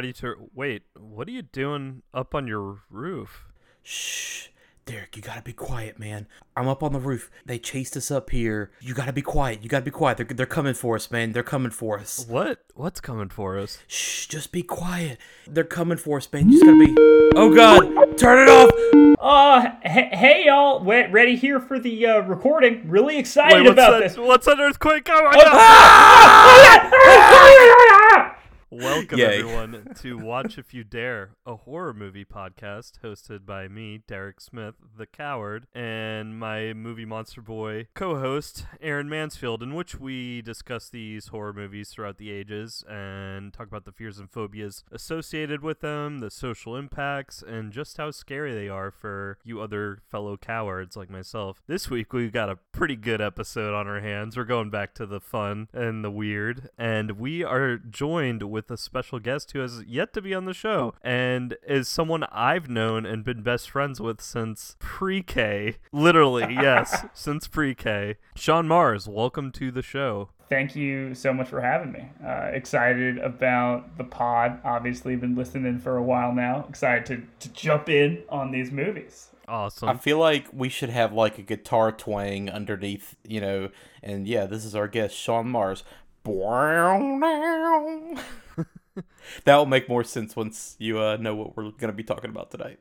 ready to wait? What are you doing up on your roof? Shh. Derek, you gotta be quiet, man. I'm up on the roof. They chased us up here. You gotta be quiet. You gotta be quiet. They're, they're coming for us, man. They're coming for us. What? What's coming for us? Shh, just be quiet. They're coming for us, man. You just gotta be. Oh God! Turn it off! Uh, hey, hey y'all, we ready here for the uh, recording. Really excited Wait, about that? this. What's an earthquake? Oh my God! Welcome Yay. everyone to Watch If You Dare, a horror movie podcast hosted by me, Derek Smith, the coward, and my movie monster boy co-host Aaron Mansfield, in which we discuss these horror movies throughout the ages and talk about the fears and phobias associated with them, the social impacts, and just how scary they are for you other fellow cowards like myself. This week we've got a pretty good episode on our hands. We're going back to the fun and the weird, and we are joined with a special guest who has yet to be on the show and is someone I've known and been best friends with since pre-K. Literally, yes, since pre-K. Sean Mars, welcome to the show. Thank you so much for having me. Uh, excited about the pod. Obviously, been listening for a while now. Excited to, to jump in on these movies. Awesome. I feel like we should have like a guitar twang underneath, you know. And yeah, this is our guest, Sean Mars. that will make more sense once you uh, know what we're gonna be talking about tonight.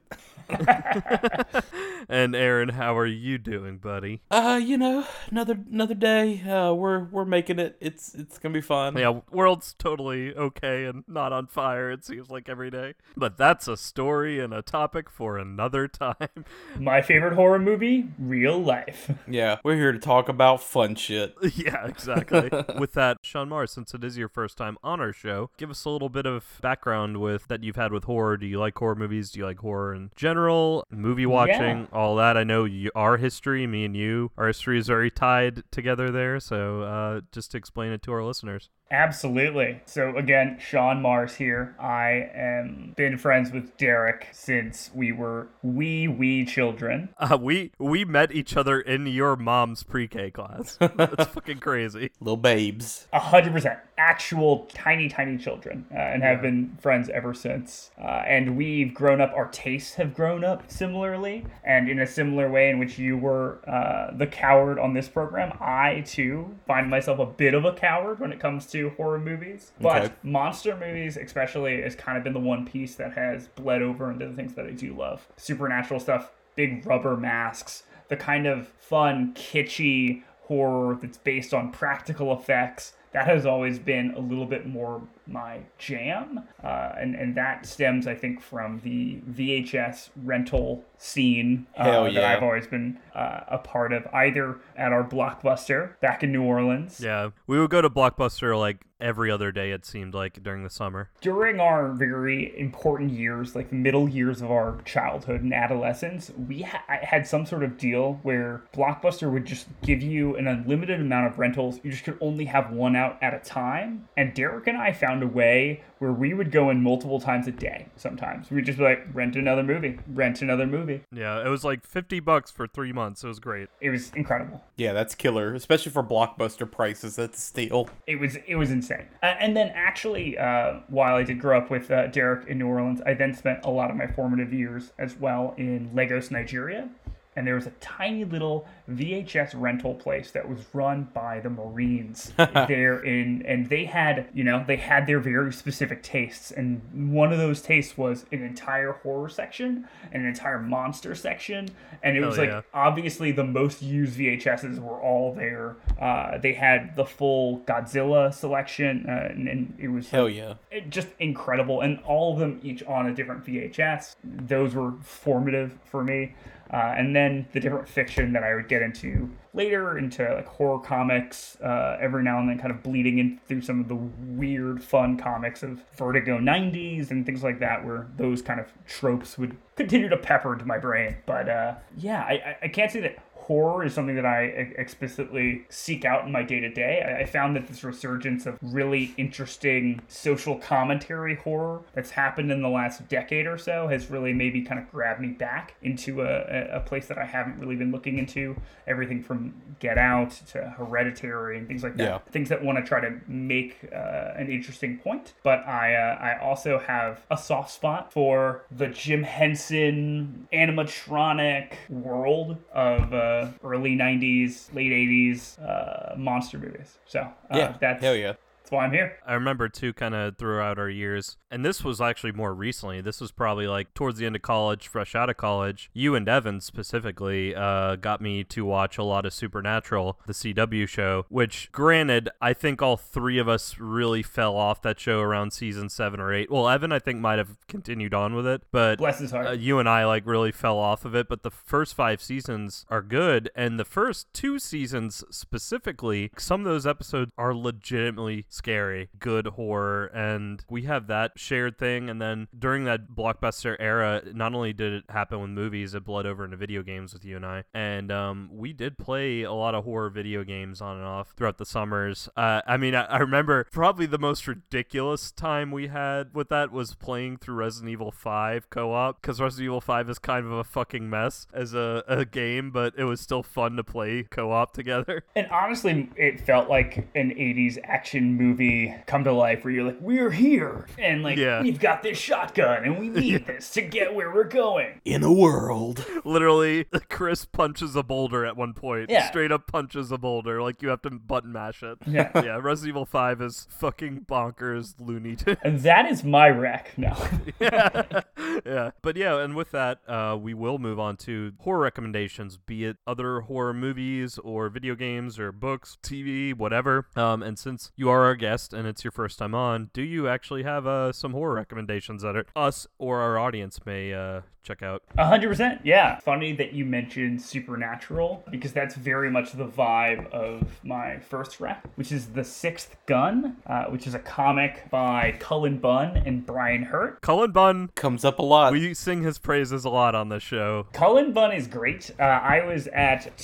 and Aaron, how are you doing, buddy? Uh, you know, another another day. Uh, we're we're making it. It's it's gonna be fun. Yeah, world's totally okay and not on fire, it seems like every day. But that's a story and a topic for another time. My favorite horror movie, real life. Yeah, we're here to talk about fun shit. yeah, exactly. with that, Sean Mars, since it is your first time on our show, give us a little bit of background with that you've had with horror. Do you like horror movies? Do you like horror in general? Movie watching, Yeah. all that. I know you, our history, me and you, our history is very tied together there. So uh, just to explain it to our listeners. Absolutely. So again, Sean Mars here. I am been friends with Derek since we were wee wee children. Uh, we we met each other in your mom's pre-K class. That's fucking crazy. Little babes. A hundred percent actual tiny tiny children uh, and have been friends ever since uh, and we've grown up our tastes have grown up similarly and in a similar way in which you were uh, the coward on this program i too find myself a bit of a coward when it comes to horror movies but Okay. monster movies especially has kind of been the one piece that has bled over into the things that i do love supernatural stuff big rubber masks the kind of fun kitschy horror that's based on practical effects that has always been a little bit more my jam. Uh, and, and that stems i think from the vhs rental scene uh, Hell that i've always been uh, a part of either at our blockbuster back in new orleans. Yeah, we would go to Blockbuster like every other day. It seemed like during the summer. during our very important years, like the middle years of our childhood and adolescence, we ha- had some sort of deal where Blockbuster would just give you an unlimited amount of rentals. You just could only have one out at a time. And Derek and I found a way where we would go in multiple times a day. Sometimes we'd just be like, rent another movie, rent another movie. Yeah, it was like fifty bucks for three months. It was great. It was incredible. Yeah, that's killer, especially for blockbuster prices. That's a steal. it was it was insane. Uh, and then actually, uh, while I did grow up with uh, Derek in New Orleans, I then spent a lot of my formative years as well in Lagos, Nigeria. And there was a tiny little VHS rental place that was run by the Marines there in, and they had, you know, they had their very specific tastes. And one of those tastes was an entire horror section, and an entire monster section, and it Hell was like yeah. obviously the most used VHSs were all there. Uh, they had the full Godzilla selection, uh, and, and it was Hell yeah. it- just incredible, and all of them each on a different VHS. Those were formative for me. Uh, and then the different fiction that I would get into later, into like horror comics, uh, every now and then kind of bleeding in through some of the weird, fun comics of Vertigo 90s and things like that, where those kind of tropes would continue to pepper into my brain. But uh, yeah, I, I- can't say that horror is something that I explicitly seek out in my day to day. I found that this resurgence of really interesting social commentary horror that's happened in the last decade or so has really maybe kind of grabbed me back into a, a- a place that I haven't really been looking into. Everything from Get Out to Hereditary and things like that. Yeah. Things that want to try to make uh, an interesting point. But I, uh, I also have a soft spot for the Jim Henson animatronic world of uh, early 90s, late 80s uh, monster movies. So uh, yeah, that's, hell yeah. That's why I'm here. I remember too, kind of throughout our years, and this was actually more recently. This was probably like towards the end of college, fresh out of college. You and Evan specifically uh, got me to watch a lot of Supernatural, the CW show. Which, granted, I think all three of us really fell off that show around season seven or eight. Well, Evan, I think might have continued on with it, but Bless his heart. uh, you and I like really fell off of it, but the first five seasons are good, and the first two seasons specifically, some of those episodes are legitimately scary, good horror, and we have that shared thing. And then during that blockbuster era, not only did it happen with movies, it bled over into video games with you and I, and um, we did play a lot of horror video games on and off throughout the summers. Uh, I mean, I, I remember probably the most ridiculous time we had with that was playing through Resident Evil 5 co-op because Resident Evil 5 is kind of a fucking mess as a, a game, but it was still fun to play co-op together. And honestly, it felt like an 80s action movie come to life where you're like, we're here. And like, Yeah. we've got this shotgun and we need this to get where we're going. In a world. Literally, Chris punches a boulder at one point. Yeah. Straight up punches a boulder. Like you have to button mash it. Yeah. yeah, Resident Evil 5 is fucking bonkers loony tune. And that is my wreck. now. yeah. yeah. But yeah, and with that, uh, we will move on to horror recommendations, be it other horror movies or video games or books, TV, whatever. Um, and since you are our guest and it's your first time on, do you actually have uh, some horror recommendations that are us or our audience may uh, check out? A hundred percent, yeah. Funny that you mentioned Supernatural because that's very much the vibe of my first rec, which is The Sixth Gun, uh, which is a comic by Cullen Bunn and Brian Hurtt. Cullen Bunn. Comes up a lot. We sing his praises a lot on this show. Cullen Bunn is great. Uh, I was at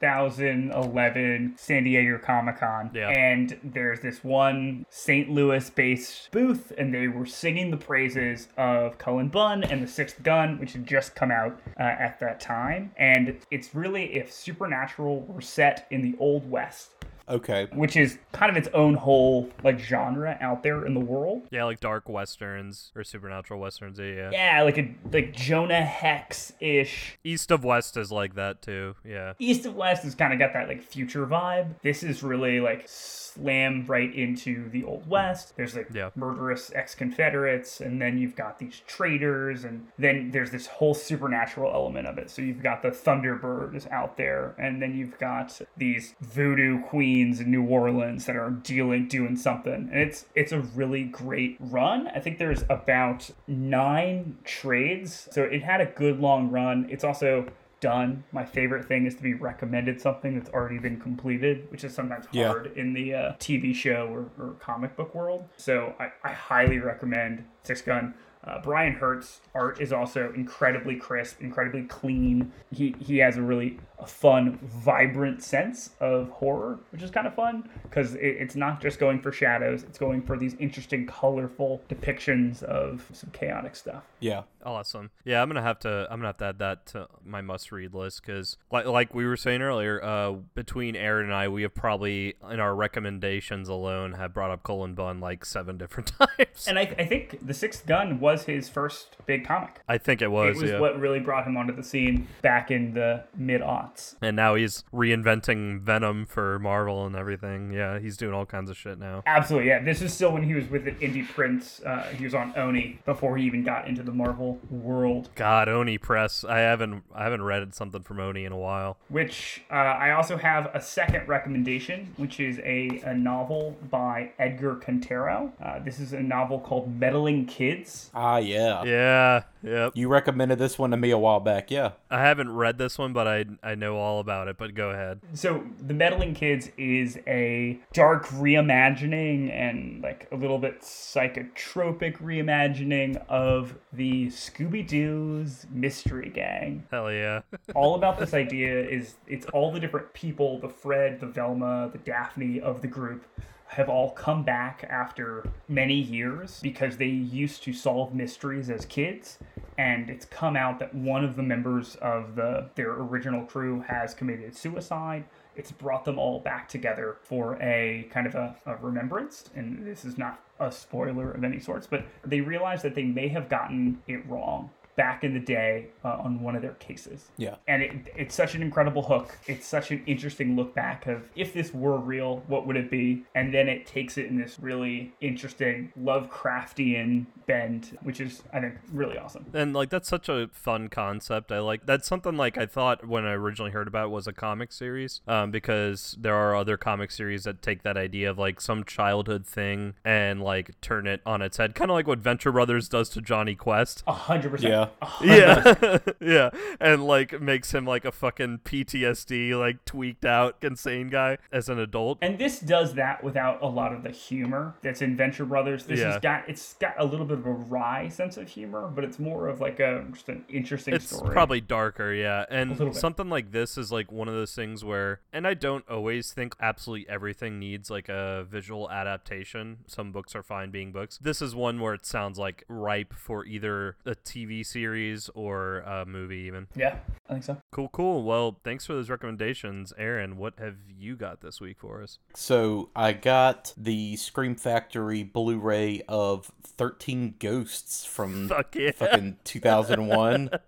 2011 San Diego Comic Con, Yeah. and there's this one St. Louis based booth, and they were singing the praises of Cullen Bunn and The Sixth Gun, which had just come out uh, at that time. And it's really if Supernatural were set in the Old West. Okay. Which is kind of its own whole like genre out there in the world. Yeah, like dark westerns or supernatural westerns. Yeah, yeah. Yeah, like a like Jonah Hex ish East of West is like that too. Yeah. East of West has kind of got that like future vibe. This is really like slam right into the old west. There's like Yeah. murderous ex-Confederates, and then you've got these traitors, and then there's this whole supernatural element of it. So you've got the Thunderbirds out there, and then you've got these voodoo queens in New Orleans that are dealing doing something. And it's it's a really great run. I think there's about nine trades. So it had a good long run. It's also done. My favorite thing is to be recommended something that's already been completed, which is sometimes Yeah. hard in the uh, TV show or, or comic book world. So I, I highly recommend Six Gun. Uh, Brian Hurtt's art is also incredibly crisp, incredibly clean. He he has a really a fun, vibrant sense of horror, which is kind of fun because it, it's not just going for shadows; it's going for these interesting, colorful depictions of some chaotic stuff. Yeah. Awesome. Yeah, I'm gonna have to. I'm gonna have to add that to my must-read list because, like, like we were saying earlier, uh, between Aaron and I, we have probably in our recommendations alone have brought up Cullen Bunn like seven different times. And I, I think the Sixth Gun was his first big comic. I think it was. it was yeah. what really brought him onto the scene back in the mid aughts. and now he's reinventing Venom for Marvel and everything. Yeah, he's doing all kinds of shit now. Absolutely, yeah. This is still when he was with the Indie Prince. Uh, he was on Oni before he even got into the Marvel world. God, Oni Press. I haven't I haven't read something from Oni in a while. Which uh, I also have a second recommendation, which is a, a novel by Edgar Cantero. Uh, this is a novel called Meddling Kids. Ah, Ah, yeah. Yeah, yep. You recommended this one to me a while back. Yeah. I haven't read this one, but I I know all about it. But go ahead. So, The Meddling Kids is a dark reimagining and like a little bit psychotropic reimagining of the Scooby Doo's Mystery Gang. Hell yeah. all about this idea is it's all the different people the Fred, the Velma, the Daphne of the group have all come back after many years because they used to solve mysteries as kids. And it's come out that one of the members of the their original crew has committed suicide. It's brought them all back together for a kind of a, a remembrance. And this is not a spoiler of any sorts but they realize that they may have gotten it wrong back in the day uh, on one of their cases. Yeah. And it, it's such an incredible hook. It's such an interesting look back of if this were real, what would it be? And then it takes it in this really interesting Lovecraftian bend, which is, I think, really awesome. And like that's such a fun concept. I like that's something like I thought when I originally heard about it was a comic series, um, because there are other comic series that take that idea of like some childhood thing and like turn it on its head, kind of like what Venture Brothers does to Jonny Quest. A hundred percent. Yeah. yeah yeah and like makes him like a fucking ptsd like tweaked out insane guy as an adult And this does that without a lot of the humor that's in Venture Brothers. This Yeah. has got it's got a little bit of a wry sense of humor, but it's more of like a just an interesting it's story. probably darker yeah and something like this is like one of those things where and i don't always think absolutely everything needs like a visual adaptation some books are fine being books this is one where it sounds like ripe for either a tv series or a movie even Yeah, I think so. cool cool well thanks for those recommendations aaron what have you got this week for us So I got the Scream Factory Blu-ray of 13 Ghosts from Fuck yeah. fucking 2001.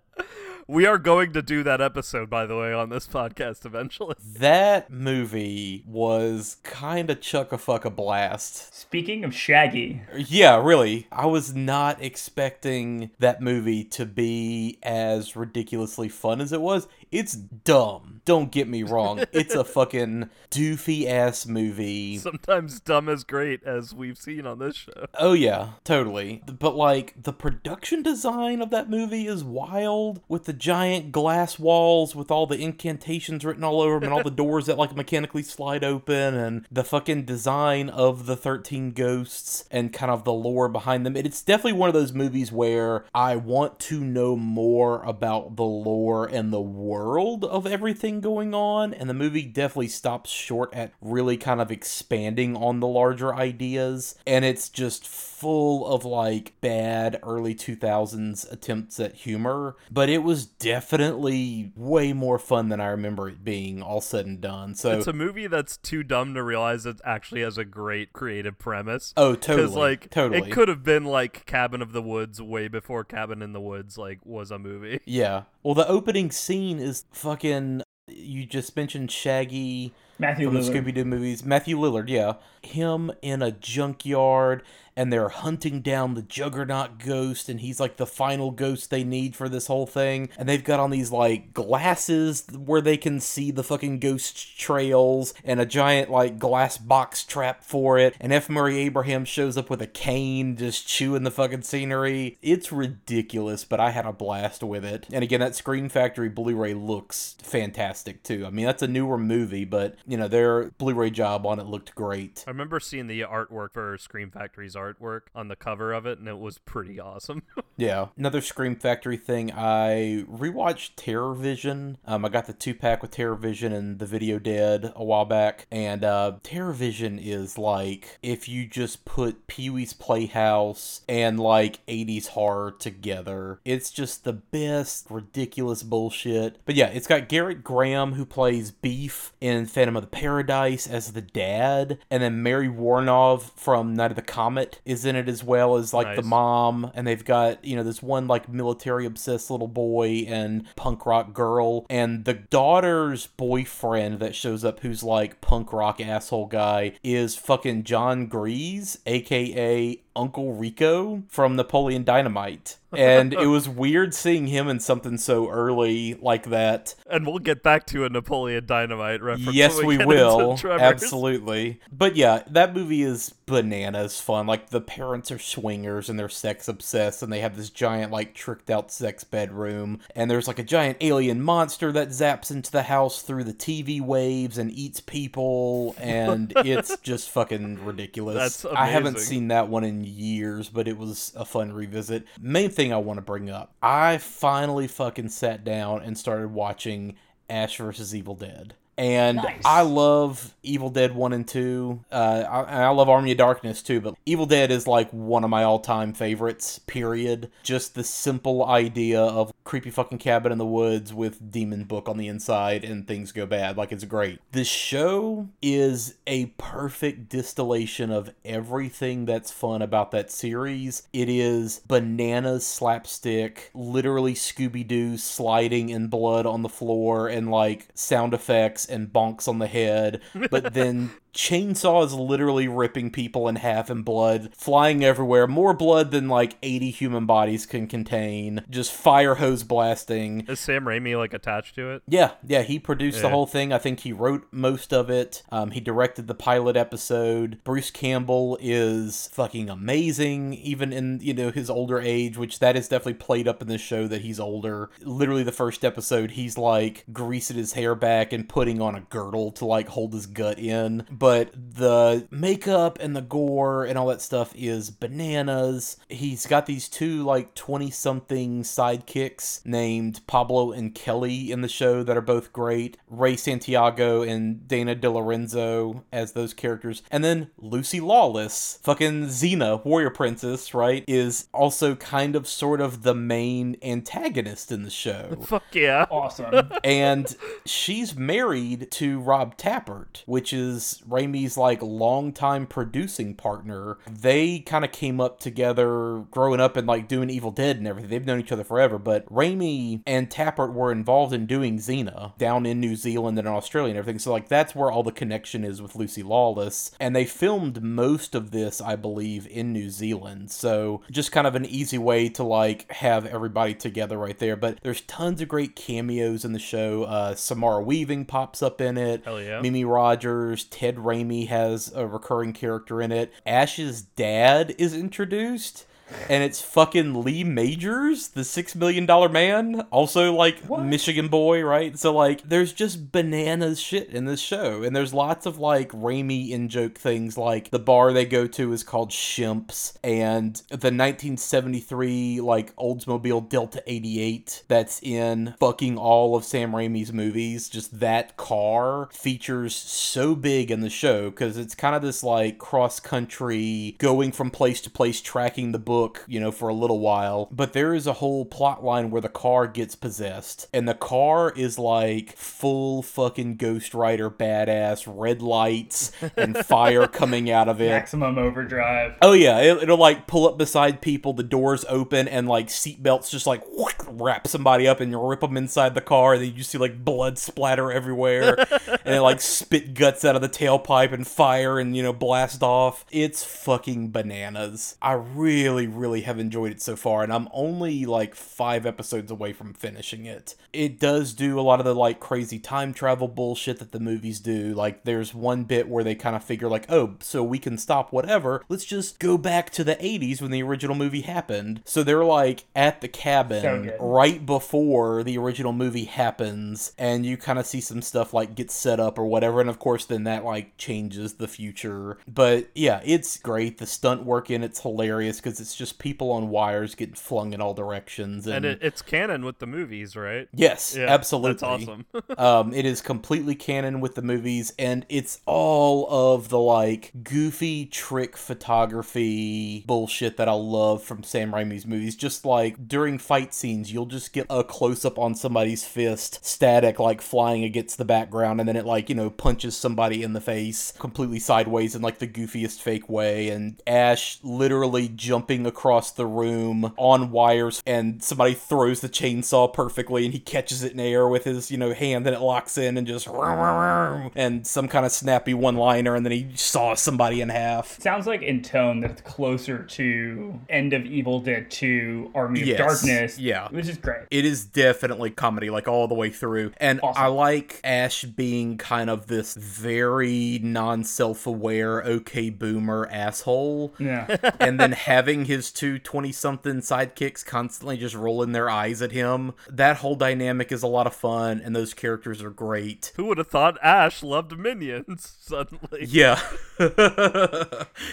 We are going to do that episode, by the way, on this podcast eventually. that movie was kind of chuck a fuck a blast. Speaking of Shaggy, Yeah, really. I was not expecting that movie to be as ridiculously fun as it was. It's dumb. Don't get me wrong. It's a fucking doofy ass movie. Sometimes dumb is great, as we've seen on this show. Oh yeah, totally. But like the production design of that movie is wild with the giant glass walls with all the incantations written all over them and all the doors that like mechanically slide open and the fucking design of the 13 ghosts and kind of the lore behind them. It's definitely one of those movies where I want to know more about the lore and the world of everything going on and the movie definitely stops short at really kind of expanding on the larger ideas and it's just full of like bad early 2000s attempts at humor but it was definitely way more fun than i remember it being all said and done so It's a movie that's too dumb to realize it actually has a great creative premise. oh totally Because like totally it could have been like Cabin of the Woods way before Cabin in the Woods like was a movie. yeah well the opening scene is fucking you just mentioned shaggy Matthew from the. Scooby Doo movies. Matthew Lillard, yeah. Him in a junkyard and they're hunting down the Juggernaut ghost and he's like the final ghost they need for this whole thing. And they've got on these like glasses where they can see the fucking ghost trails and a giant like glass box trap for it. And F. Murray Abraham shows up with a cane just chewing the fucking scenery. It's ridiculous, but I had a blast with it. And again, that Scream Factory Blu-ray looks fantastic too. I mean, that's a newer movie, but you know, their Blu-ray job on it looked great. I remember seeing the artwork for Scream Factory's artwork on the cover of it, and it was pretty awesome. Yeah. Another Scream Factory thing. I rewatched Terror Vision. Um, I got the two pack with Terror Vision and the Video Dead a while back, and uh, Terror Vision is like if you just put Pee Wee's Playhouse and like 80s horror together. It's just the best ridiculous bullshit. But yeah, it's got Gerrit Graham who plays Beef in Phantom of the Paradise as the dad, and then Mary Woronov from Night of the Comet is in it as well as like the mom, and they've got you know this one like military obsessed little boy and punk rock girl, and the daughter's boyfriend that shows up who's like punk rock asshole guy is fucking Jon Gries, aka Uncle Rico from Napoleon Dynamite. And it was weird seeing him in something so early like that. And we'll get back to a Napoleon Dynamite reference. Yes, we get will. Absolutely. But yeah, that movie is bananas fun. Like the parents are swingers and they're sex obsessed and they have this giant like tricked out sex bedroom and there's like a giant alien monster that zaps into the house through the TV waves and eats people and it's just fucking ridiculous. That's I haven't seen that one in years, but it was a fun revisit. Main thing I want to bring up. I finally fucking sat down and started watching Ash vs. Evil Dead. And Nice. I love Evil Dead 1 and 2. Uh, I, I love Army of Darkness too, but Evil Dead is like one of my all time favorites, period. Just the simple idea of creepy fucking cabin in the woods with demon book on the inside and things go bad. Like, it's great. The show is a perfect distillation of everything that's fun about that series. It is bananas slapstick, literally Scooby Doo sliding in blood on the floor and like sound effects and bonks on the head, but then chainsaws literally ripping people in half and blood flying everywhere more blood than like 80 human bodies can contain just fire hose blasting Is Sam Raimi like attached to it? yeah, yeah, he produced the whole thing. I think he wrote most of it. Um, he directed the pilot episode. Bruce Campbell is fucking amazing, even in you know his older age, which that is definitely played up in this show that he's older. Literally, the first episode, he's like greasing his hair back and putting on a girdle to like hold his gut in. But the makeup and the gore and all that stuff is bananas. He's got these two like twenty something sidekicks named Pablo and Kelly in the show that are both great. Ray Santiago and Dana De Lorenzo as those characters. And then Lucy Lawless, fucking Xena, Warrior Princess, right, is also kind of sort of the main antagonist in the show Fuck yeah. Awesome. and she's married to Rob Tapert, which is Raimi's like longtime producing partner. They kind of came up together growing up and like doing Evil Dead and everything. They've known each other forever, but Raimi and Tapert were involved in doing Xena down in New Zealand and Australia and everything. So like that's where all the connection is with Lucy Lawless. And they filmed most of this, I believe, in New Zealand. So just kind of an easy way to like have everybody together right there. But there's tons of great cameos in the show. Uh, Samara Weaving pops up in it. Hell yeah. Mimi Rogers, Ted Raimi has a recurring character in it. Ash's dad is introduced. And it's fucking Lee Majors, the six million dollar man, also like Michigan boy, right? So like, there's just bananas shit in this show, and there's lots of like Raimi in joke things, like the bar they go to is called Shimps, and the 1973 like Oldsmobile Delta 88 that's in fucking all of Sam Raimi's movies. Just that car features so big in the show because it's kind of this like cross country going from place to place tracking the book, you know, for a little while. But there is a whole plot line where the car gets possessed, and the car is like full fucking Ghost Rider badass, red lights and fire coming out of it. Maximum overdrive. Oh yeah, it, it'll like pull up beside people, the doors open, and like seatbelts just like wrap somebody up and you rip them inside the car, and then you see like blood splatter everywhere, and it like spit guts out of the tailpipe and fire and you know blast off. It's fucking bananas. I really, really have enjoyed it so far, and I'm only like five episodes away from finishing it. It does do a lot of the like crazy time travel bullshit that the movies do. Like there's one bit where they kind of figure like, oh, so we can stop whatever. Let's just go back to the 80s when the original movie happened. So they're like at the cabin. Right before the original movie happens, and you kind of see some stuff like get set up or whatever. And of course, then that like changes the future. But yeah, it's great. The stunt work in it's hilarious because it's just people on wires getting flung in all directions. And, And it, it's canon with the movies, right? yes, Yeah, absolutely. That's awesome. um, it is completely canon with the movies, and it's all of the like goofy trick photography bullshit that I love from Sam Raimi's movies. Just like during fight scenes, sometimes you'll just get a close up on somebody's fist, static, like flying against the background, and then it, like, you know, punches somebody in the face completely sideways in, like, the goofiest fake way. And Ash literally jumping across the room on wires, and somebody throws the chainsaw perfectly, and he catches it in air with his, you know, hand, and it locks in, and just, and some kind of snappy one liner, and then he saw somebody in half. Sounds like in tone that it's closer to End of Evil Dead 2, Army Yes, of Darkness. yeah. Which is great. It is definitely comedy, like all the way through. And Awesome. I like Ash being kind of this very non self aware, okay boomer asshole. Yeah. and then having his two 20 something sidekicks constantly just rolling their eyes at him. That whole dynamic is a lot of fun, and those characters are great. Who would have thought Ash loved minions suddenly? Yeah.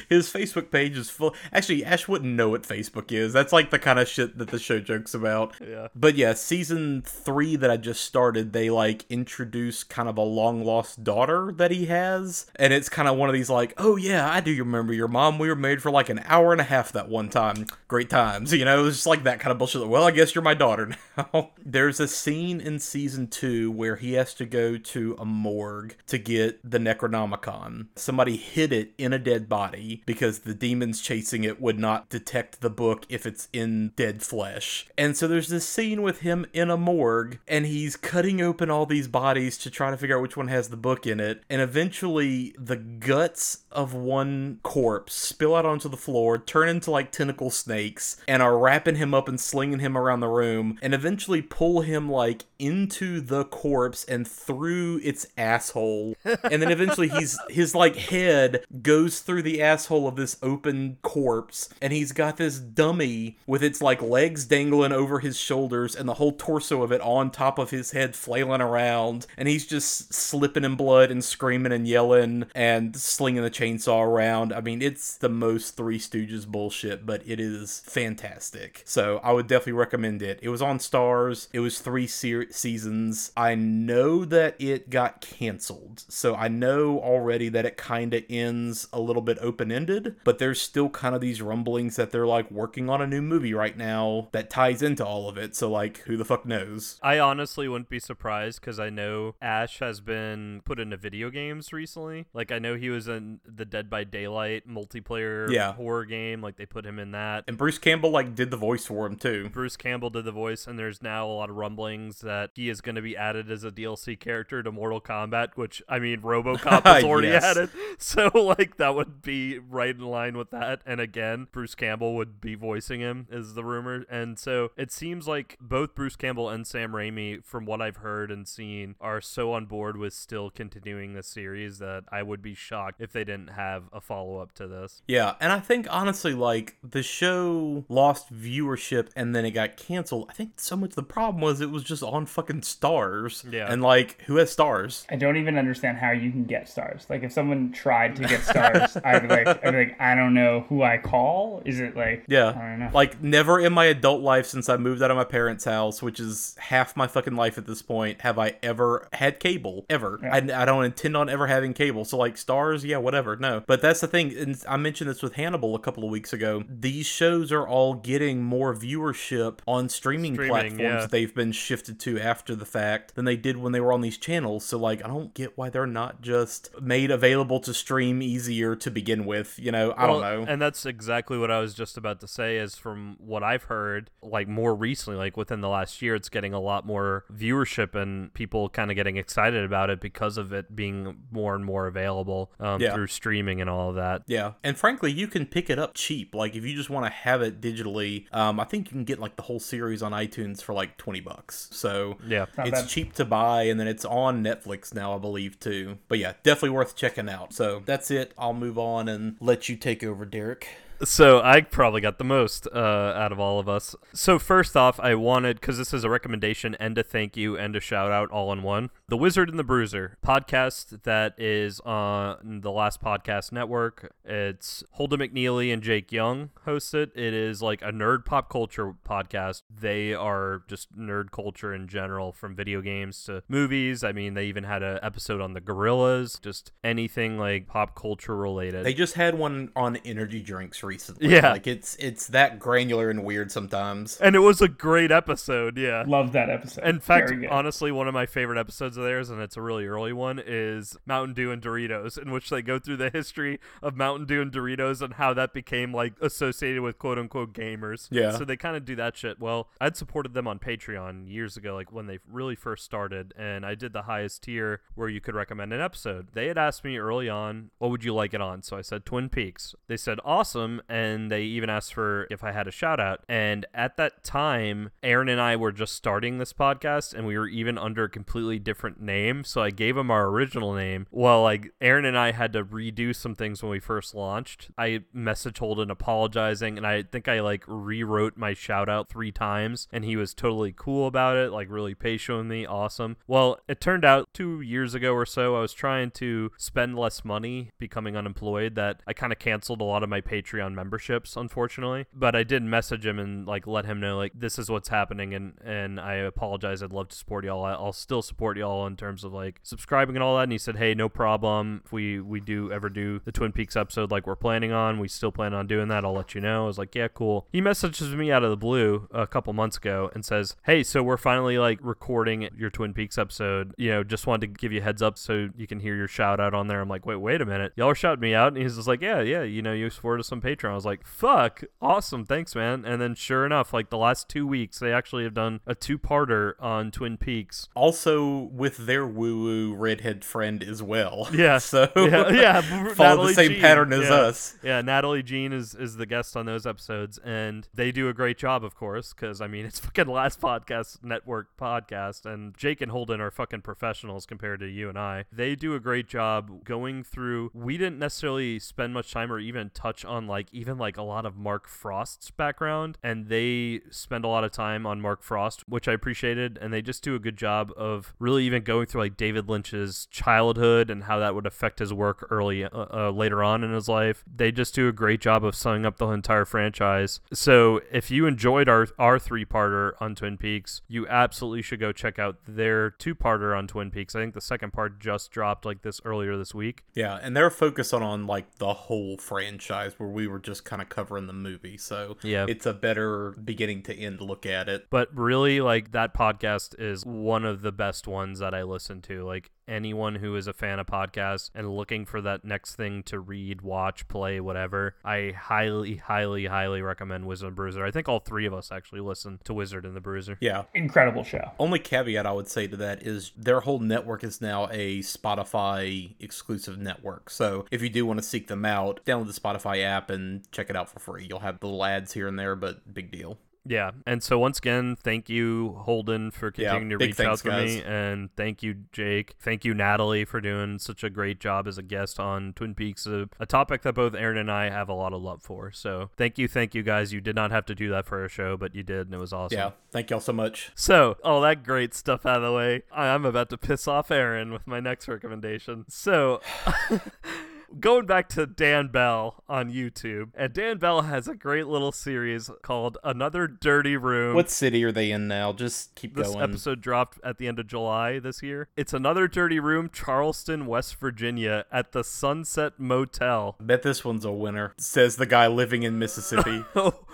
His Facebook page is full. Actually, Ash wouldn't know what Facebook is. That's like the kind of shit that the show jokes about. Yeah. But yeah, season three that I just started, they like introduce kind of a long lost daughter that he has. And it's kind of one of these like, oh yeah, I do remember your mom. We were married for like an hour and a half that one time. Great times. You know, it's just like that kind of bullshit. Well, I guess you're my daughter now. There's a scene in season two where he has to go to a morgue to get the Necronomicon. Somebody hid it in a dead body because the demons chasing it would not detect the book if it's in dead flesh. And so there's this scene with him in a morgue and he's cutting open all these bodies to try to figure out which one has the book in it. And eventually the guts of one corpse spill out onto the floor, turn into like tentacle snakes, and are wrapping him up and slinging him around the room, and eventually pull him like into the corpse and through its asshole. and then eventually he's his like head goes through the asshole of this open corpse, and he's got this dummy with its like legs dangling over his shoulders and the whole torso of it on top of his head flailing around, and he's just slipping in blood and screaming and yelling and slinging the chainsaw around. I mean, it's the most Three Stooges bullshit, but it is fantastic. So I would definitely recommend it. It was on Starz. It was three se- seasons. I know that it got canceled, so I know already that it kind of ends a little bit open ended. But there's still kind of these rumblings that they're like working on a new movie right now that ties into all of it. So like, who the fuck knows? I honestly wouldn't be surprised because I know Ash has been put into video games recently. Like I know he was in the Dead by Daylight multiplayer Yeah. horror game. Like they put him in that. And Bruce Campbell like did the voice for him too. Bruce Campbell did the voice, and there's now a lot of rumblings that he is going to be added as a DLC character to Mortal Kombat, which I mean, RoboCop was already Yes. added, so like that would be right in line with that. And again, Bruce Campbell would be voicing him, is the rumor, and so it seems like both Bruce Campbell and Sam Raimi, from what I've heard and seen, are so on board with still continuing the series that I would be shocked if they didn't have a follow up to this. Yeah, and I think honestly, like the show lost viewership and then it got canceled. I think so much the problem was it was just on fucking Starz. Yeah. and like who has Starz? I don't even understand how you can get Starz. Like if someone tried to get Starz, I'd be like, I'd be like, I don't know who I call. Is it like, Yeah, I don't know. like never in my adult life since I moved out of my parents' house, which is half my fucking life at this point, have I ever had cable ever. I, I don't intend on ever having cable. So like Starz, yeah, whatever. No, but that's the thing. And I mentioned this with Hannibal a couple of weeks ago. These shows are all getting more viewership on streaming, Streaming, platforms yeah. they've been shifted to after the fact than they did when they were on these channels. So like I don't get why they're not just made available to stream easier to begin with. You know, I don't know. And that's exactly what I was just about to say. Is from what I've heard, like more recently, like within the last year, it's getting a lot more viewership and people kind of getting excited about it because of it being more and more available um, Yeah. through streaming and all of that. Yeah, and frankly, you can pick it up cheap. Like if you just want to have it digitally, um, I think you can get like the whole series on iTunes for like twenty bucks. So Yeah. Not it's bad. cheap to buy, and then it's on Netflix now, I believe too. But yeah, definitely worth checking out. So that's it. I'll move on and let you take over, Derek. So I probably got the most uh, out of all of us. So first off, I wanted because this is a recommendation and a thank you and a shout out all in one. The Wizard and the Bruiser podcast that is on the Last Podcast Network. It's Holden McNeely and Jake Young host it. It is like a nerd pop culture podcast. They are just nerd culture in general, from video games to movies. I mean, they even had an episode on the Gorillaz. Just anything like pop culture related. They just had one on energy drinks recently. Yeah. like it's it's that granular and weird sometimes. And it was a great episode, yeah. Love that episode. In fact, honestly, one of my favorite episodes of theirs, and it's a really early one, is Mountain Dew and Doritos, in which they go through the history of Mountain Dew and Doritos and how that became like associated with quote unquote gamers. Yeah. So they kind of do that shit. Well, I'd supported them on Patreon years ago, like when they really first started, and I did the highest tier where you could recommend an episode. They had asked me early on, what would you like it on? So I said Twin Peaks. They said awesome, and they even asked for if I had a shout out. And at that time, Aaron and I were just starting this podcast, and we were even under a completely different name. So I gave him our original name. Well, like Aaron and I had to redo some things when we first launched. I messaged Holden apologizing, and I think I like rewrote my shout out three times, and he was totally cool about it, like really patient with me. Awesome. Well, it turned out two years ago or so, I was trying to spend less money becoming unemployed that I kind of canceled a lot of my Patreon memberships, unfortunately. But I did message him and like let him know like this is what's happening and and I apologize. I'd love to support y'all. I'll still support y'all in terms of like subscribing and all that. And he said, hey, no problem. If we we do ever do the Twin Peaks episode like we're planning on, we still plan on doing that. I'll let you know. I was like, yeah, cool. He messages me out of the blue a couple months ago and says, hey, so we're finally like recording your Twin Peaks episode. You know, just wanted to give you heads up so you can hear your shout out on there. I'm like, wait, wait a minute. Y'all are shouting me out. And he's just like, yeah, yeah, you know, you supported us on Patreon. I was like, fuck, awesome. Thanks, man. And then sure enough, like the last two weeks, they actually have done a two parter on Twin Peaks. Also, with their woo woo redhead friend as well. Yeah. so Yeah, yeah. follow Natalie the same Jean. pattern as Yeah. us. Yeah, Natalie Jean is, is the guest on those episodes, and they do a great job, of course, because I mean it's fucking Last Podcast Network podcast, and Jake and Holden are fucking professionals compared to you and I. They do a great job going through. We didn't necessarily spend much time or even touch on like even like a lot of Mark Frost's background, and they spend a lot of time on Mark Frost, which I appreciated, and they just do a good job of really even going through like David Lynch's childhood and how that would affect his work early uh, uh, later on in his life. They just do a great job of summing up the entire franchise. So if you enjoyed our our three parter on Twin Peaks, you absolutely should go check out their two parter on Twin Peaks. I think the second part just dropped like this earlier this week. Yeah, and they're focused on, on like the whole franchise where we were just kind of covering the movie. So Yeah. it's a better beginning to end look at it. But really, like that podcast is one of the best ones that I listen to. Like anyone who is a fan of podcasts and looking for that next thing to read, watch, play, whatever, I highly, highly, highly recommend Wizard and the Bruiser. I think all three of us actually listen to Wizard and the Bruiser. Yeah. Incredible show. Only caveat I would say to that is their whole network is now a Spotify exclusive network. So if you do want to seek them out, download the Spotify app and check it out for free. You'll have the little ads here and there, but big deal. Yeah. And so once again, thank you, Holden, for Yeah, continuing to reach thanks, out to me. And thank you, Jake. Thank you, Natalie, for doing such a great job as a guest on Twin Peaks, a, a topic that both Aaron and I have a lot of love for. So thank you, thank you, guys. You did not have to do that for our show, but you did, and it was awesome. Yeah. Thank y'all so much. So, all that great stuff out of the way, I'm about to piss off Aaron with my next recommendation. So, going back to Dan Bell on YouTube, and Dan Bell has a great little series called Another Dirty Room. What city are they in now? Just keep this going. This episode dropped at the end of July this year. It's Another Dirty Room, Charleston, West Virginia, at the Sunset Motel. Bet this one's a winner, says the guy living in Mississippi. oh,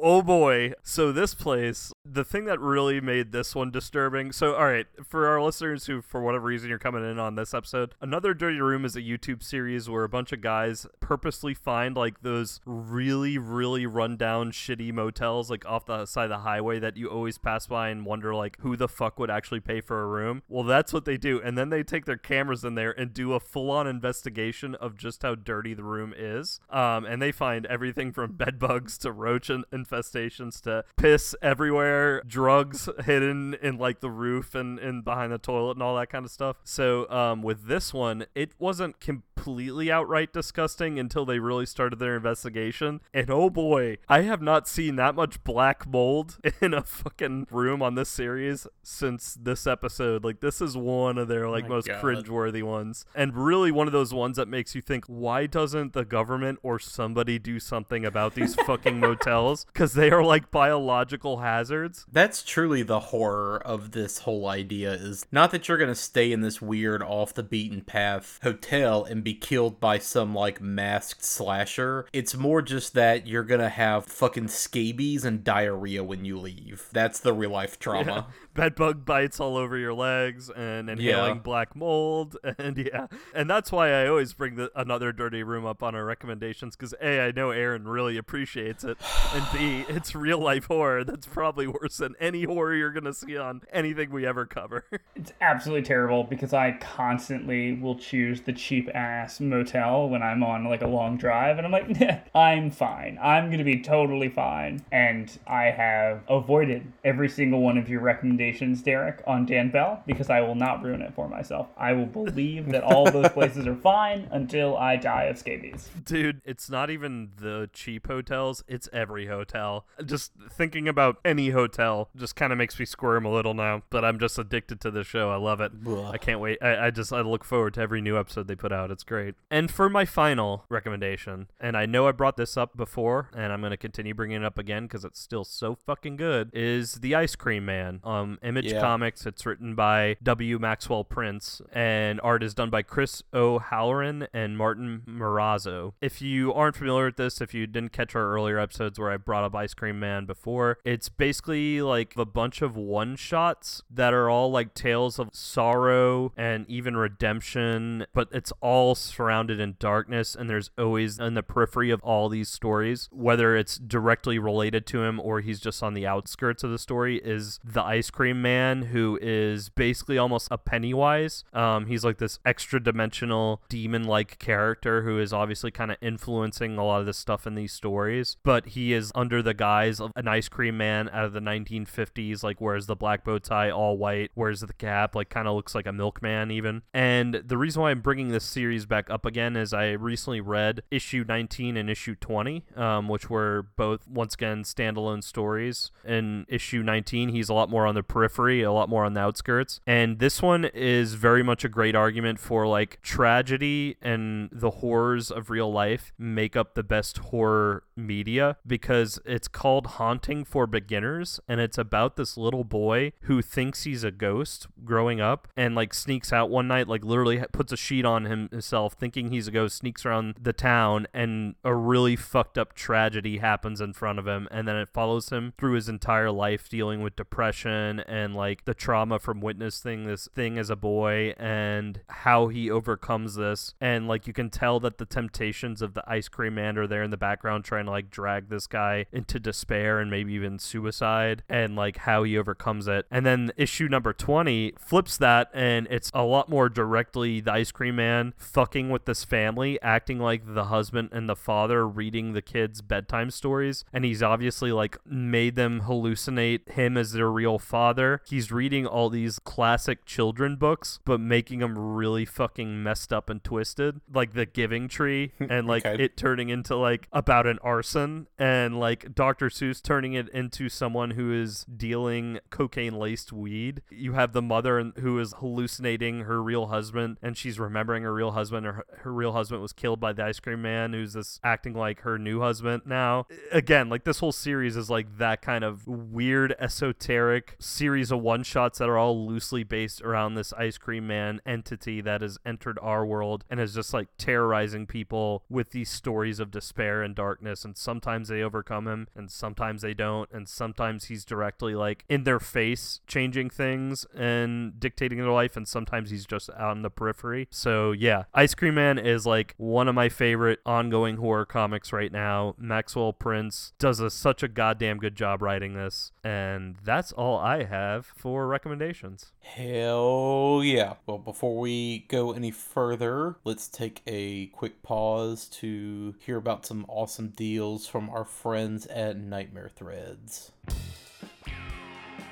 oh boy. So this place, the thing that really made this one disturbing. So all right, for our listeners who for whatever reason you're coming in on this episode, Another Dirty Room is a YouTube series where a bunch of guys purposely find like those really really rundown shitty motels like off the side of the highway that you always pass by and wonder like who the fuck would actually pay for a room. Well, that's what they do. And then they take their cameras in there and do a full-on investigation of just how dirty the room is. Um, and they find everything from bed bugs to roach infestations to piss everywhere, drugs hidden in like the roof and, and behind the toilet and all that kind of stuff. So um, with this one, it wasn't completely outright disgusting until they really started their investigation. And oh boy, I have not seen that much black mold in a fucking room on this series since this episode. Like this is one of their like My most God. cringeworthy ones. And really one of those ones that makes you think, why doesn't the government or somebody do something about these fucking motels? Because they are like biological hazards. That's truly the horror of this whole idea is not that you're going to stay in this weird off the beaten path hotel and be killed killed by some like masked slasher. It's more just that you're gonna have fucking scabies and diarrhea when you leave. That's the real life trauma. bed bug bites all over your legs and inhaling Yeah. black mold and yeah and that's why i always bring the, another dirty room up on our recommendations because a i know aaron really appreciates it and b it's real life horror that's probably worse than any horror you're gonna see on anything we ever cover It's absolutely terrible because I constantly will choose the cheap ass motel when I'm on like a long drive, and I'm like, "Nah, I'm fine. I'm gonna be totally fine. And I have avoided every single one of your recommendations, Derek, on Dan Bell because I will not ruin it for myself. I will believe that all those places are fine until I die of scabies. dude it's not even the cheap hotels it's every hotel just thinking about any hotel just kind of makes me squirm a little now but i'm just addicted to the show i love it Ugh. I can't wait. I, I just I look forward to every new episode they put out. It's great. And for my final recommendation, and I know I brought this up before, and I'm gonna continue bringing it up again because it's still so fucking good. Is the Ice Cream Man? Um, Image Yeah. Comics. It's written by W. Maxwell Prince, and art is done by Chris O'Halloran and Martín Morazzo. If you aren't familiar with this, if you didn't catch our earlier episodes where I brought up Ice Cream Man before, it's basically like a bunch of one shots that are all like tales of sorrow and even redemption, but it's all surrounded in darkness. And there's always in the periphery of all these stories, whether it's directly related to him or he's just on the outskirts of the story, is the Ice Cream Man, who is basically almost a Pennywise. Um, he's like this extra dimensional demon like character who is obviously kind of influencing a lot of the stuff in these stories, but he is under the guise of an ice cream man out of the 1950s, like wears the black bow tie, all white, wears the cap, like kind of looks like a milkman even. And the reason why I'm bringing this series back up again is I recently read issue 19 and issue 20, um, which were both once again standalone stories. In issue 19, he's a lot more on the periphery, a lot more on the outskirts, and this one is very much a great argument for like tragedy and the horrors of real life make up the best horror media because it's called Haunting for Beginners and it's about this little boy who thinks he's a ghost growing up and like sneaks out one night like literally puts a sheet on himself thinking he's a ghost sneaks around the town and a really fucked up tragedy happens in front of him and then it follows him through his entire life dealing with depression and like the trauma from witnessing this thing as a boy and how he overcomes this. And like you can tell that the temptations of the ice cream man are there in the background trying to like drag this guy into despair and maybe even suicide and like how he overcomes it. And then issue number 20 flips that and it's a lot more directly the ice cream man fucking with this family acting like the husband and the father reading the kids bedtime stories. And he's obviously like made them hallucinate him as their real father. He's reading all these classic children books but making them really fucking messed up and twisted. Like the giving tree and like Okay. it turning into like about an arson. And like dr seuss turning it into someone who is dealing cocaine laced weed. You have the mother who is hallucinating her real husband and she's remembering her real husband or her, real husband was killed by the ice cream man who's this acting like her new husband now. Again like this whole series is like that kind of weird esoteric series of one shots that are all loosely based around this ice cream man entity that has entered our world and is just like terrorizing people with these stories of despair and darkness. And sometimes they overcome him and sometimes they don't. And sometimes he's directly like in their face changing things and dictating their life. And sometimes he's just out in the periphery. So yeah. Ice cream man is like one of my favorite ongoing horror comics right now maxwell prince does a, such a goddamn good job writing this and that's all i have for recommendations Hell yeah. Well, before we go any further, let's take a quick pause to hear about some awesome deals from our friends at Nightmare Threads.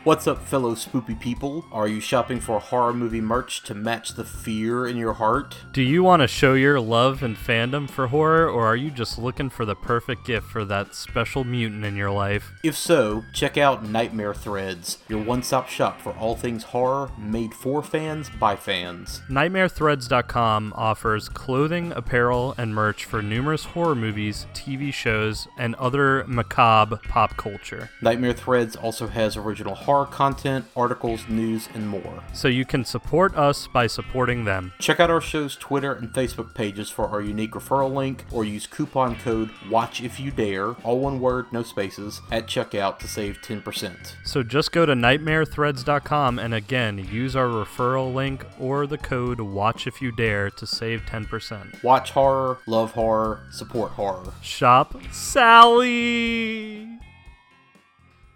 What's up, fellow spoopy people? Are you shopping for horror movie merch to match the fear in your heart? Do you want to show your love and fandom for horror, or are you just looking for the perfect gift for that special mutant in your life? If so, check out Nightmare Threads, your one stop shop for all things horror made for fans by fans. NightmareThreads.com offers clothing, apparel, and merch for numerous horror movies, TV shows, and other macabre pop culture. Nightmare Threads also has original horror horror content, articles, news, and more. So you can support us by supporting them. Check out our show's Twitter and Facebook pages for our unique referral link or use coupon code WATCHIFYOUDARE, all one word, no spaces, at checkout to save 10%. So just go to nightmarethreads.com and again, use our referral link or the code WATCHIFYOUDARE to save 10%. Watch horror, love horror, support horror. Shop Sally!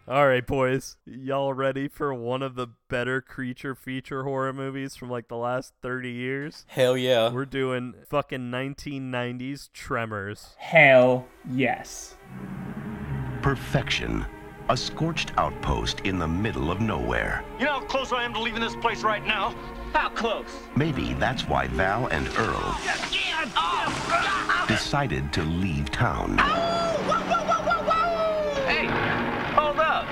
All right, boys. Y'all ready for one of the better creature feature horror movies from like the last 30 years? Hell yeah. We're doing fucking 1990s Tremors. Hell yes. Perfection. A scorched outpost in the middle of nowhere. You know how close I am to leaving this place right now? How close? Maybe that's why Val and Earl decided to leave town. Hey, hold up.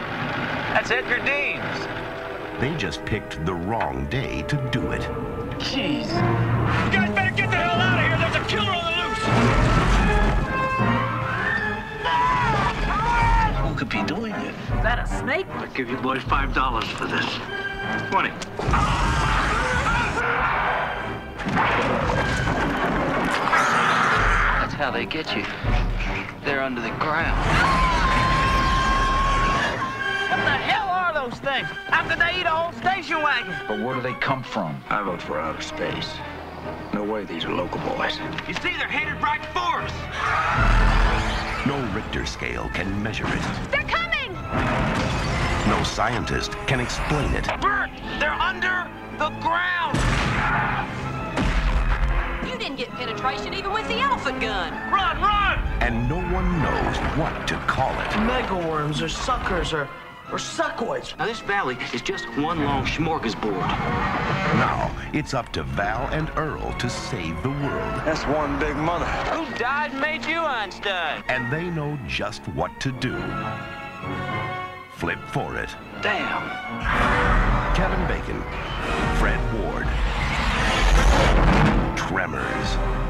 That's Edgar Deems. They just picked the wrong day to do it. Jeez. You guys better get the hell out of here. There's a killer on the loose. Who could be doing it? Is that a snake? I'll give you boys five dollars for this. Twenty. That's how they get you. They're under the ground. What the hell are those things? How could they eat a whole station wagon? But where do they come from? I vote for outer space. No way these are local boys. You see, they're headed right for us. No Richter scale can measure it. They're coming! No scientist can explain it. Burt, they're under the ground. You didn't get penetration even with the elephant gun. Run, run! And no one knows what to call it. mega worms or suckers or or suckoids. Now, this valley is just one long smorgasbord. Now, it's up to Val and Earl to save the world. That's one big mother. Who died and made you Einstein? And they know just what to do. Flip for it. Damn. Kevin Bacon, Fred Ward, Tremors.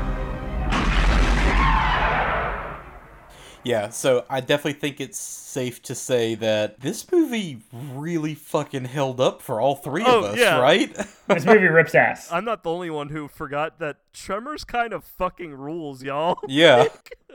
Yeah, so I definitely think it's safe to say that this movie really fucking held up for all three Oh, of us, yeah. right? This movie rips ass. I'm not the only one who forgot that Tremors kind of fucking rules, y'all. yeah.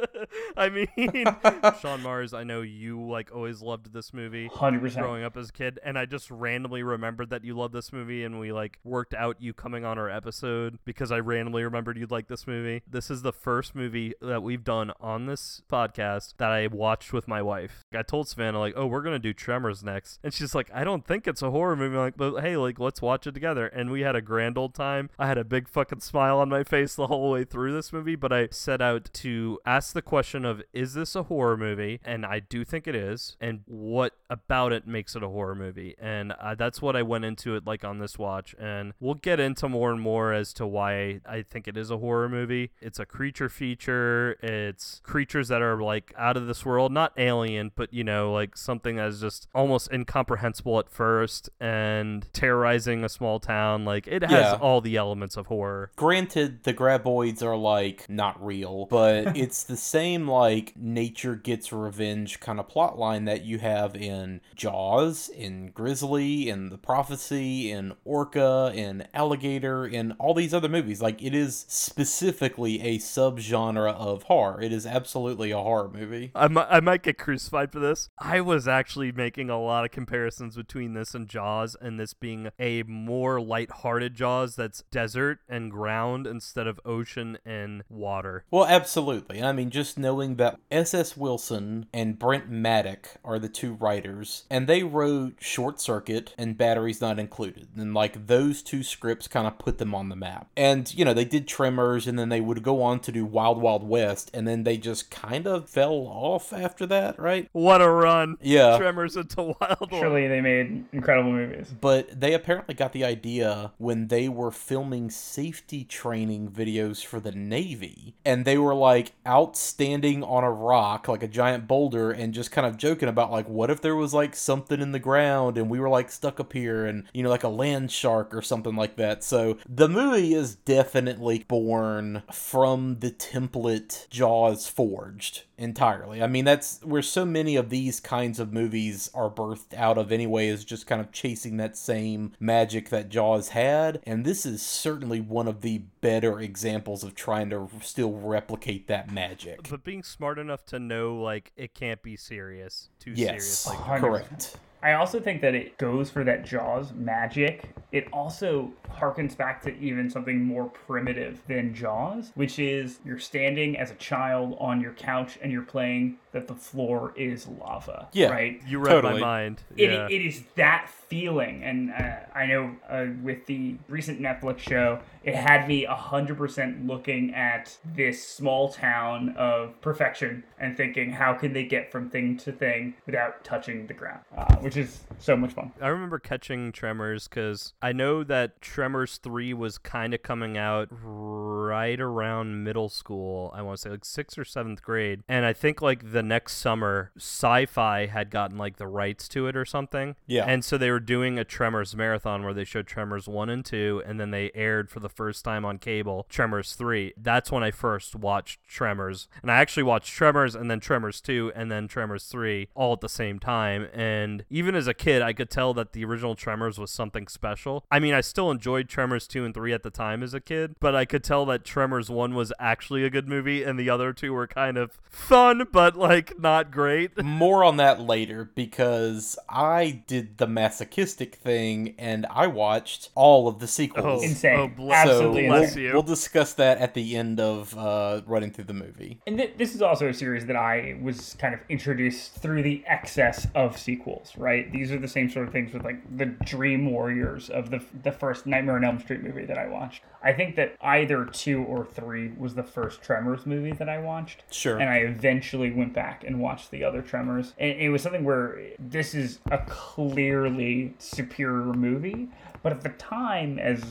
I mean, Sean Mars, I know you like always loved this movie. 100%. growing up as a kid and i just randomly remembered that you loved this movie and we like worked out you coming on our episode because i randomly remembered you'd like this movie this is the first movie that we've done on this podcast that i watched with my wife i told savannah like oh we're gonna do tremors next and she's like i don't think it's a horror movie I'm like but hey like let's watch it together and we had a grand old time i had a big fucking smile on my face the whole way through this movie but i set out to ask the question of is this a horror movie? And i do think it is. And what about it makes it a horror movie? And uh, that's what i went into it like on this watch. And we'll get into more and more as to why i think it is a horror movie. It's a creature feature. It's creatures that are like out of this world. Not alien but you know like something that's just almost incomprehensible at first and terrorizing a small town. Like it has Yeah. all the elements of horror. Granted, the graboids are like not real, but it's the same like nature gets revenge kind of plot line that you have in Jaws, in Grizzly, in The Prophecy, in Orca, in Alligator, in all these other movies. Like it is specifically a subgenre of horror. It is absolutely a horror movie. I might, I might get crucified for this. I was actually making a lot of comparisons between this and Jaws, and this being a more light-hearted Jaws that's desert and ground instead of ocean and water. Well, absolutely. I mean, just knowing that S.S. Wilson and Brent Maddock are the two writers, and they wrote Short Circuit and Batteries Not Included. And, like, those two scripts kind of put them on the map. And, you know, they did Tremors, and then they would go on to do Wild Wild West, and then they just kind of fell off after that, right? What a run! Yeah. Tremors into Wild Wild. Surely they made incredible movies. But they apparently got the idea when they were filming safety training videos for the Navy. And they were like out standing on a rock, like a giant boulder, and just kind of joking about, like, what if there was like something in the ground and we were like stuck up here and, you know, like a land shark or something like that. So the movie is definitely born from the template Jaws forged entirely. I mean, that's where so many of these kinds of movies are birthed out of anyway, is just kind of chasing that same magic that Jaws had. And this is certainly one of the better examples of trying to still replicate that magic. But being smart enough to know like it can't be serious, too Yes, serious. Like 100%. correct. I also think that it goes for that Jaws magic. It also harkens back to even something more primitive than Jaws, which is you're standing as a child on your couch and you're playing that the floor is lava. Yeah. Right? you read Totally. my mind. It, yeah. it is that feeling. And uh, I know uh, with the recent Netflix show, it had me 100% looking at this small town of perfection and thinking, how can they get from thing to thing without touching the ground? Uh, which is so much fun. I remember catching Tremors because I know that Tremors 3 was kind of coming out right around middle school. I want to say like sixth or seventh grade. And I think like the next summer, sci fi had gotten like the rights to it or something. Yeah. And so they were doing a Tremors marathon where they showed Tremors 1 and 2, and then they aired for the first time on cable Tremors 3. That's when I first watched Tremors. And I actually watched Tremors and then Tremors 2 and then Tremors 3 all at the same time. And even as a kid, I could tell that the original Tremors was something special. I mean, I still enjoyed Tremors 2 and 3 at the time as a kid, but I could tell that Tremors 1 was actually a good movie and the other two were kind of fun, but like not great. More on that later because I did the masochistic thing and I watched all of the sequels. Oh, Insane. oh, bless, so Absolutely we'll, you. we'll discuss that at the end of uh, running through the movie. And th- this is also a series that I was kind of introduced through the excess of sequels, right? These are the same sort of things with like the Dream Warriors of the the first Nightmare on Elm Street movie that I watched. I think that either two or three was the first Tremors movie that I watched. Sure. And I eventually went back and watched the other Tremors. And it was something where this is a clearly superior movie. But at the time, as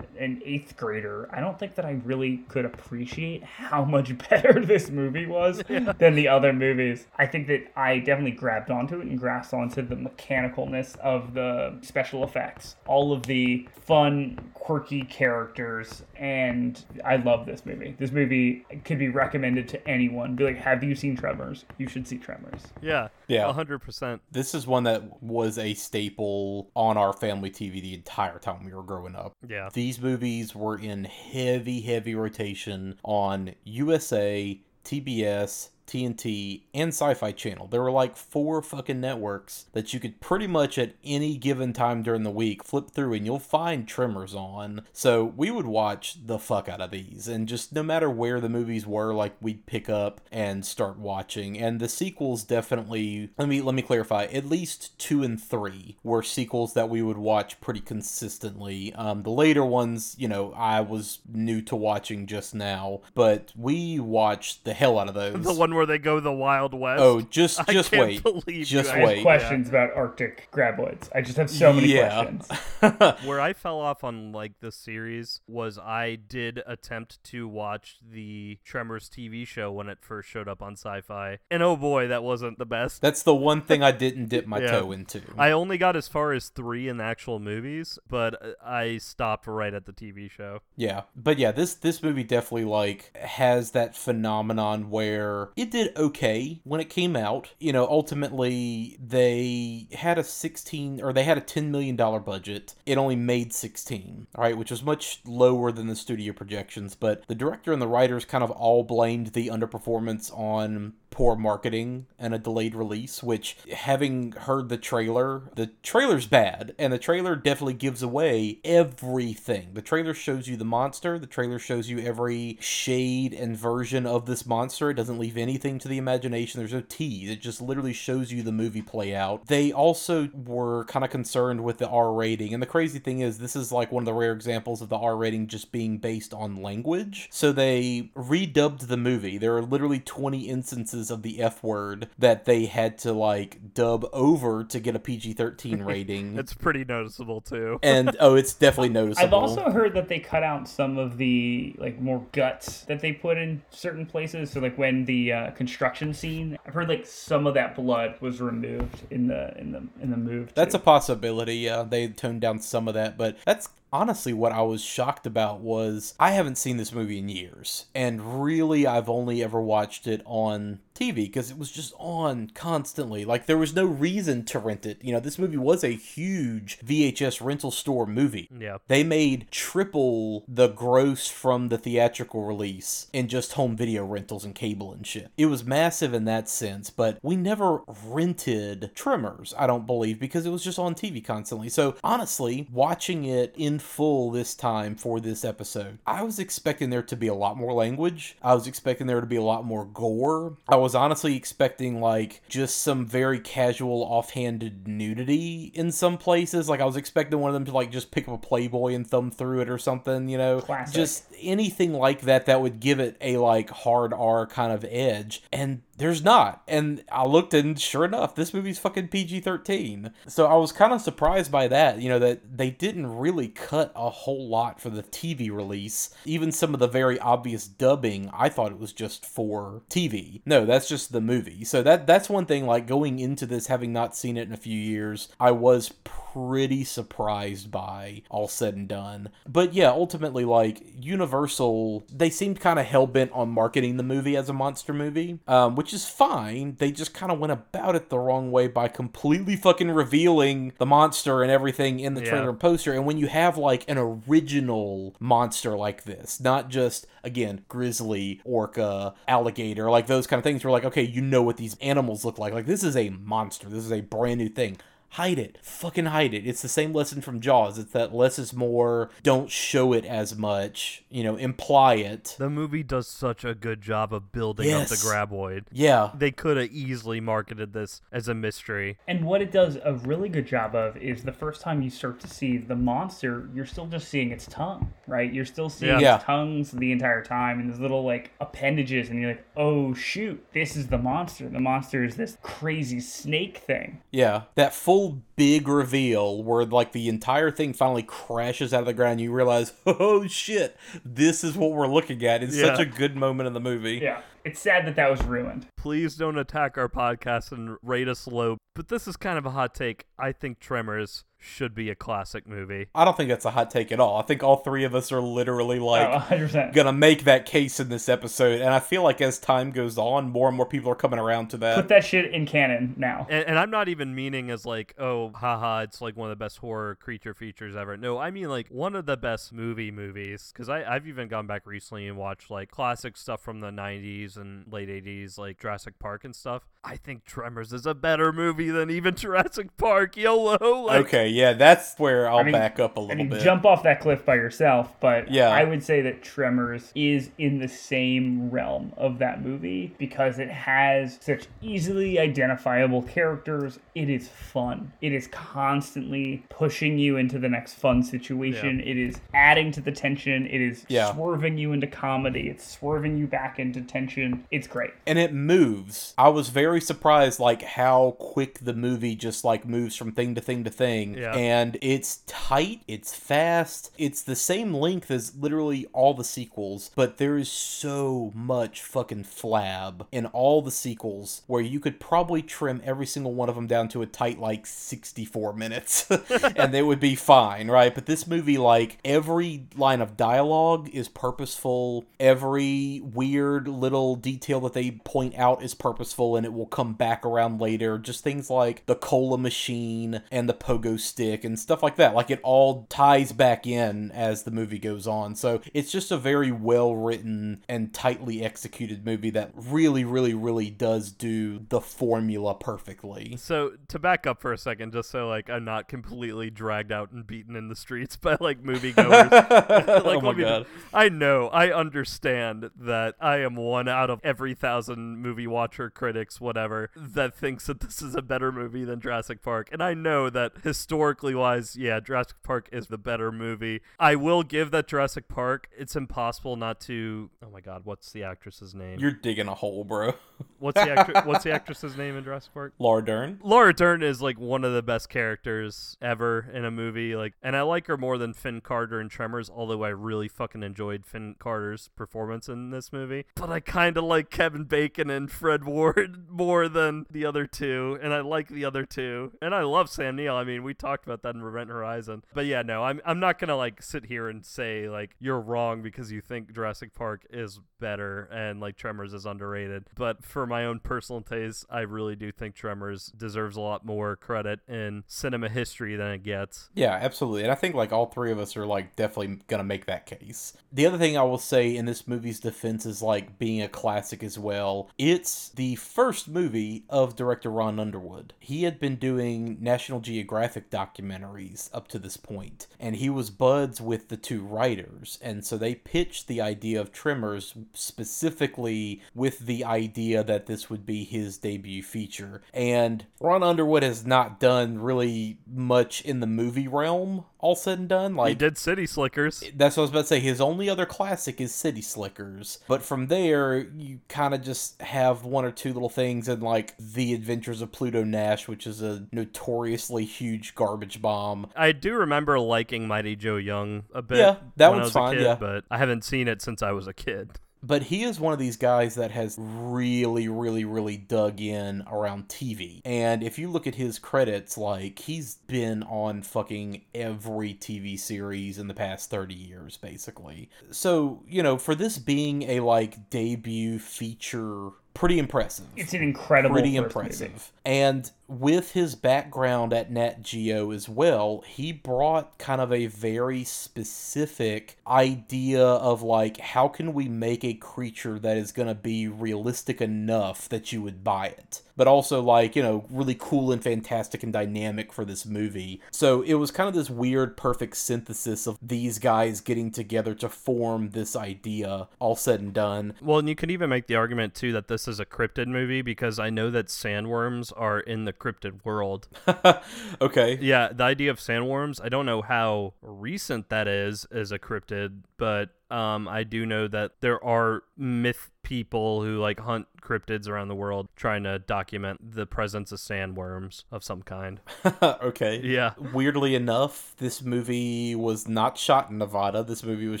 an eighth grader, I don't think that I really could appreciate how much better this movie was than the other movies. I think that I definitely grabbed onto it and grasped onto the mechanicalness of the special effects, all of the fun, quirky characters, and I love this movie. This movie could be recommended to anyone. Be like, have you seen Tremors? You should see Tremors. Yeah. Yeah. 100%. This is one that was a staple on our family TV the entire time we were growing up. Yeah. These movies were in heavy, heavy rotation on USA, TBS, TNT, and Sci Fi Channel. There were like four fucking networks that you could pretty much at any given time during the week flip through and you'll find Tremors on. So we would watch the fuck out of these. And just no matter where the movies were, like we'd pick up and start watching. And the sequels definitely let me let me clarify, at least two and three were sequels that we would watch pretty consistently. Um, the later ones, you know, I was new to watching just now, but we watched the hell out of those. The one where they go the Wild West. Oh, just I just can't wait. believe just you I have wait. questions about Arctic graboids. I just have so many Yeah. questions. Where I fell off on like the series was I did attempt to watch the Tremors TV show when it first showed up on Sci-Fi, and oh boy, that wasn't the best. That's the one thing I didn't dip my Yeah. toe into. I only got as far as three in the actual movies, but uh, I stopped right at the TV show. Yeah, but yeah, this this movie definitely like has that phenomenon where it did okay when it came out. You know, ultimately they had a 16 or they had a 10 million dollar budget. It only made 16, right, which was much lower than the studio projections, but the director and the writers kind of all blamed the underperformance on poor marketing and a delayed release, which having heard the trailer, the trailer's bad, and the trailer definitely gives away everything. The trailer shows you the monster, the trailer shows you every shade and version of this monster. It doesn't leave anything to the imagination. There's no tease. It just literally shows you the movie play out. They also were kind of concerned with the R rating, and the crazy thing is this is like one of the rare examples of the R rating just being based on language. So they redubbed the movie. There are literally 20 instances of the F word that they had to like dub over to get a PG 13 rating. It's pretty noticeable too. and oh, it's definitely noticeable. I've also heard that they cut out some of the like more guts that they put in certain places. So like when the uh, construction scene, I've heard like some of that blood was removed in the in the in the move. That's a possibility. Yeah, they toned down some of that, but that's honestly, what I was shocked about was I haven't seen this movie in years. And really, I've only ever watched it on TV because it was just on constantly. Like, there was no reason to rent it. You know, this movie was a huge VHS rental store movie. Yeah. They made triple the gross from the theatrical release in just home video rentals and cable and shit. It was massive in that sense, but we never rented Tremors, I don't believe, because it was just on TV constantly. So honestly, watching it in full this time for this episode, I was expecting there to be a lot more language. I was expecting there to be a lot more gore. I was honestly expecting like just some very casual offhanded nudity in some places. Like I was expecting one of them to like just pick up a Playboy and thumb through it or something, you know? Classic. Just anything like that that would give it a like hard R kind of edge. And there's not. And I looked and sure enough, this movie's fucking PG 13. So I was kind of surprised by that, you know, that they didn't really cut a whole lot for the TV release. Even some of the very obvious dubbing, I thought it was just for TV. No, that's just the movie. So that that's one thing, like going into this, having not seen it in a few years, I was pretty surprised by all said and done. But yeah, ultimately, like Universal, they seemed kind of hell bent on marketing the movie as a monster movie, um, which is fine. They just kind of went about it the wrong way by completely fucking revealing the monster and everything in the Yeah. trailer and poster. And when you have like an original monster like this, not just again grizzly, orca, alligator, like those kind of things, we're like, okay, you know what these animals look like. Like this is a monster. This is a brand new thing hide it fucking hide it it's the same lesson from jaws it's that less is more don't show it as much you know imply it The movie does such a good job of building Yes. up the graboid. yeah They could have easily marketed this as a mystery. And what it does a really good job of is the first time you start to see the monster, you're still just seeing its tongue, right? You're still seeing Yeah. Yeah. its tongues the entire time and these little like appendages, and you're like, oh shoot, this is the monster. The monster is this crazy snake thing. yeah that full big reveal where like the entire thing finally crashes out of the ground you realize oh shit this is what we're looking at it's such a good moment in the movie Yeah. It's sad that that was ruined. Please don't attack our podcast and rate us low. But this is kind of a hot take. I think Tremors should be a classic movie. I don't think that's a hot take at all. I think all three of us are literally oh, like oh, gonna make that case in this episode, and I feel like as time goes on, more and more people are coming around to that. Put that shit in canon now. And, and I'm not even meaning as like, oh, haha, it's like one of the best horror creature features ever. No, I mean like one of the best movie movies. Because I've even gone back recently and watched like classic stuff from the 90s and late 80s, like Jurassic Park and stuff. I think Tremors is a better movie than even Jurassic Park. YOLO. Like, okay, yeah, that's where I'll mean- back up a little mean, bit. jump off that cliff by yourself, but Yeah. I would say that Tremors is in the same realm of that movie because it has such easily identifiable characters. It is fun. It is constantly pushing you into the next fun situation. It is adding to the tension. It is Yeah. swerving you into comedy. It's swerving you back into tension. It's great. and it moves. I was very surprised, like how quick the movie just like moves from thing to thing to thing. Yeah. And it's tight, it's fast, it's the same length as literally all the sequels, but there is so much fucking flab in all the sequels where you could probably trim every single one of them down to a tight like 64 minutes and they would be fine, right? But this movie, like every line of dialogue is purposeful, every weird little detail that they point out is purposeful and it will come back around later. Just things like the cola machine and the pogo stick and stuff like that. Like it all ties back in as the movie goes on. So it's just a very well written and tightly executed movie that really, really, really does do the formula perfectly. So to back up for a second, just so like I'm not completely dragged out and beaten in the streets by like moviegoers. like, oh my god. I know, I understand that I am one out of every thousand movie watcher critics, whatever, that thinks that this is a better movie than Jurassic Park. And I know that historically wise, yeah, Jurassic Park is the better movie. I will give that Jurassic Park, it's impossible not to. Oh my god, what's the actress's name? You're digging a hole, bro. what's the actress? what's the actress's name in Jurassic Park? Laura Dern. Laura Dern is like one of the best characters ever in a movie. Like, and I like her more than Finn Carter in Tremors. Although I really fucking enjoyed Finn Carter's performance in this movie. But I kind of like Kevin Bacon and Fred Ward more than the other two. And I like the other two, and I love Sam Neill. I mean, we talked about that in Event Horizon. But yeah, no, I'm I'm not gonna like sit here and say like you're wrong because you think Jurassic Park is better and like Tremors is underrated. But for my own personal taste, I really do think Tremors deserves a lot more credit in cinema history than it gets. Yeah, absolutely. And I think like all three of us are like definitely gonna make that case. The other thing I will say in this movie's defense is like being a classic as well. It's the first movie of director Ron Underwood. He had been doing National Geographic documentaries up to this point, and he was buds with the two writers. And so they pitched the idea of Tremors specifically with the idea that this would be his debut feature. And Ron Underwood has not done really much in the movie realm, all said and done. Like He did City Slickers. that's what I was about to say. His only other classic is City Slickers. But from there, you kind of just have one or two little things and like The Adventures of Pluto Nash, which is a notoriously huge garbage bomb. I do remember liking Mighty Joe Young a bit. Yeah, that one's was fine, A kid, yeah. but I haven't seen it since I was a kid. But he is one of these guys that has really, really, really dug in around TV. And if you look at his credits, like, he's been on fucking every TV series in the past 30 years, basically. So, you know, for this being a, like, debut feature, pretty impressive. It's an incredible pretty impressive. movie. And with his background at Nat Geo as well, he brought kind of a very specific idea of like how can we make a creature that is going to be realistic enough that you would buy it. But also like, you know, really cool and fantastic and dynamic for this movie. So it was kind of this weird perfect synthesis of these guys getting together to form this idea all said and done. Well, and you could even make the argument too that this is a cryptid movie because I know that sandworms are in the cryptid world. okay. Yeah, the idea of sandworms, I don't know how recent that is as a cryptid, but um, I do know that there are myth people who like hunt cryptids around the world trying to document the presence of sandworms of some kind. okay. Yeah. Weirdly enough, this movie was not shot in Nevada. This movie was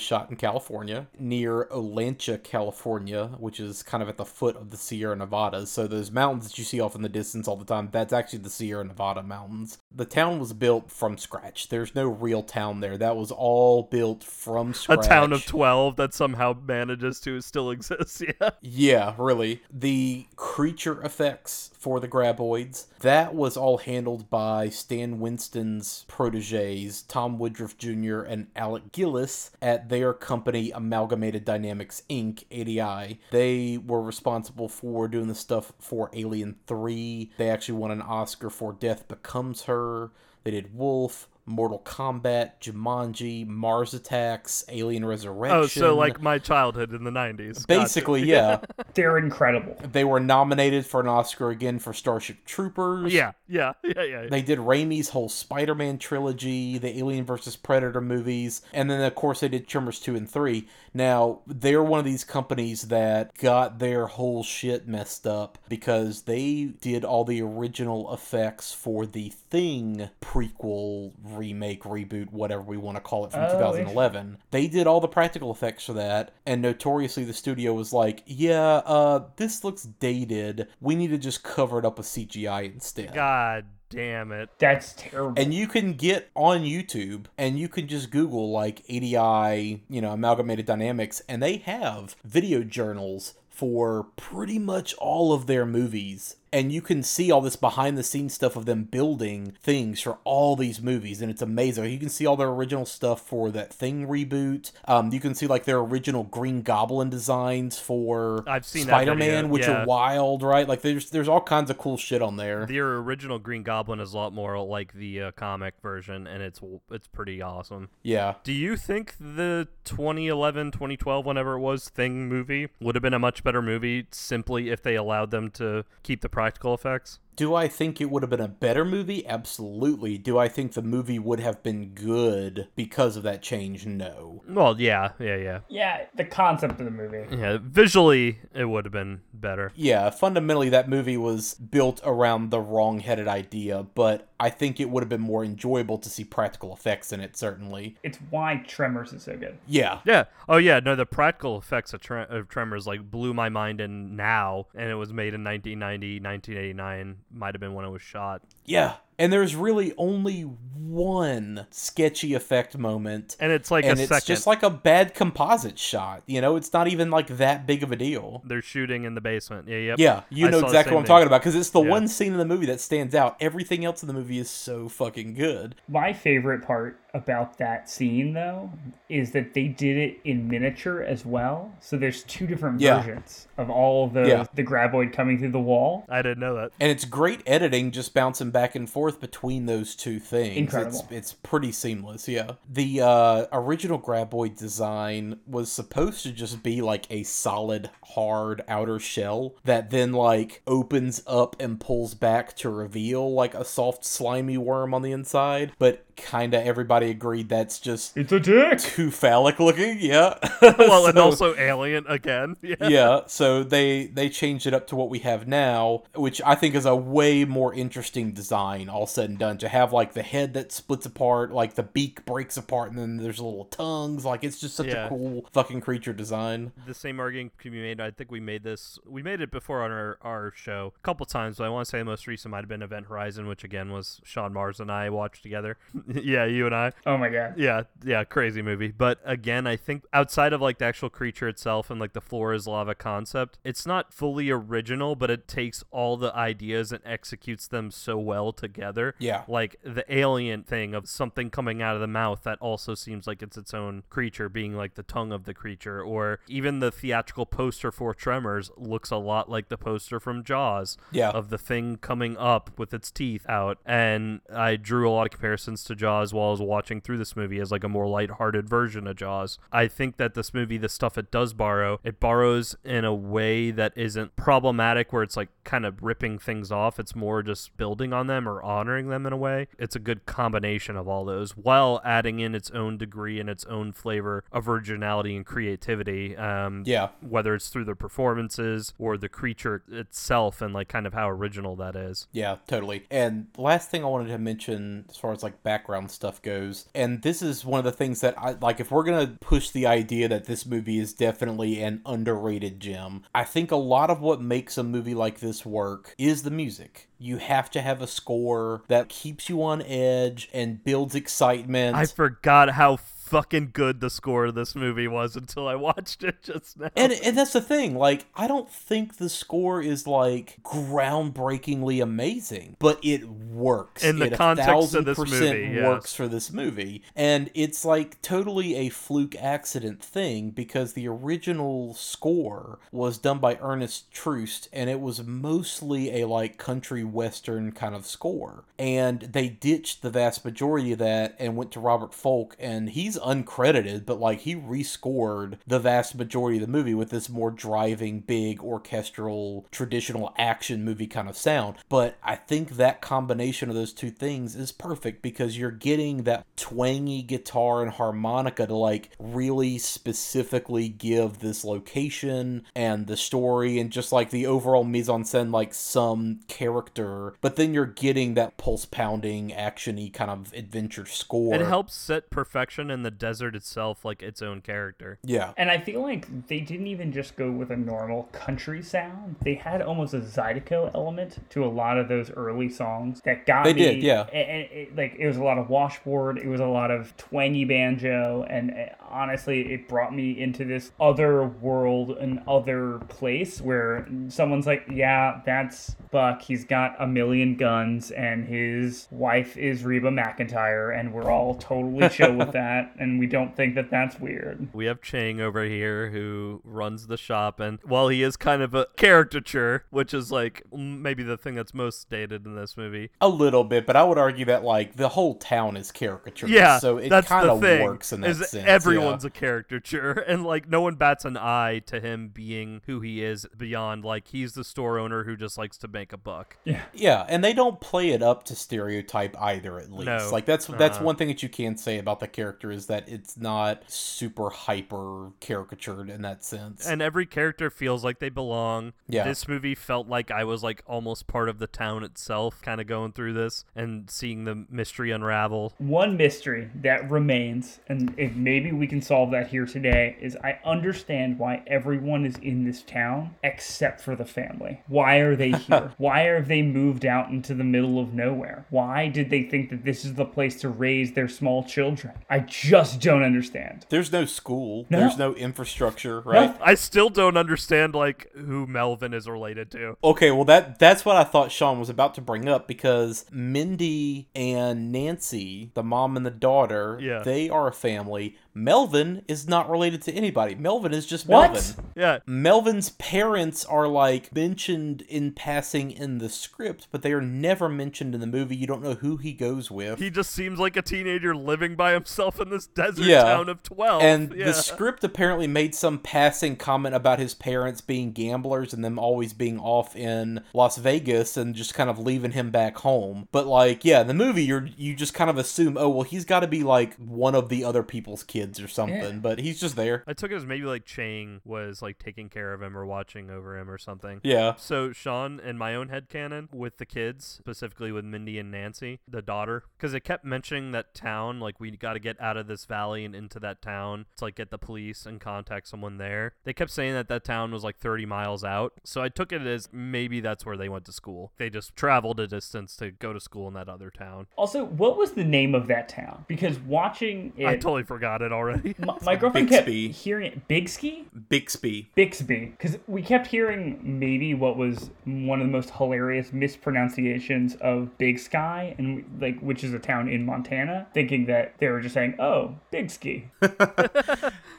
shot in California, near Olancha, California, which is kind of at the foot of the Sierra Nevadas. So those mountains that you see off in the distance all the time, that's actually the Sierra Nevada mountains. The town was built from scratch. There's no real town there. That was all built from scratch. A town of 12 that somehow manages to still exist. Yeah. Yeah, really. The creature effects for the graboids, that was all handled by Stan Winston's proteges, Tom Woodruff Jr. and Alec Gillis at their company Amalgamated Dynamics Inc., ADI. They were responsible for doing the stuff for Alien 3. They actually won an Oscar for Death Becomes Her. They did Wolf. Mortal Kombat, Jumanji, Mars Attacks, Alien Resurrection. Oh, so like my childhood in the 90s. Gotcha. basically, yeah. They're incredible. They were nominated for an Oscar again for Starship Troopers. Yeah, yeah, yeah, yeah. They did Raimi's whole Spider Man trilogy, the Alien vs. Predator movies, and then, of course, they did Tremors 2 and 3. Now, they're one of these companies that got their whole shit messed up because they did all the original effects for the Thing prequel, remake, reboot, whatever we want to call it, from Oh, 2011. They did all the practical effects for that, and notoriously, the studio was like, yeah, uh, this looks dated. We need to just cover it up with CGI instead. God damn it. That's terrible. And you can get on YouTube and you can just Google like ADI, you know, Amalgamated Dynamics, and they have video journals for pretty much all of their movies. And you can see all this behind the scenes stuff of them building things for all these movies, and it's amazing. You can see all their original stuff for that Thing reboot. Um, you can see like their original Green Goblin designs for I've seen Spider Man, which yeah. are wild, right? Like there's there's all kinds of cool shit on there. The original Green Goblin is a lot more like the uh, comic version, and it's it's pretty awesome. Yeah. Do you think the 2011, 2012, whenever it was, Thing movie would have been a much better movie simply if they allowed them to keep the practical effects? Do I think it would have been a better movie? Absolutely. Do I think the movie would have been good because of that change? No. Well, yeah, yeah, yeah. yeah, the concept of the movie. Yeah, visually, it would have been better. Yeah, fundamentally, that movie was built around the wrong headed idea, but I think it would have been more enjoyable to see practical effects in it, certainly. It's why Tremors is so good. Yeah. Yeah. Oh, yeah. No, the practical effects of, tre- of Tremors like blew my mind in now, and it was made in 1990, 1989. Might have been when it was shot. Yeah. And there's really only one sketchy effect moment. And it's like and a it's second. just like a bad composite shot. You know, it's not even like that big of a deal. They're shooting in the basement. Yeah, yep. Yeah, you I know exactly what I'm thing. talking about because it's the Yeah. one scene in the movie that stands out. Everything else in the movie is so fucking good. My favorite part about that scene, though, is that they did it in miniature as well. So there's two different Yeah. versions of all of the Yeah. the graboid coming through the wall. I didn't know that. And it's great editing just bouncing back and forth between those two things. Incredible. It's, it's pretty seamless, yeah. The uh, original Graboid design was supposed to just be like a solid, hard outer shell that then like opens up and pulls back to reveal like a soft, slimy worm on the inside. But kinda everybody agreed that's just It's a dick. too phallic looking, yeah. Well, and also Alien again. Yeah. yeah so they they changed it up to what we have now which i think is a way more interesting design all said and done to have like the head that splits apart like the beak breaks apart and then there's little tongues like it's just such Yeah. a cool fucking creature design The same argument can be made. I think we made this. We made it before on our, our show a couple times, but I want to say the most recent might have been Event Horizon, which again was Sean Mars and I watched together. yeah, you and I. Oh my god. Yeah, yeah, crazy movie. But again, I think outside of like the actual creature itself and like the floor is lava concept, it's not fully original, but it takes all the ideas and executes them so well together. Yeah. Like the alien thing of something coming out of the mouth that also seems like it's its own creature, being like the tongue of the creature, or even the theatrical poster for Tremors looks a lot like the poster from Jaws Yeah. of the thing coming up with its teeth out. And I drew a lot of comparisons to Jaws while I was watching through this movie as like a more lighthearted version of Jaws. I think that this movie, the stuff it does borrow, it borrows in a way that isn't problematic where it's like kind of ripping things off. It's more just building on them or honoring them in a way. It's a good combination of all those while adding in its own degree and its own flavor of originality and creativity. Um, Yeah. whether it's through the performances or the creature itself and like kind of how original that is. Yeah, totally. And last thing I wanted to mention as far as like background stuff goes, and this is one of the things that I like if we're going to push the idea that this movie is definitely an underrated gem. I think a lot of what makes a movie like this work is the music. You have to have a score that keeps you on edge and builds excitement. I forgot how fucking good the score of this movie was until I watched it just now. And and that's the thing. Like I don't think the score is like groundbreakingly amazing, but it works. In the it context of this movie, yes. works for this movie, and it's like totally a fluke accident thing because the original score was done by Ernest Troost, and it was mostly a like country western kind of score, and they ditched the vast majority of that and went to Robert Folk, and he's uncredited, but like he rescored the vast majority of the movie with this more driving, big orchestral, traditional action movie kind of sound. But I think that combination of those two things is perfect because you're getting that twangy guitar and harmonica to like really specifically give this location and the story and just like the overall mise en scène like some character. But then you're getting that pulse pounding, actiony kind of adventure score. it helps set perfection in the desert itself like its own character. Yeah. And I feel like they didn't even just go with a normal country sound. They had almost a Zydeco element to a lot of those early songs that got They me. did, yeah. And, and it, like it was a lot of washboard. It was a lot of twangy banjo, and uh, honestly, it brought me into this other world, an other place where someone's like, "Yeah, that's Buck. He's got a million guns, and his wife is Reba McEntire, and we're all totally chill with that, and we don't think that that's weird." We have Chang over here who runs the shop, and while he is kind of a caricature, which is like maybe the thing that's most dated in this movie, A little bit, but I would argue that like the whole town is caricature. yeah, so it kind of works in that is sense. Everyone's yeah. a caricature, and like no one bats an eye to him being who he is beyond like he's the store owner who just likes to make a buck. yeah, yeah, and they don't play it up to stereotype either. At least, No. like that's uh-huh. that's Uh-uh. one thing that you can say about the character is that it's not super hyper caricatured in that sense. And every character feels like they belong. Yeah. This movie felt like I was like almost part of the town itself, kind of going through this and seeing the mystery unravel. One mystery that remains, and if maybe we can solve that here today, is I understand why everyone is in this town except for the family. Why are they here? Why have they moved out into the middle of nowhere? Why did they think that this is the place to raise their small children? I just don't understand. There's no school. No. There's no infrastructure, right? I still don't understand like who Melvin is related to. Okay, well that that's what I thought Sean was about to bring up because Mindy and Nancy, the mom and the daughter, Yeah. they are a family. Melvin is not related to anybody. Melvin is just What? Melvin. Yeah, Melvin's parents are like mentioned in passing in the script, but they are never mentioned in the movie. You don't know who he goes with. he just seems like a teenager living by himself in this desert Yeah. town of 12. and yeah. the script apparently made some passing comment about his parents being gamblers and them always being off in Las Vegas and just kind of leaving him back home. But like, yeah, in the movie you're you just kind of assume, oh well, he's got to be like one of the other people's kids or something. Yeah. But he's just there. I took it as maybe like Chang was like taking care of him or watching over him or something. Yeah. So Sean, in my own headcanon, with the kids, specifically with Mindy and Nancy, the daughter, because it kept mentioning that town, like we got to get out of this valley and into that town to like get the police and contact someone there. They kept saying that that town was like 30 miles out, so I took it as maybe that's where they went to school. They just traveled a distance to go to school in that other town. Also, what was the name of that town? Because watching it, I totally forgot it already. my, my girlfriend Bixby. kept hearing it. Bixby? Bixby. Bixby, because we kept hearing maybe what was one of the most hilarious mispronunciations of Big Sky, and like which is a town in Montana, thinking that they were just saying, "Oh, Big Ski."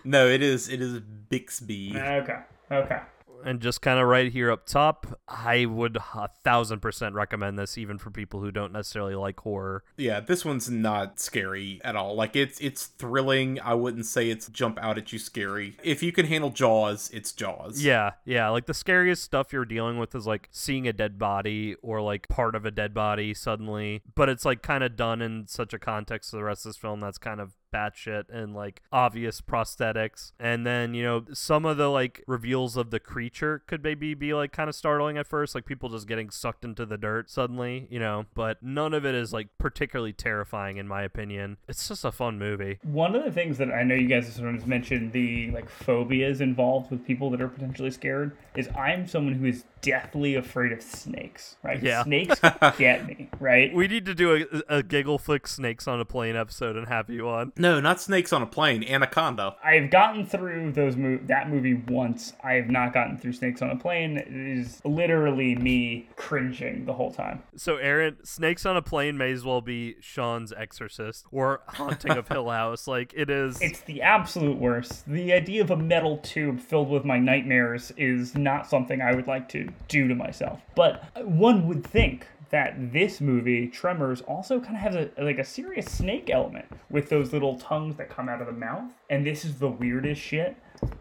No, it is it is Bixby. okay, okay. And just kind of right here up top, I would a thousand percent recommend this, even for people who don't necessarily like horror. Yeah, this one's not scary at all. Like it's it's thrilling. I wouldn't say it's jump out at you scary. If you can handle Jaws, it's Jaws. Yeah, yeah. Like the scariest stuff you're dealing with is like seeing a dead body or like part of a dead body suddenly, but it's like kind of done in such a context of the rest of this film that's kind of batshit and like obvious prosthetics. And then, you know, some of the like reveals of the creature could maybe be like kind of startling at first, like people just getting sucked into the dirt suddenly, you know, but none of it is like particularly terrifying in my opinion. It's just a fun movie. One of the things that I know you guys have sometimes mentioned the like phobias involved with people that are potentially scared is I'm someone who is deathly afraid of snakes. Right? Yeah. Snakes get me. Right? We need to do a, a giggle flick snakes on a plane episode and have you on. No, not snakes on a plane. Anaconda. I've gotten through those mo- that movie once. I have not gotten through Snakes on a Plane. It is literally me cringing the whole time. So, Aaron, Snakes on a Plane may as well be Sean's Exorcist or Haunting of Hill House. Like, it is. It's the absolute worst. The idea of a metal tube filled with my nightmares is not something I would like to do to myself. But one would think that this movie, Tremors, also kind of has a like a serious snake element with those little tongues that come out of the mouth. And this is the weirdest shit.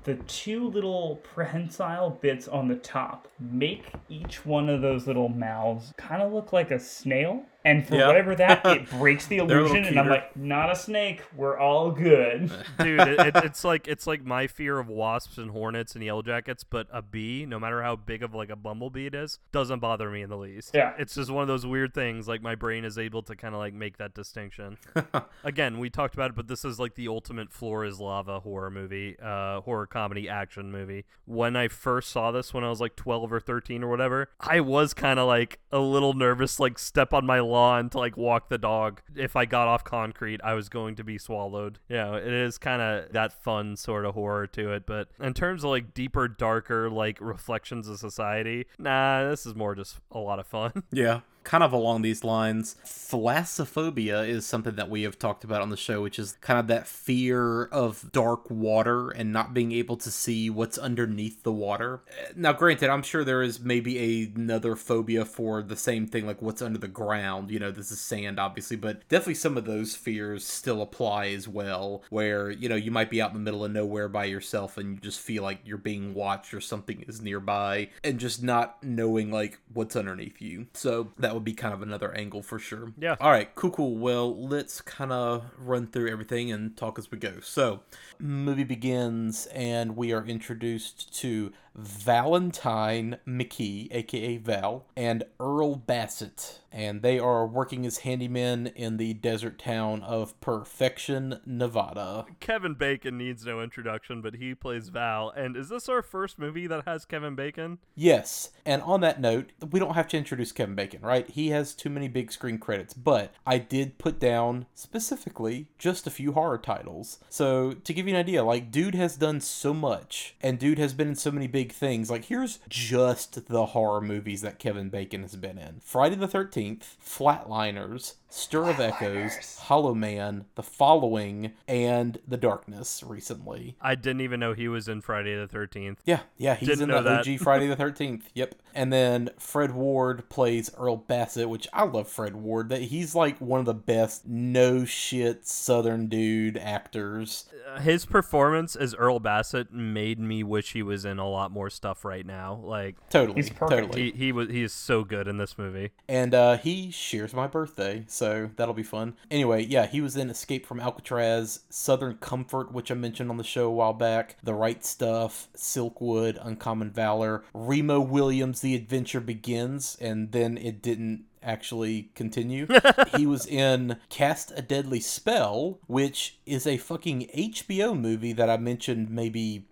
The two little prehensile bits on the top make each one of those little mouths kind of look like a snail. And for Yeah. whatever that, it breaks the illusion. And I'm like, not a snake. We're all good. Dude, it, it, it's like it's like my fear of wasps and hornets and yellow jackets, but a bee, no matter how big of like a bumblebee it is, doesn't bother me in the least. Yeah. it's just one of those weird things. Like my brain is able to kind of like make that distinction. Again, we talked about it, but this is like the ultimate floor is lava horror movie, uh, horror comedy action movie. When I first saw this, when I was like twelve or thirteen or whatever, I was kind of like a little nervous, like step on my lawn to like walk the dog. If I got off concrete, I was going to be swallowed. You know, it is kind of that fun sort of horror to it. But in terms of like deeper, darker, like reflections of society, nah, this is more just a lot of fun. Yeah. Kind of along these lines, thalassophobia is something that we have talked about on the show, which is kind of that fear of dark water and not being able to see what's underneath the water. Now, granted, I'm sure there is maybe another phobia for the same thing, like what's under the ground. You know, this is sand, obviously, but definitely some of those fears still apply as well, where, you know, you might be out in the middle of nowhere by yourself and you just feel like you're being watched or something is nearby and just not knowing, like, what's underneath you. So that would be kind of another angle for sure. Yeah. All right, cool, cool. Well, let's kind of run through everything and talk as we go. So, movie begins and we are introduced to Valentine McKee, aka Val, and Earl Bassett. And they are working as handymen in the desert town of Perfection, Nevada. Kevin Bacon needs no introduction, but he plays Val. And is this our first movie that has Kevin Bacon? Yes, and on that note, we don't have to introduce Kevin Bacon, right? He has too many big screen credits, but I did put down specifically just a few horror titles. So, to give you an idea, like, dude has done so much, and dude has been in so many big things. Like, here's just the horror movies that Kevin Bacon has been in Friday the 13th, Flatliners, Stir of Echoes, Hollow Man, The Following, and The Darkness recently. I didn't even know he was in Friday the 13th. Yeah, yeah, he's Didn't in the that. OG Friday the 13th. Yep. And then Fred Ward plays Earl Bassett, which I love Fred Ward. That he's like one of the best no shit southern dude actors. Uh, His performance as Earl Bassett made me wish he was in a lot more stuff right now. Like Totally. He's perfect. Totally. he he was he is so good in this movie. And uh, he shares my birthday, so that'll be fun. Anyway, yeah, he was in Escape from Alcatraz, Southern Comfort, which I mentioned on the show a while back, The Right Stuff, Silkwood, Uncommon Valor, Remo Williams, The Adventure Begins, and then it didn't actually continue. he was in Cast a Deadly Spell, which is a fucking HBO movie that I mentioned maybe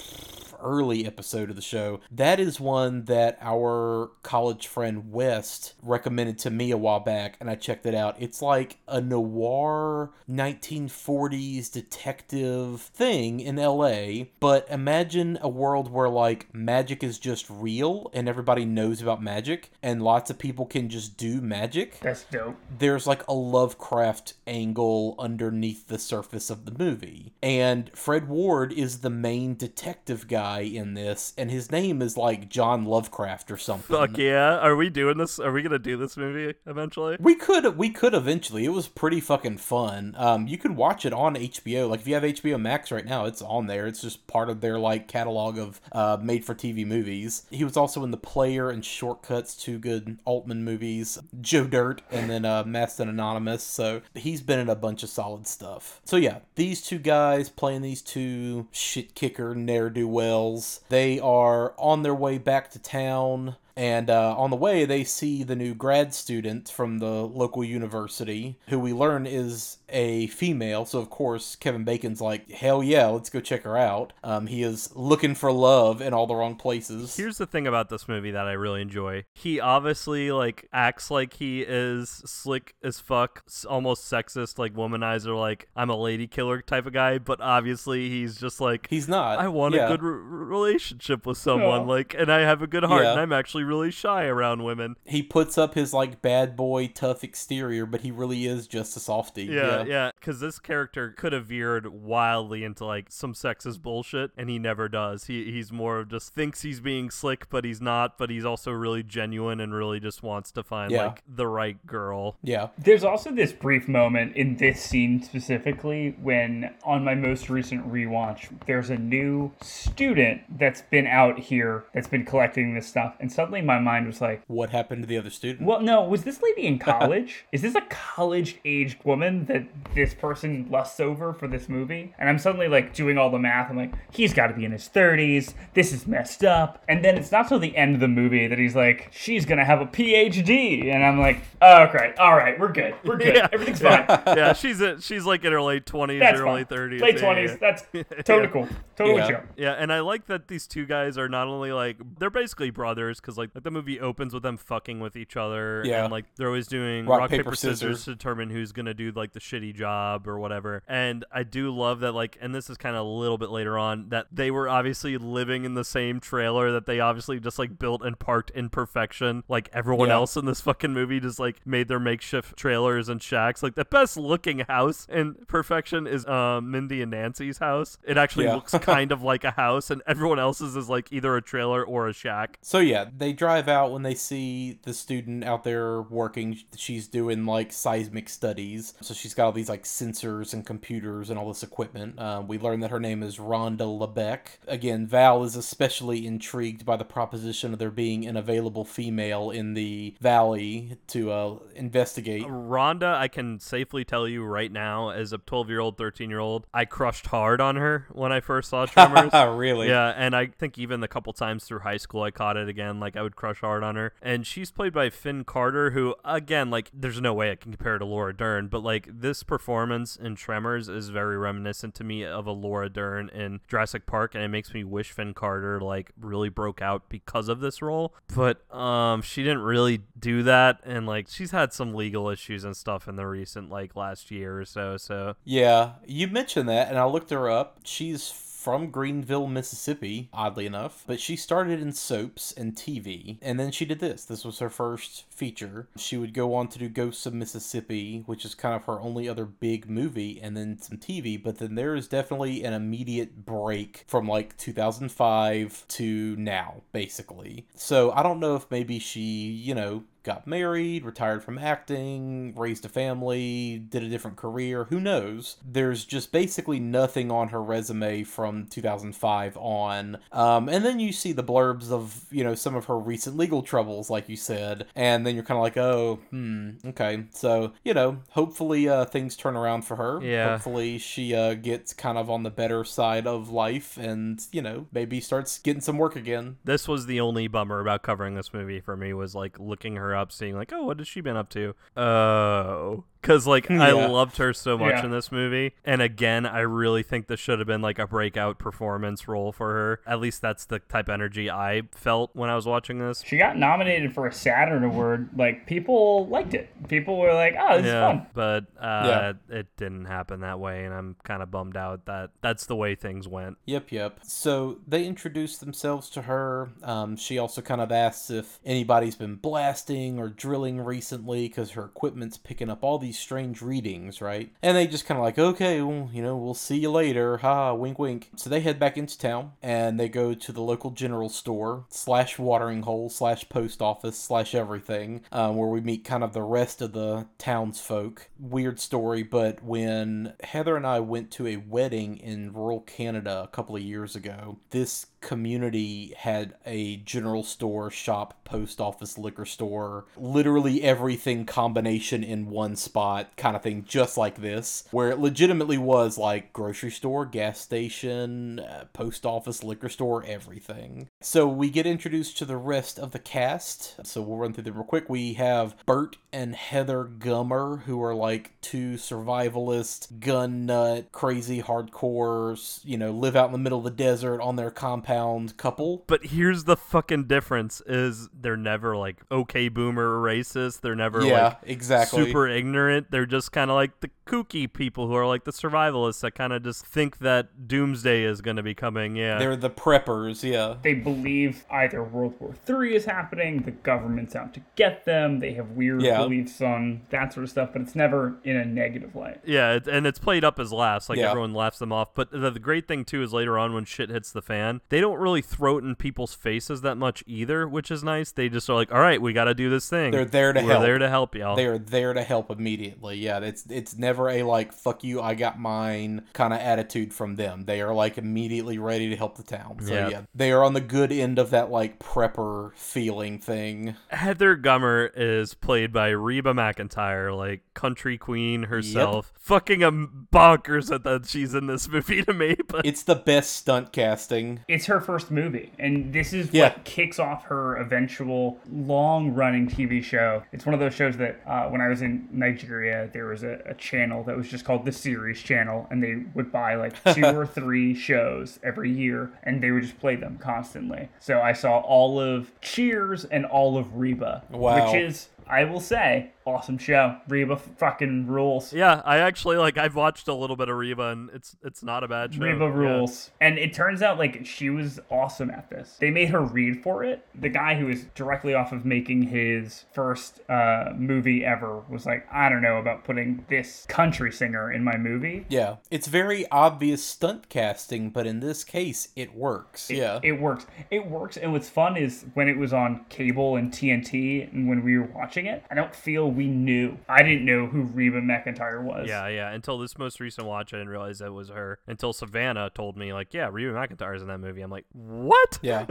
early episode of the show. That is one that our college friend West recommended to me a while back, and I checked it out. It's like a noir 1940s detective thing in LA, but imagine a world where like magic is just real and everybody knows about magic, and lots of people can just do magic That's dope. there's like a Lovecraft angle underneath the surface of the movie. And Fred Ward is the main detective guy in this, and his name is like John Lovecraft or something. Fuck yeah! Are we doing this? Are we gonna do this movie eventually? We could we could eventually. It was pretty fucking fun. Um, you could watch it on HBO. Like if you have HBO Max right now, it's on there. It's just part of their like catalog of uh, made for TV movies. He was also in The Player and Short Cuts, two good Altman movies. Joe Dirt and then uh, and Anonymous. So he's been in a bunch of solid stuff. So yeah, these two guys playing these two shit kicker ne'er do wells. They are on their way back to town. And uh, on the way, they see the new grad student from the local university, who we learn is a female. So, of course, Kevin Bacon's like, hell yeah, let's go check her out. Um, he is looking for love in all the wrong places. Here's the thing about this movie that I really enjoy. He obviously like acts like he is slick as fuck, almost sexist, like womanizer, like I'm a lady killer type of guy. But obviously, he's just like He's not. I want Yeah. a good r- relationship with someone, Yeah. like, and I have a good heart, Yeah. and I'm actually really shy around women. He puts up his like bad boy tough exterior, but he really is just a softie. Yeah, yeah, because this character could have veered wildly into like some sexist bullshit, and he never does. He he's more of just thinks he's being slick, but he's not. But he's also really genuine and really just wants to find Yeah. like the right girl. yeah. There's also this brief moment in this scene specifically when, on my most recent rewatch, there's a new student that's been out here that's been collecting this stuff, and suddenly my mind was like, What happened to the other student? well, no, was this lady in college? Is this a college aged woman that this person lusts over for this movie? And I'm suddenly like doing all the math. I'm like, he's got to be in his 30s. This is messed up. And then it's not till the end of the movie that he's like, she's going to have a PhD. And I'm like, oh, okay, all right, we're good. We're good. Yeah. Everything's fine. yeah, she's a, she's like in her late twenties, That's early fine. thirties, Late 20s. That's totally cool. Totally Yeah. chill. Yeah, and I like that these two guys are not only like they're basically brothers because like, the movie opens with them fucking with each other, Yeah. and like they're always doing Rock, rock, paper, paper, scissors. scissors. to determine who's gonna do like the shitty job or whatever. And I do love that like, and this is kind of a little bit later on that they were obviously living in the same trailer that they obviously just like built and parked in perfection, like everyone Yeah. else in this fucking movie just like made their makeshift trailers and shacks. Like the best looking house in perfection is um Mindy and Nancy's house. It actually Yeah. looks kind of like a house, and everyone else's is like either a trailer or a shack. So yeah, they drive out when they see the student out there working. She's doing like seismic studies. So she's got all these like sensors and computers and all this equipment. Uh, we learn that her name is Rhonda LeBeck. Again, Val is especially intrigued by the proposition of there being an available female in the valley to uh, investigate. Rhonda, I can safely tell you right now, as a 12 year old, 13 year old, I crushed hard on her when I first saw Tremors. really? Yeah, and I think even the couple times through high school, I caught it again. Like, I would crush hard on her. And she's played by Finn Carter, who, again, like, there's no way I can compare to Laura Dern, but, like, this performance in Tremors is very reminiscent to me of a Laura Dern in Jurassic Park, and it makes me wish Finn Carter, like, really broke out because of this role. But, um, she didn't really do that, and, like, she's had some legal issues and stuff in the recent, like, last year or so, so. Yeah, you mentioned that, and I looked her up. She's from Greenville, Mississippi, oddly enough, but she started in soaps and TV, and then she did this. This was her first feature. She would go on to do Ghosts of Mississippi, which is kind of her only other big movie, and then some TV, but then there is definitely an immediate break from like 2005 to now, basically. So I don't know if maybe she, you know, got married, retired from acting, raised a family, did a different career, who knows? There's just basically nothing on her resume from 2005 on. Um, and then you see the blurbs of, you know, some of her recent legal troubles, like you said, and then you're kind of like, oh, hmm, okay. So, you know, hopefully uh, things turn around for her. Yeah. Hopefully she uh, gets kind of on the better side of life and, you know, maybe starts getting some work again. This was the only bummer about covering this movie for me was like looking her up, seeing like, oh, what has she been up to? Oh, because like I loved her so much Yeah. in this movie, and again, I really think this should have been like a breakout performance role for her. At least that's the type of energy I felt when I was watching this. She got nominated for a Saturn Award. Like people liked it. People were like, "Oh, this is fun." but uh, it didn't happen that way, and I'm kind of bummed out that that's the way things went. Yep, yep. So they introduce themselves to her. Um, she also kind of asks if anybody's been blasting or drilling recently because her equipment's picking up all these strange readings, right? And they just kind of like, okay, well, you know, we'll see you later. Ha, wink, wink. So they head back into town and they go to the local general store slash watering hole slash post office slash everything, um, where we meet kind of the rest of the townsfolk. Weird story, but when Heather and I went to a wedding in rural Canada a couple of years ago, this community had a general store, shop, post office, liquor store, literally everything combination in one spot kind of thing, just like this, where it legitimately was like grocery store, gas station, uh, post office, liquor store, everything. So we get introduced to the rest of the cast. So we'll run through them real quick. We have Burt and Heather Gummer, who are like two survivalist, gun nut, crazy hardcore, you know, live out in the middle of the desert on their compound couple. But here's the fucking difference: is they're never like okay boomer racist. They're never Yeah, like exactly. super ignorant. They're just kind of like the kooky people who are like the survivalists that kind of just think that doomsday is going to be coming. Yeah, They're the preppers, yeah. They believe either World War III is happening, the government's out to get them. They have weird Yeah. beliefs on that sort of stuff, but it's never in a negative light. Yeah, and it's played up as laughs. Like Yeah. everyone laughs them off. But the, the great thing too is later on when shit hits the fan, they don't really throw it in people's faces that much either, which is nice. They just are like, "All right, we got to do this thing. They're there to We're help. there to help y'all." They are there to help immediately. Yeah, it's it's never a like fuck you, I got mine kind of attitude from them. They are like immediately ready to help the town. So Yeah. yeah, they are on the good end of that like prepper feeling thing. Heather Gummer is played by Reba McEntire, like country queen herself. Fucking a bonkers that, that she's in this movie to me, but It's the best stunt casting. It's her first movie, and this is Yeah. what kicks off her eventual long-running TV show. It's one of those shows that uh, when I was in Nigeria, there was a, a channel that was just called the Series Channel, and they would buy like two or three shows every year, and they would just play them constantly. So I saw all of Cheers and all of Reba, Wow. which is. I will say, awesome show. Reba fucking rules. yeah, I actually like I've watched a little bit of Reba and it's it's not a bad show. Reba Yeah. rules. And it turns out like she was awesome at this. They made her read for it. The guy who was directly off of making his first uh, movie ever was like, I don't know about putting this country singer in my movie. Yeah, it's very obvious stunt casting, but in this case, it works. yeah, It works. It works. And what's fun is when it was on cable and TNT and when we were watching watching it, I don't feel we knew. I didn't know who Reba McEntire was. Yeah, yeah. Until this most recent watch, I didn't realize that was her. Until Savannah told me, like, yeah, Reba McEntire's in that movie. I'm like, what? Yeah.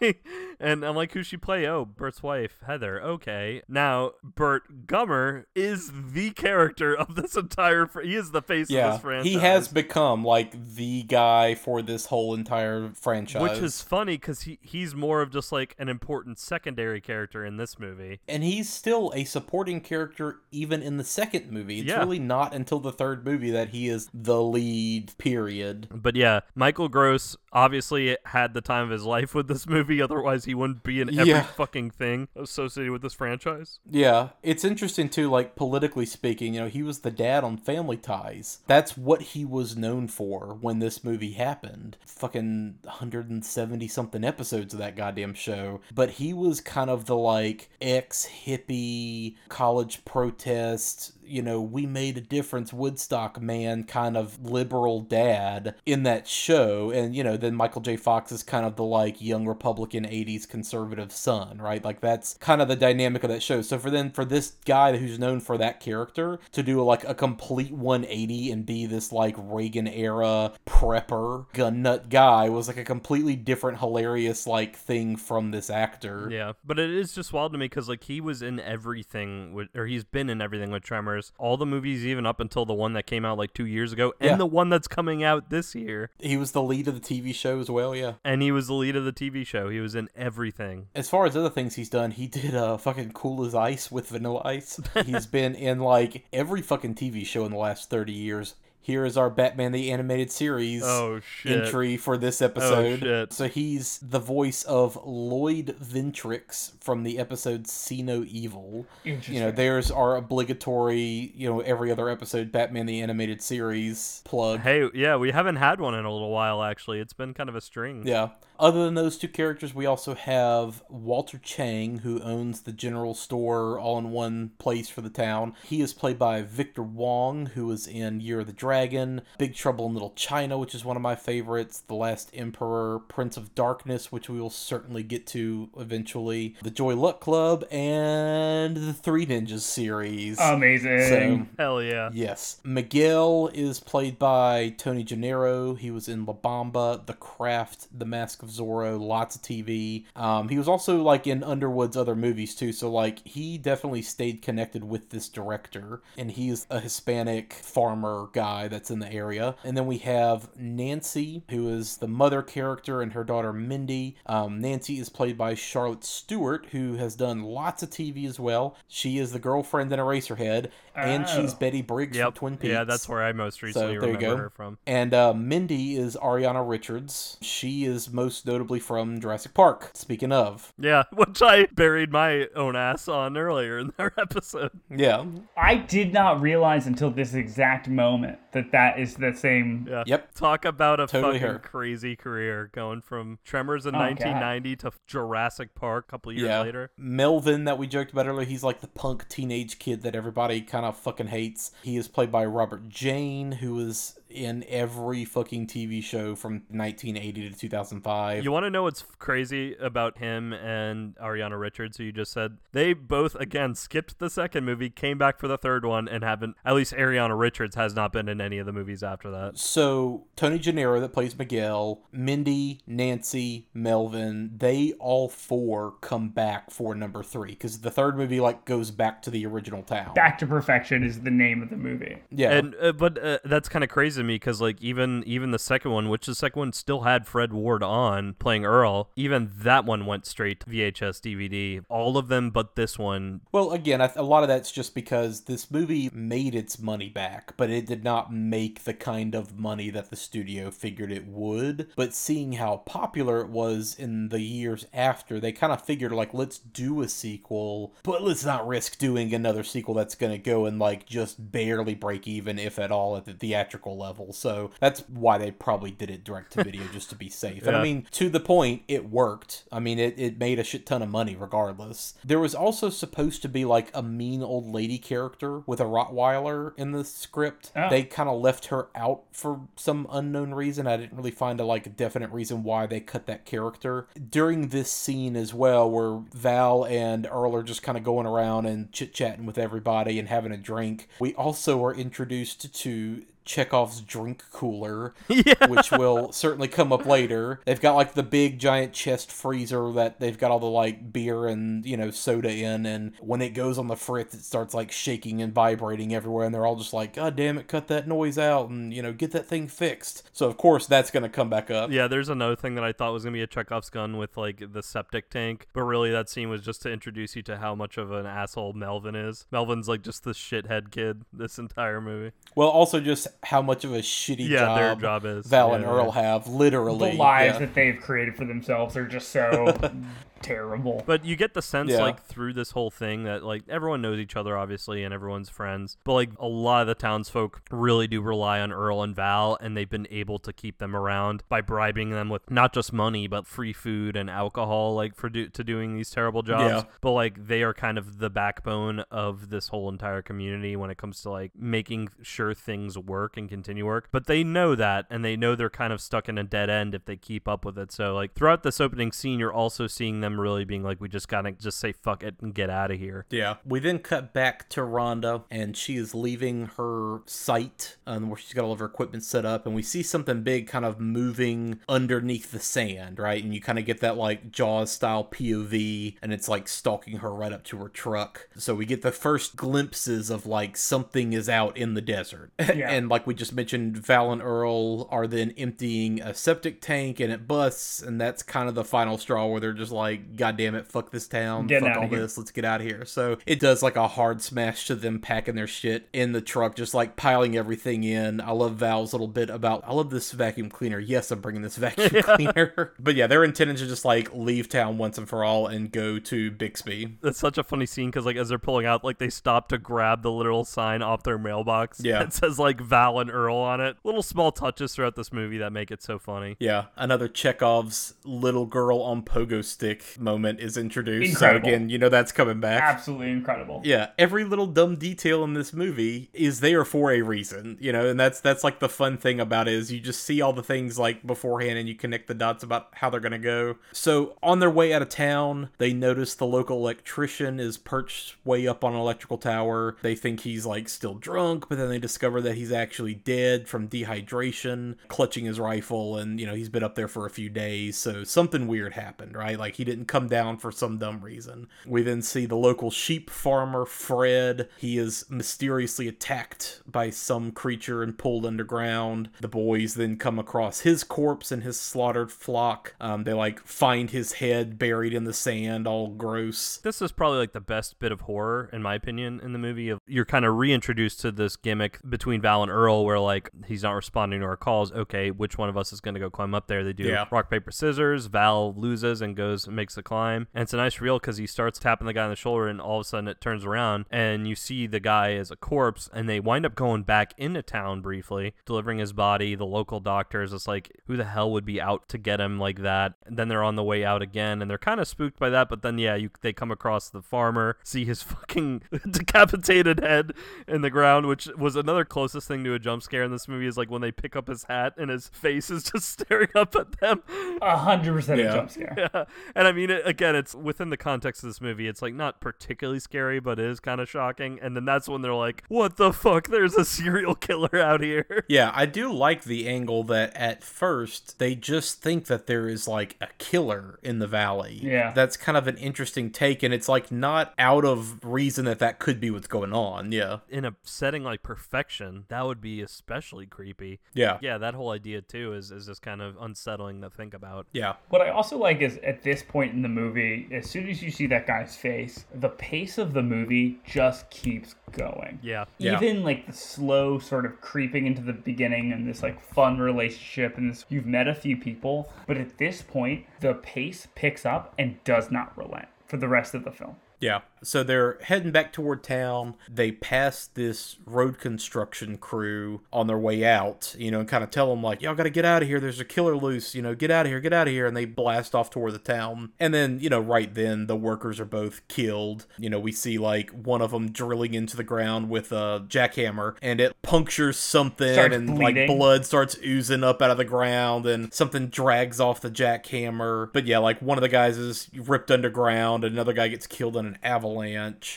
and I'm like, who she play? Oh, Burt's wife, Heather. Okay. Now, Burt Gummer is the character of this entire. Fr- he is the face of this franchise. he has become like the guy for this whole entire franchise. Which is funny because he, he's more of just like an important secondary character in this movie. and he's still a supporting character even in the second movie. It's Yeah. really not until the third movie that he is the lead. Period. But yeah, Michael Gross obviously it had the time of his life with this movie. Otherwise, he wouldn't be in every Yeah. fucking thing associated with this franchise. Yeah, it's interesting too. Like politically speaking, you know, he was the dad on Family Ties. That's what he was known for when this movie happened. Fucking 170 something episodes of that goddamn show. But he was kind of the like ex hippie college protest. You know, we made a difference, Woodstock man, kind of liberal dad in that show. And, you know, then Michael J. Fox is kind of the like young Republican 80s conservative son, right? Like that's kind of the dynamic of that show. So for then, for this guy who's known for that character to do like a complete 180 and be this like Reagan era prepper gun nut guy was like a completely different, hilarious like thing from this actor. Yeah, but it is just wild to me because like he was in everything with, or he's been in everything with Tremors. All the movies, even up until the one that came out like two years ago, and Yeah. the one that's coming out this year. He was the lead of the TV show as well, yeah. And he was the lead of the TV show. He was in everything. As far as other things he's done, he did uh fucking Cool as Ice with Vanilla Ice. he's been in like every fucking TV show in the last 30 years. Here is our Batman the Animated Series Oh, shit. entry for this oh, episode. shit. So he's the voice of Lloyd Ventrix from the episode See No Evil. You know, there's our obligatory, you know, every other episode Batman the Animated Series plug. Hey, yeah, we haven't had one in a little while actually. It's been kind of a string. Yeah. Other than those two characters, we also have Walter Chang, who owns the general store all in one place for the town. He is played by Victor Wong, who was in Year of the Dragon, Big Trouble in Little China, which is one of my favorites, The Last Emperor, Prince of Darkness, which we will certainly get to eventually, The Joy Luck Club, and the Three Ninjas series. Amazing. So, Hell yeah. Yes. Miguel is played by Tony Genaro. He was in La Bamba, The Craft, The Mask of Zorro, lots of TV. Um, he was also like in Underwood's other movies too, so like he definitely stayed connected with this director. And he's a Hispanic farmer guy that's in the area. And then we have Nancy, who is the mother character, and her daughter Mindy. Um, Nancy is played by Charlotte Stewart, who has done lots of TV as well. She is the girlfriend in Eraserhead, and she's Oh. Betty Briggs Yep. from Twin Peaks. Yeah, that's where I most recently there you remember go. her from. And uh, Mindy is Ariana Richards. She is most notably from Jurassic Park. Speaking of, Yeah, which I buried my own ass on earlier in their episode. yeah, I did not realize until this exact moment that that is the same. Yeah. Yep. Talk about a Totally fucking her. crazy career going from Tremors in Oh, God. 1990 to Jurassic Park a couple years yeah. later. Melvin, that we joked about earlier, he's like the punk teenage kid that everybody kind of fucking hates. He is played by Robert Jayne, who is in every fucking TV show from 1980 to 2005. You want to know what's crazy about him and Ariana Richards, who you just said? They both, again, skipped the second movie, came back for the third one, and haven't, at least Ariana Richards has not been in any of the movies after that. So Tony Genaro that plays Miguel, Mindy, Nancy, Melvin, they all four come back for number three because the third movie like goes back to the original town. Back to Perfection is the name of the movie. yeah, And uh, but uh, that's kind of crazy to me because like even even the second one, which the second one still had Fred Ward on playing Earl, even that one went straight to VHS DVD. All of them, but this one. Well, again, a lot of that's just because this movie made its money back, but it did not make the kind of money that the studio figured it would. But seeing how popular it was in the years after, they kind of figured, like, let's do a sequel, but let's not risk doing another sequel that's going to go and, like, just barely break even, if at all, at the theatrical level. So that's why they probably did it direct to video, just to be safe. And I mean, mean, to the point, it worked. I mean, it, it made a shit ton of money regardless. There was also supposed to be like a mean old lady character with a Rottweiler in the script. Oh. They kind of left her out for some unknown reason. I didn't really find a like definite reason why they cut that character. During this scene as well, where Val and Earl are just kind of going around and chit chatting with everybody and having a drink, we also are introduced to Chekhov's drink cooler, which will certainly come up later. They've got like the big giant chest freezer that they've got all the like beer and you know soda in, and when it goes on the fritz, it starts like shaking and vibrating everywhere, and they're all just like, "God damn it, cut that noise out and you know get that thing fixed." So of course that's gonna come back up. Yeah, there's another thing that I thought was gonna be a Chekhov's gun with like the septic tank, but really that scene was just to introduce you to how much of an asshole Melvin is. Melvin's like just the shithead kid this entire movie. Well, also just how much of a shitty Yeah, job their job is. Val and Yeah, Earl have, literally. The lives yeah. that they've created for themselves are just so terrible. But you get the sense Yeah. like through this whole thing that like everyone knows each other obviously and everyone's friends. But like a lot of the townsfolk really do rely on Earl and Val and they've been able to keep them around by bribing them with not just money but free food and alcohol like for do- to doing these terrible jobs. Yeah. But like they are kind of the backbone of this whole entire community when it comes to like making sure things work and continue work. But they know that and they know they're kind of stuck in a dead end if they keep up with it. So like throughout this opening scene you're also seeing them really being like we just gotta just say fuck it and get out of here. Yeah. We then cut back to Rhonda, and she is leaving her site um, where she's got all of her equipment set up, and we see something big kind of moving underneath the sand, right? And you kind of get that like Jaws style POV, and it's like stalking her right up to her truck. So we get the first glimpses of like something is out in the desert. Yeah. and like we just mentioned, Val and Earl are then emptying a septic tank, and it busts, and that's kind of the final straw where they're just like, God damn it, fuck this town, Getting fuck all here." this, let's get out of here. So it does like a hard smash to them packing their shit in the truck, just like piling everything in. I love Val's little bit about, I love this vacuum cleaner. Yes, I'm bringing this vacuum cleaner. but yeah, they're intending to just like leave town once and for all and go to Bixby. That's such a funny scene because like as they're pulling out, like they stop to grab the literal sign off their mailbox. Yeah. it says like Val and Earl on it. Little small touches throughout this movie that make it so funny. Yeah, another Chekhov's little girl on pogo stick moment is introduced. Incredible. So again, you know that's coming back. Absolutely incredible. Yeah, every little dumb detail in this movie is there for a reason, you know, and that's that's like the fun thing about it is you just see all the things like beforehand and you connect the dots about how they're gonna go. So on their way out of town, they notice the local electrician is perched way up on an electrical tower. They think he's like still drunk, but then they discover that he's actually dead from dehydration, clutching his rifle, and you know he's been up there for a few days. So something weird happened, right? Like he didn't come down for some dumb reason. We then see the local sheep farmer Fred. He is mysteriously attacked by some creature and pulled underground. The boys then come across his corpse and his slaughtered flock. Um, they like find his head buried in the sand, all gross. This is probably like the best bit of horror, in my opinion, in the movie. Of you're kind of reintroduced to this gimmick between Val and Earl, where like he's not responding to our calls. Okay, which one of us is going to go climb up there? They do Yeah. rock paper scissors. Val loses and goes and makes the climb, and it's a nice reel because he starts tapping the guy on the shoulder, and all of a sudden it turns around and you see the guy as a corpse, and they wind up going back into town briefly, delivering his body. The local doctor is just like, who the hell would be out to get him like that? And then they're on the way out again, and they're kind of spooked by that. But then yeah, you they come across the farmer, see his fucking decapitated head in the ground, which was another closest thing to a jump scare in this movie. Is like when they pick up his hat and his face is just staring up at them. A hundred percent a Yeah. jump scare. Yeah, and I mean, it, again, it's within the context of this movie. It's like not particularly scary, but it is kind of shocking. And then that's when they're like, "What the fuck? There's a serial killer out here." Yeah, I do like the angle that at first they just think that there is like a killer in the valley. Yeah. That's kind of an interesting take, and it's like not out of reason that that could be what's going on. Yeah. In a setting like perfection, that would be especially creepy. Yeah. Yeah, that whole idea too is is just kind of unsettling to think about. Yeah. What I also like is at this point in the movie, as soon as you see that guy's face, the pace of the movie just keeps going. Yeah. Yeah. Even like the slow sort of creeping into the beginning and this like fun relationship and this you've met a few people, but at this point the pace picks up and does not relent for the rest of the film. Yeah. So they're heading back toward town. They pass this road construction crew on their way out, you know, and kind of tell them, like, y'all got to get out of here. There's a killer loose, you know, get out of here, get out of here. And they blast off toward the town. And then, you know, right then, the workers are both killed. You know, we see, like, one of them drilling into the ground with a jackhammer and it punctures something Starts and, like, blood starts oozing up out of the ground and something drags off the jackhammer. But yeah, like, one of the guys is ripped underground, another guy gets killed in an avalanche.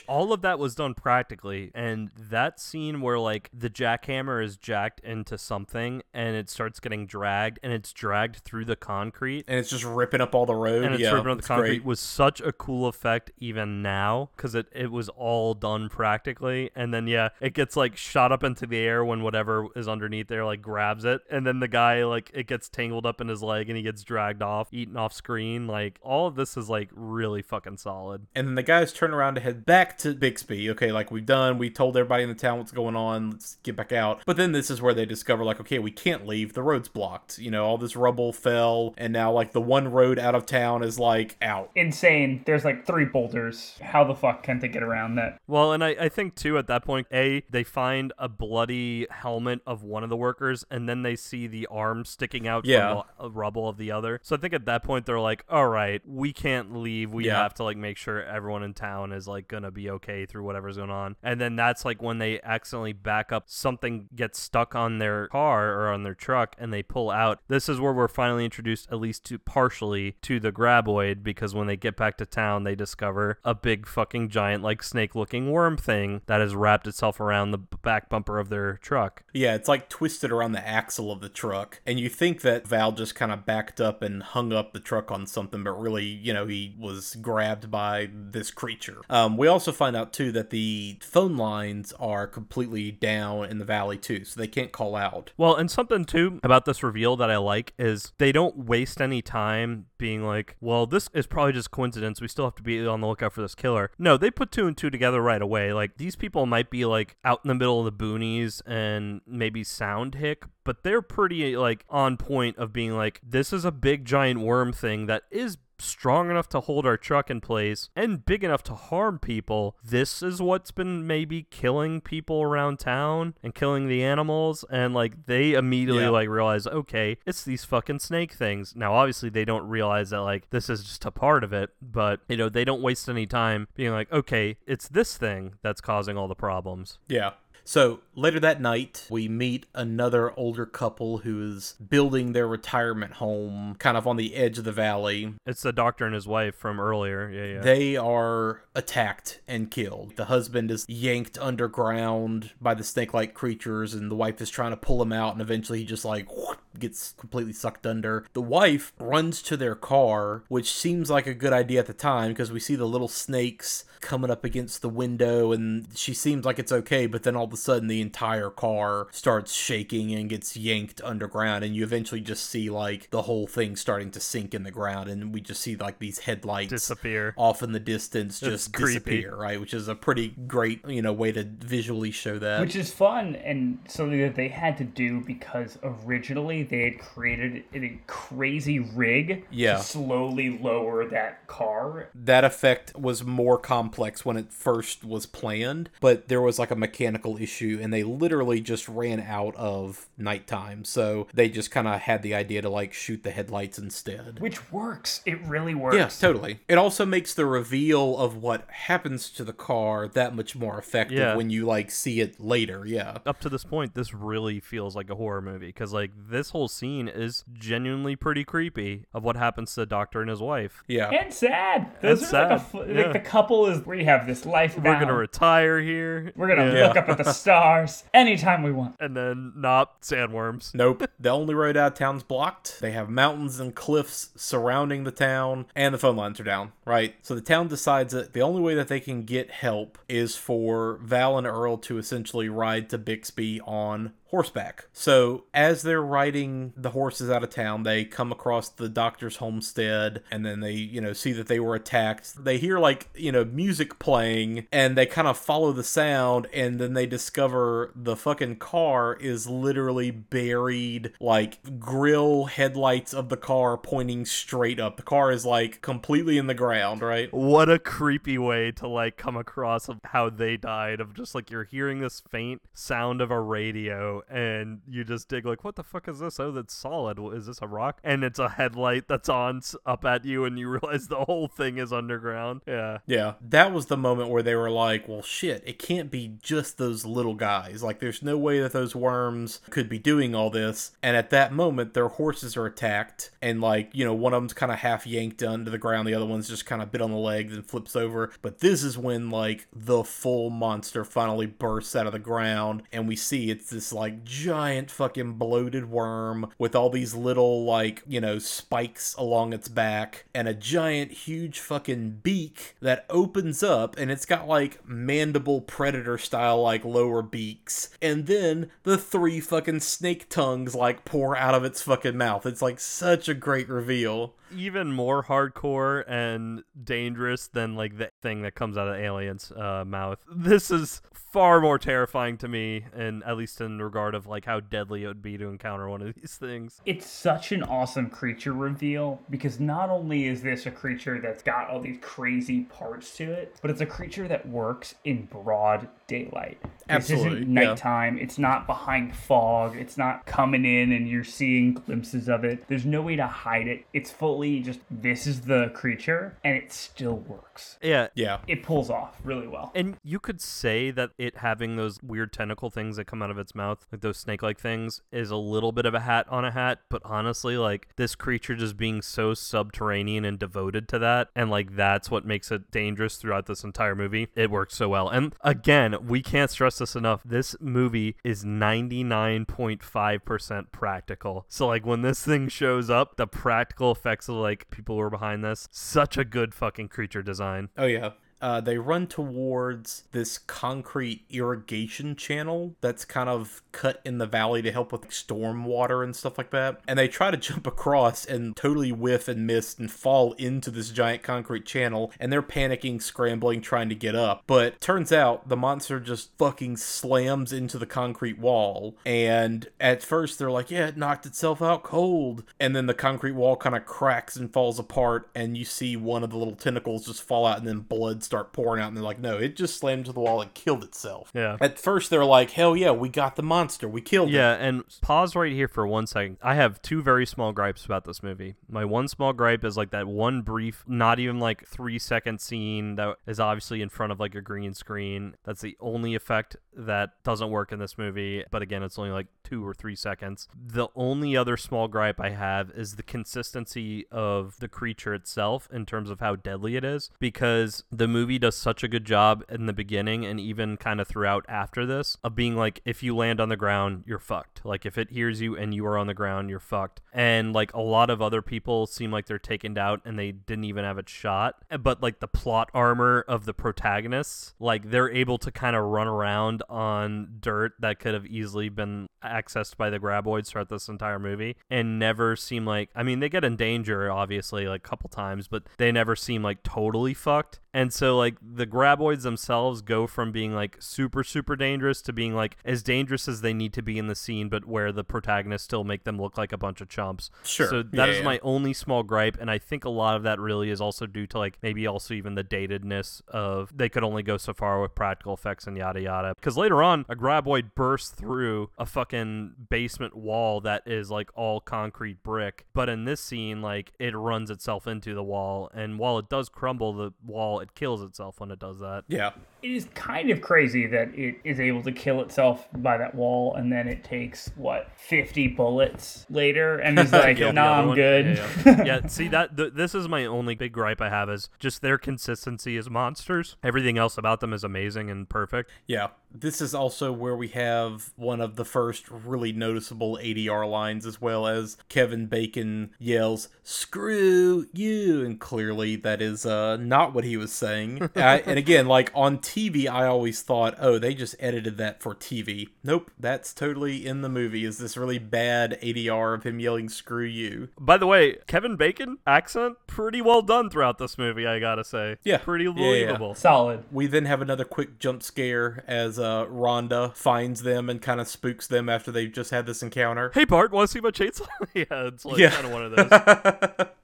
All of that was done practically and that scene where like the jackhammer is jacked into something and it starts getting dragged and it's dragged through the concrete And it's just ripping up all the road. and it's yeah, ripping up the concrete great. was such a cool effect even now because it, it was all done practically. And then yeah it gets like shot up into the air when whatever is underneath there like grabs it. And then the guy like it gets tangled up in his leg and he gets dragged off eaten off screen. Like all of this is like really fucking solid. And then the guys turn around to head back to Bixby. Okay, like we've done, we told everybody in the town what's going on. Let's get back out. But then this is where they discover, like, okay, we can't leave. The road's blocked. You know, all this rubble fell, and now like the one road out of town is like out. Insane. There's like three boulders. How the fuck can they get around that? Well, and I, I think too at that point, A, they find a bloody helmet of one of the workers and then they see the arm sticking out Yeah. from the uh, rubble of the other. So I think at that point they're like, all right, we can't leave. We Yeah. have to like make sure everyone in town is like gonna be okay through whatever's going on. And then that's like when they accidentally back up, something gets stuck on their car or on their truck and they pull out. This is where we're finally introduced, at least to partially, to the graboid because when they get back to town, they discover a big fucking giant, like snake looking worm thing that has wrapped itself around the back bumper of their truck. Yeah, it's like twisted around the axle of the truck. And you think that Val just kind of backed up and hung up the truck on something, but really, you know, he was grabbed by this creature. Um, we also find out, too, that the phone lines are completely down in the valley, too, so they can't call out. Well, and something too about this reveal that I like is they don't waste any time being like, well, this is probably just coincidence. We still have to be on the lookout for this killer. No, they put two and two together right away. Like, these people might be like out in the middle of the boonies and maybe sound hick, but they're pretty like on point of being like, this is a big giant worm thing that is strong enough to hold our truck in place and big enough to harm people. This is what's been maybe killing people around town and killing the animals and like they immediately Yeah. like realize okay, it's these fucking snake things. Now obviously they don't realize that like this is just a part of it, but you know, they don't waste any time being like okay, it's this thing that's causing all the problems. Yeah. So later that night, we meet another older couple who is building their retirement home kind of on the edge of the valley. It's the doctor and his wife from earlier. Yeah, yeah. They are attacked and killed. The husband is yanked underground by the snake like creatures, and the wife is trying to pull him out, and eventually he just like whoop, gets completely sucked under. The wife runs to their car, which seems like a good idea at the time because we see the little snakes coming up against the window, and she seems like it's okay, but then all of a sudden the entire car starts shaking and gets yanked underground, and you eventually just see like the whole thing starting to sink in the ground, and we just see like these headlights Disappear. off in the distance It's just creepy. disappear, right? Which is a pretty great, you know, way to visually show that. Which is fun and something that they had to do because originally they had created a crazy rig Yeah. to slowly lower that car. that effect was more complex when it first was planned, but there was like a mechanical issue and they literally just ran out of nighttime. So they just kind of had the idea to like shoot the headlights instead. Which works. It really works. Yeah, totally. It also makes the reveal of what happens to the car that much more effective Yeah. when you like see it later. Yeah. up to this point, this really feels like a horror movie because like this whole scene is genuinely pretty creepy of what happens to the doctor and his wife. Yeah. And sad. Those And are like, a, sad, yeah. like the couple is we have this life We're gonna retire here. We're gonna Yeah. look up at the stars anytime we want. and then not sandworms. Nope. The only road out of town's blocked. They have mountains and cliffs surrounding the town, and the phone lines are down, right? So the town decides that the only way that they can get help is for Val and Earl to essentially ride to Bixby on horseback. So as they're riding the horses out of town, they come across the doctor's homestead and then they, you know, see that they were attacked. They hear like, you know, music playing and they kind of follow the sound and then they discover the fucking car is literally buried like grill headlights of the car pointing straight up. The car is like completely in the ground, right? What a creepy way to like come across of how they died of just like you're hearing this faint sound of a radio and you just dig like what the fuck is this? Oh, that's solid. Is this a rock? And it's a headlight that's on up at you and you realize the whole thing is underground. Yeah. Yeah, that was the moment where they were like, well, shit, it can't be just those little guys. Like, there's no way that those worms could be doing all this. And at that moment, their horses are attacked, and, like, you know, one of them's kind of half yanked onto the ground, the other one's just kind of bit on the legs and flips over. But this is when, like, the full monster finally bursts out of the ground, and we see it's this, like, giant fucking bloated worm with all these little, like, you know, spikes along its back, and a giant, huge fucking beak that opens up and it's got like mandible predator style like lower beaks. And then the three fucking snake tongues like pour out of its fucking mouth. It's like such a great reveal Even more hardcore and dangerous than like the thing that comes out of alien's uh, mouth. This is far more terrifying to me, and at least in regard of like how deadly it would be to encounter one of these things. It's such an awesome creature reveal because not only is this a creature that's got all these crazy parts to it, but it's a creature that works in broad daylight. Absolutely, This isn't yeah. nighttime. It's not behind fog. It's not coming in and you're seeing glimpses of it. There's no way to hide it. It's fully just this is the creature and it still works. Yeah, yeah It pulls off really well. And you could say that it having those weird tentacle things that come out of its mouth, like those snake like things, is a little bit of a hat on a hat. But honestly, like this creature just being so subterranean and devoted to that, and like that's what makes it dangerous throughout this entire movie. It works so well. And again, we can't stress this enough. This movie is 99.5% practical. So, like, when this thing shows up, the practical effects of like people who are behind this, such a good fucking creature design. Oh yeah. Uh, they run towards this concrete irrigation channel that's kind of cut in the valley to help with storm water and stuff like that. And they try to jump across and totally whiff and miss and fall into this giant concrete channel. And they're panicking, scrambling, trying to get up. But turns out the monster just fucking slams into the concrete wall. And at first they're like, yeah, it knocked itself out cold. And then the concrete wall kind of cracks and falls apart. And you see one of the little tentacles just fall out and then blood start pouring out. And they're like, no, it just slammed to the wall and killed itself. Yeah. At first they're like, hell yeah, we got the monster. We killed it. Yeah, and pause right here for one second. I have two very small gripes about this movie. My one small gripe is like that one brief, not even like three second scene that is obviously in front of like a green screen. That's the only effect that doesn't work in this movie. But again, it's only like two or three seconds. The only other small gripe I have is the consistency of the creature itself in terms of how deadly it is, because the movie does such a good job in the beginning and even kind of throughout after this of being like, if you land on the ground, you're fucked. Like, if it hears you and you are on the ground, you're fucked. And like a lot of other people seem like they're taken out and they didn't even have it shot. Eh, but like the plot armor of the protagonists, like they're able to kind of run around on dirt that could have easily been accessed by the graboids throughout this entire movie and never seem like I mean they get in danger obviously like a couple times but they never seem like totally fucked and so like the graboids themselves go from being like super super dangerous to being like as dangerous as they need to be in the scene but where the protagonists still make them look like a bunch of chumps Sure. so that is Yeah, yeah. my only small gripe and I think a lot of that really is also due to like maybe also even the datedness of they could only go so far with practical effects and yada yada because later on a graboid bursts through a fucking basement wall that is like all concrete brick but in this scene like it runs itself into the wall and while it does crumble the wall it kills itself when it does that Yeah. It is kind of crazy that it is able to kill itself by that wall, and then it takes what fifty bullets later, and is like, Yeah, the "Nah, I'm one. good." Yeah, yeah. Yeah, see that th- this is my only big gripe I have is just their consistency as monsters. Everything else about them is amazing and perfect. Yeah, This is also where we have one of the first really noticeable ADR lines, as well as Kevin Bacon yells, Screw you! And clearly that is uh, not what he was saying. I, and again, like on TV, I always thought, oh, they just edited that for TV. Nope, that's totally in the movie, is this really bad ADR of him yelling, Screw you. By the way, Kevin Bacon accent pretty well done throughout this movie. I gotta say, Yeah. pretty Yeah, yeah. believable. Solid. We then have another quick jump scare as uh, Uh, Rhonda finds them and kind of spooks them after they've just had this encounter. Hey Bart, want to see my chainsaw? yeah, it's like Yeah. kind of one of those.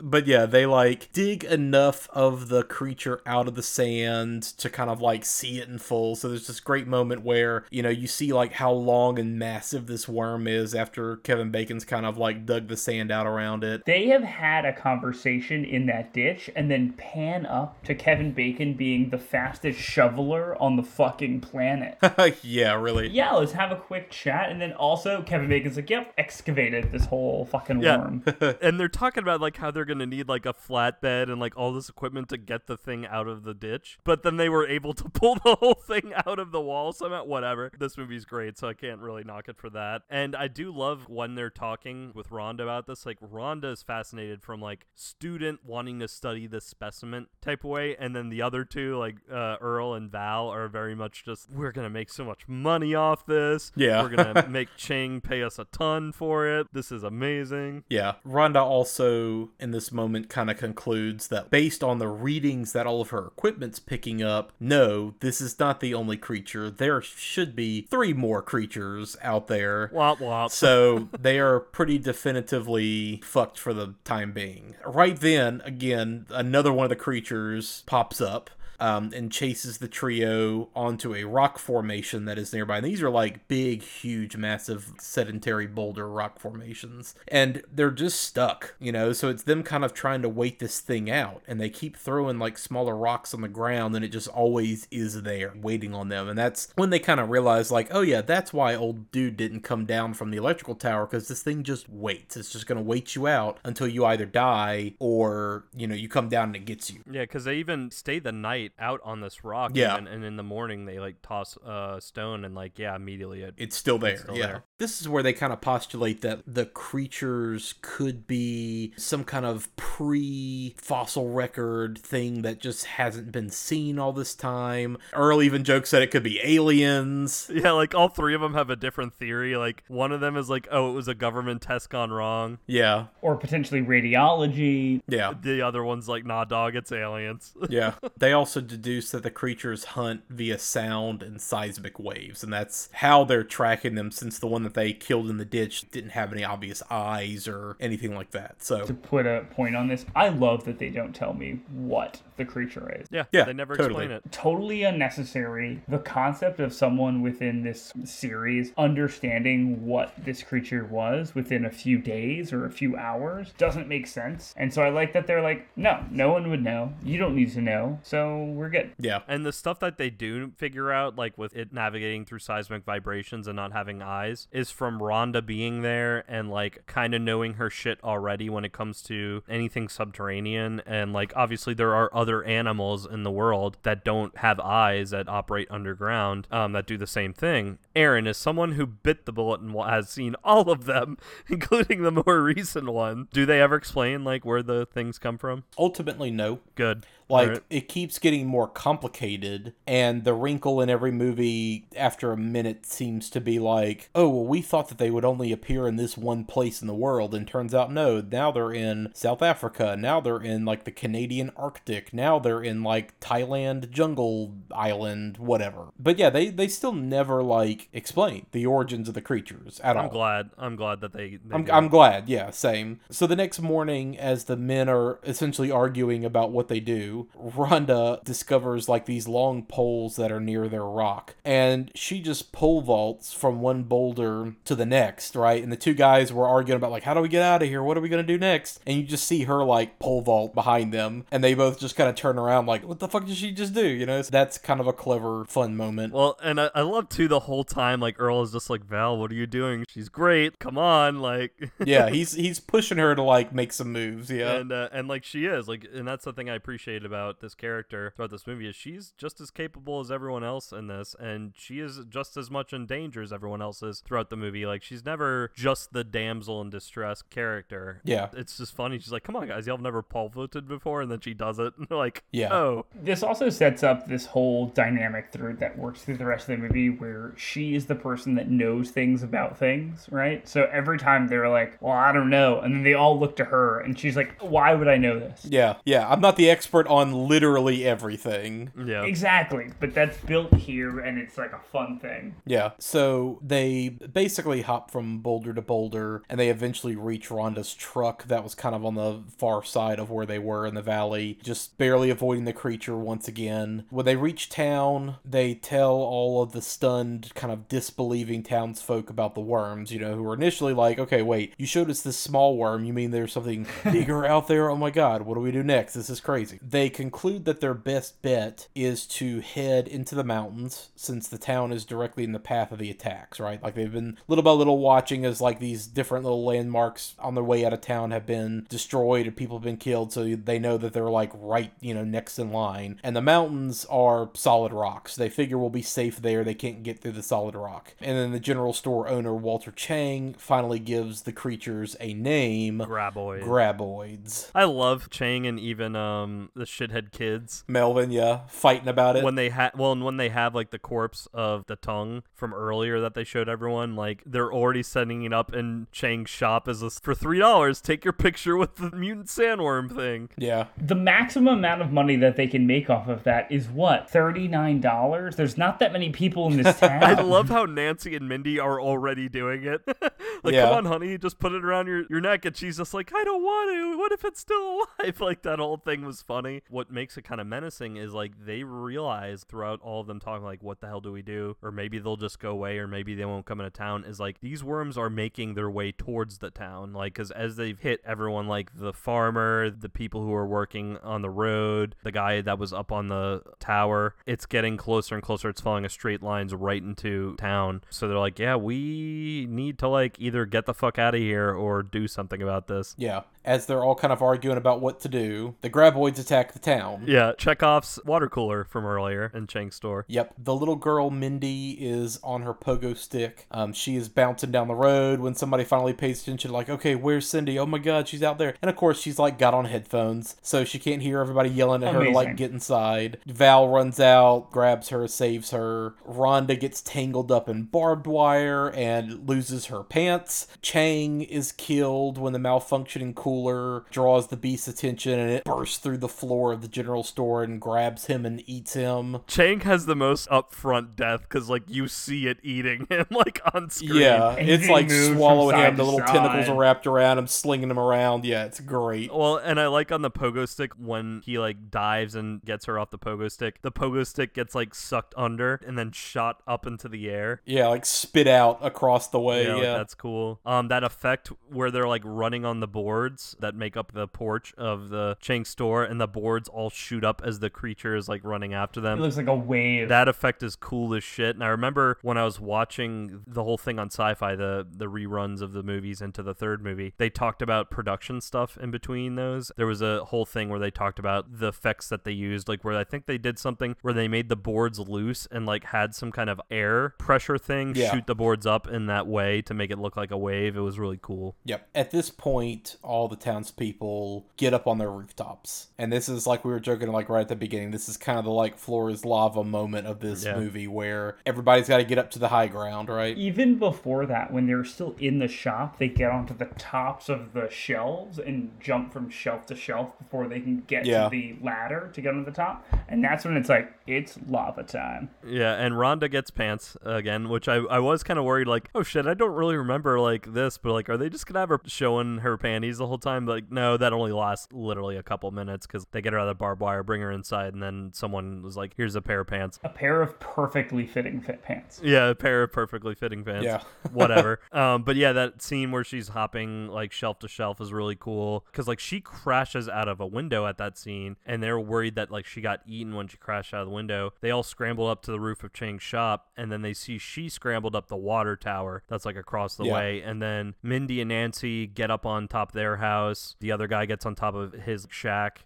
but yeah, they like dig enough of the creature out of the sand to kind of like see it in full. So there's this great moment where, you know, you see like how long and massive this worm is after Kevin Bacon's kind of like dug the sand out around it. They have had a conversation in that ditch and then pan up to Kevin Bacon being the fastest shoveler on the fucking planet. yeah, really. yeah, let's have a quick chat. And then also, Kevin Bacon's like, yep, excavated this whole fucking Yeah. worm. and they're talking about like how they're gonna need like a flatbed and like all this equipment to get the thing out of the ditch. But then they were able to pull the whole thing out of the wall somehow. Whatever. This movie's great, so I can't really knock it for that. And I do love when they're talking with Rhonda about this. Like Rhonda is fascinated from like student wanting to study the specimen type of way, and then the other two, like uh, Earl and Val, are very much just we're gonna make so much money off this. Yeah. we're gonna make Chang pay us a ton for it. This is amazing. Yeah. Rhonda also, in this moment, kind of concludes that based on the readings that all of her equipment's picking up, no, this is not the only creature. There should be three more creatures out there. Womp womp. So they are pretty definitively fucked for the time being. Right then, again, another one of the creatures pops up. Um, and chases the trio onto a rock formation that is nearby. And these are like big, huge, massive sedentary boulder rock formations. And they're just stuck, you know? So it's them kind of trying to wait this thing out. And they keep throwing like smaller rocks on the ground, and it just always is there waiting on them. And that's when they kind of realize, like, oh yeah, that's why old dude didn't come down from the electrical tower because this thing just waits. It's just going to wait you out until you either die or, you know, you come down and it gets you. Yeah, because they even stay the night out on this rock. Yeah. even, and in the morning they like toss a uh, stone and like yeah, immediately it. It's still there. still yeah. there. This is where they kind of postulate that the creatures could be some kind of pre fossil record thing that just hasn't been seen all this time. Earl even jokes that it could be aliens. yeah, like all three of them have a different theory. Like one of them is like, oh, it was a government test gone wrong. Yeah. or potentially radiology. Yeah. The other one's like, nah, dog, it's aliens. Yeah. they also deduce that the creatures hunt via sound and seismic waves, and that's how they're tracking them since the one that they killed in the ditch didn't have any obvious eyes or anything like that. So To put a point on this, I love that they don't tell me what the creature is. yeah, Yeah, they never totally. explain it. totally unnecessary. The concept of someone within this series understanding what this creature was within a few days or a few hours doesn't make sense. And so I like that they're like, no, no one would know. You don't need to know. So we're good. yeah. And the stuff that they do figure out, like with it navigating through seismic vibrations and not having eyes, is from Rhonda being there and like kind of knowing her shit already when it comes to anything subterranean. And like obviously there are other animals in the world that don't have eyes that operate underground um, that do the same thing. Aaron is someone who bit the bullet and has seen all of them, including the more recent one. Do they ever explain like where the things come from? Ultimately, no. Good. Like Alright. it keeps getting more complicated, and the wrinkle in every movie after a minute seems to be like, oh, well, we thought that they would only appear in this one place in the world, and turns out no. Now they're in South Africa. Now they're in like the Canadian Arctic. Now they're in like Thailand jungle island, whatever. But yeah, they they still never like explain the origins of the creatures at all. I'm glad. I'm glad that they. they I'm. I'm glad, yeah, same. So the next morning, as the men are essentially arguing about what they do, Rhonda discovers like these long poles that are near their rock. And she just pole vaults from one boulder to the next, right? And the two guys were arguing about like, how do we get out of here? What are we going to do next? And you just see her like pole vault behind them. And they both just kind of turn around like, what the fuck did she just do? You know, so that's kind of a clever, fun moment. Well, and I, I love too the whole time like Earl is just like Val, what are you doing? She's great. Come on, like. yeah, he's he's pushing her to like make some moves. Yeah. And uh, and like she is like, and that's the thing I appreciated appreciate about this character throughout this movie is she's just as capable as everyone else in this, and she is just as much in danger as everyone else is throughout the movie. Like she's never just the damsel in distress character. Yeah. It's just funny. She's like, "Come on, guys, y'all have never pole vaulted before," and then she does it. And they're like, Yeah. oh, This also sets up this whole dynamic through that works through the rest of the movie where she is the person that knows things about things, right? So every time they're like, Well, I don't know, and then they all look to her and she's like, Why would I know this? Yeah, yeah. I'm not the expert on literally everything. yeah." Exactly. But that's built here and it's like a fun thing. Yeah. So they basically hop from boulder to boulder and they eventually reach Rhonda's truck that was kind of on the far side of where they were in the valley, just barely avoiding the creature once again. When they reach town, they tell all of the stunned, kind of disbelieving townsfolk about the worms, you know, who were initially like, okay, wait, you showed us this small worm. You mean there's something bigger out there? Oh my god, what do we do next? This is crazy. They conclude that their best bet is to head into the mountains since the town is directly in the path of the attacks, right? Like they've been little by little watching as like these different little landmarks on their way out of town have been destroyed and people have been killed, so they know that they're like right, you know, next in line. And the mountains are solid rocks. They figure we'll be safe there. They can't get through the solid rock. And then the general store owner, Walter Chang, finally gives the creatures a name Graboid. Graboids. I love Chang and even um the shithead kids Melvin, yeah, fighting about it. when they had well, and when they have like the corpse of the tongue from earlier that they showed everyone, like they're already setting it up in Chang's shop as a, for three dollars. Take your picture with the mutant sandworm thing. yeah. The maximum amount of money that they can make off of that is what? $39? There's not that many people in this town. I love how Nancy and Mindy are already doing it. like, Yeah. come on, honey, just put it around your, your neck. And she's just like, I don't want to. What if it's still alive? Like, that whole thing was funny. What makes it kind of menacing is, like, they realize throughout all of them talking, like, what the hell do we do? Or maybe they'll just go away, or maybe they won't come into town. Is like, these worms are making their way towards the town. Like, because as they've hit everyone, like the farmer, the people who are working on the road, the guy that was up on the tower, it's getting closer and closer. It's following a straight lines right into town. So they're like, yeah, we need to like either get the fuck out of here or do something about this. Yeah. As they're all kind of arguing about what to do, the graboids attack the town. Yeah, Chekhov's water cooler from earlier in Chang's store. Yep, the little girl Mindy is on her pogo stick. Um, she is bouncing down the road when somebody finally pays attention. Like, okay, where's Cindy? Oh my God, she's out there. And of course, she's like got on headphones, so she can't hear everybody yelling at her to like get inside. Val runs out, grabs her, saves her. Rhonda gets tangled up in barbed wire and loses her pants. Chang is killed when the malfunctioning cooler draws the beast's attention and it bursts through the floor of the general store and grabs him and eats him. Chang has the most upfront death because like you see it eating him like on screen. Yeah, And it's like swallowing him. The to little tentacles are wrapped around him, slinging him around. Yeah, it's great. Well, and I like on the pogo stick when he like dives and gets her off the pogo stick. The pogo stick gets like sucked under and then shot up into the air. Yeah, like spit out across the way. Yeah, Yeah, like, that's cool. Um, that effect where they're like running on the boards that make up the porch of the Chang store, and the boards all shoot up as the creature is like running after them. It looks like a wave. That effect is cool as shit. And I remember when I was watching the whole thing on Sci-Fi, the the reruns of the movies into the third movie, they talked about production stuff in between those. There was a whole thing where they talked about the effects that they used, like where I think they did something where they made the boards loose and like had some kind of air pressure thing Yeah. shoot the boards up in that way to make it look like a wave. It was really cool. Yep. At this point, all the townspeople get up on their rooftops, and this is like we were joking, like right at the beginning. This is kind of the like floor is lava moment of this Yeah. movie, where everybody's got to get up to the high ground, right? Even before that, when they're still in the shop, they get onto the tops of the shelves and jump from shelf to shelf before they can get Yeah. to the ladder to get onto the top. And that's when it's like, it's lava time. Yeah, and Rhonda gets pants again, which I, I was kind of worried, like, oh shit, I don't really remember like this, but like, are they just gonna have her showing her panties the whole time? Like, no, that only lasts literally a couple minutes because they get her out of the barbed wire, bring her inside, and then someone was like, here's a pair of pants. A pair of perfectly fitting fit pants. Yeah, a pair of perfectly fitting pants. Yeah. Whatever. Um, but yeah, that scene where she's hopping like shelf to shelf is really cool because like she crashes out of a window at that scene, and they're worried that like she got eaten when she crashed out of the window. They all scramble up to the roof of Chang's shop, and then they see she scrambled up the water tower that's like across the Yeah. away. And then Mindy and Nancy get up on top of their house. The other guy gets on top of his shack.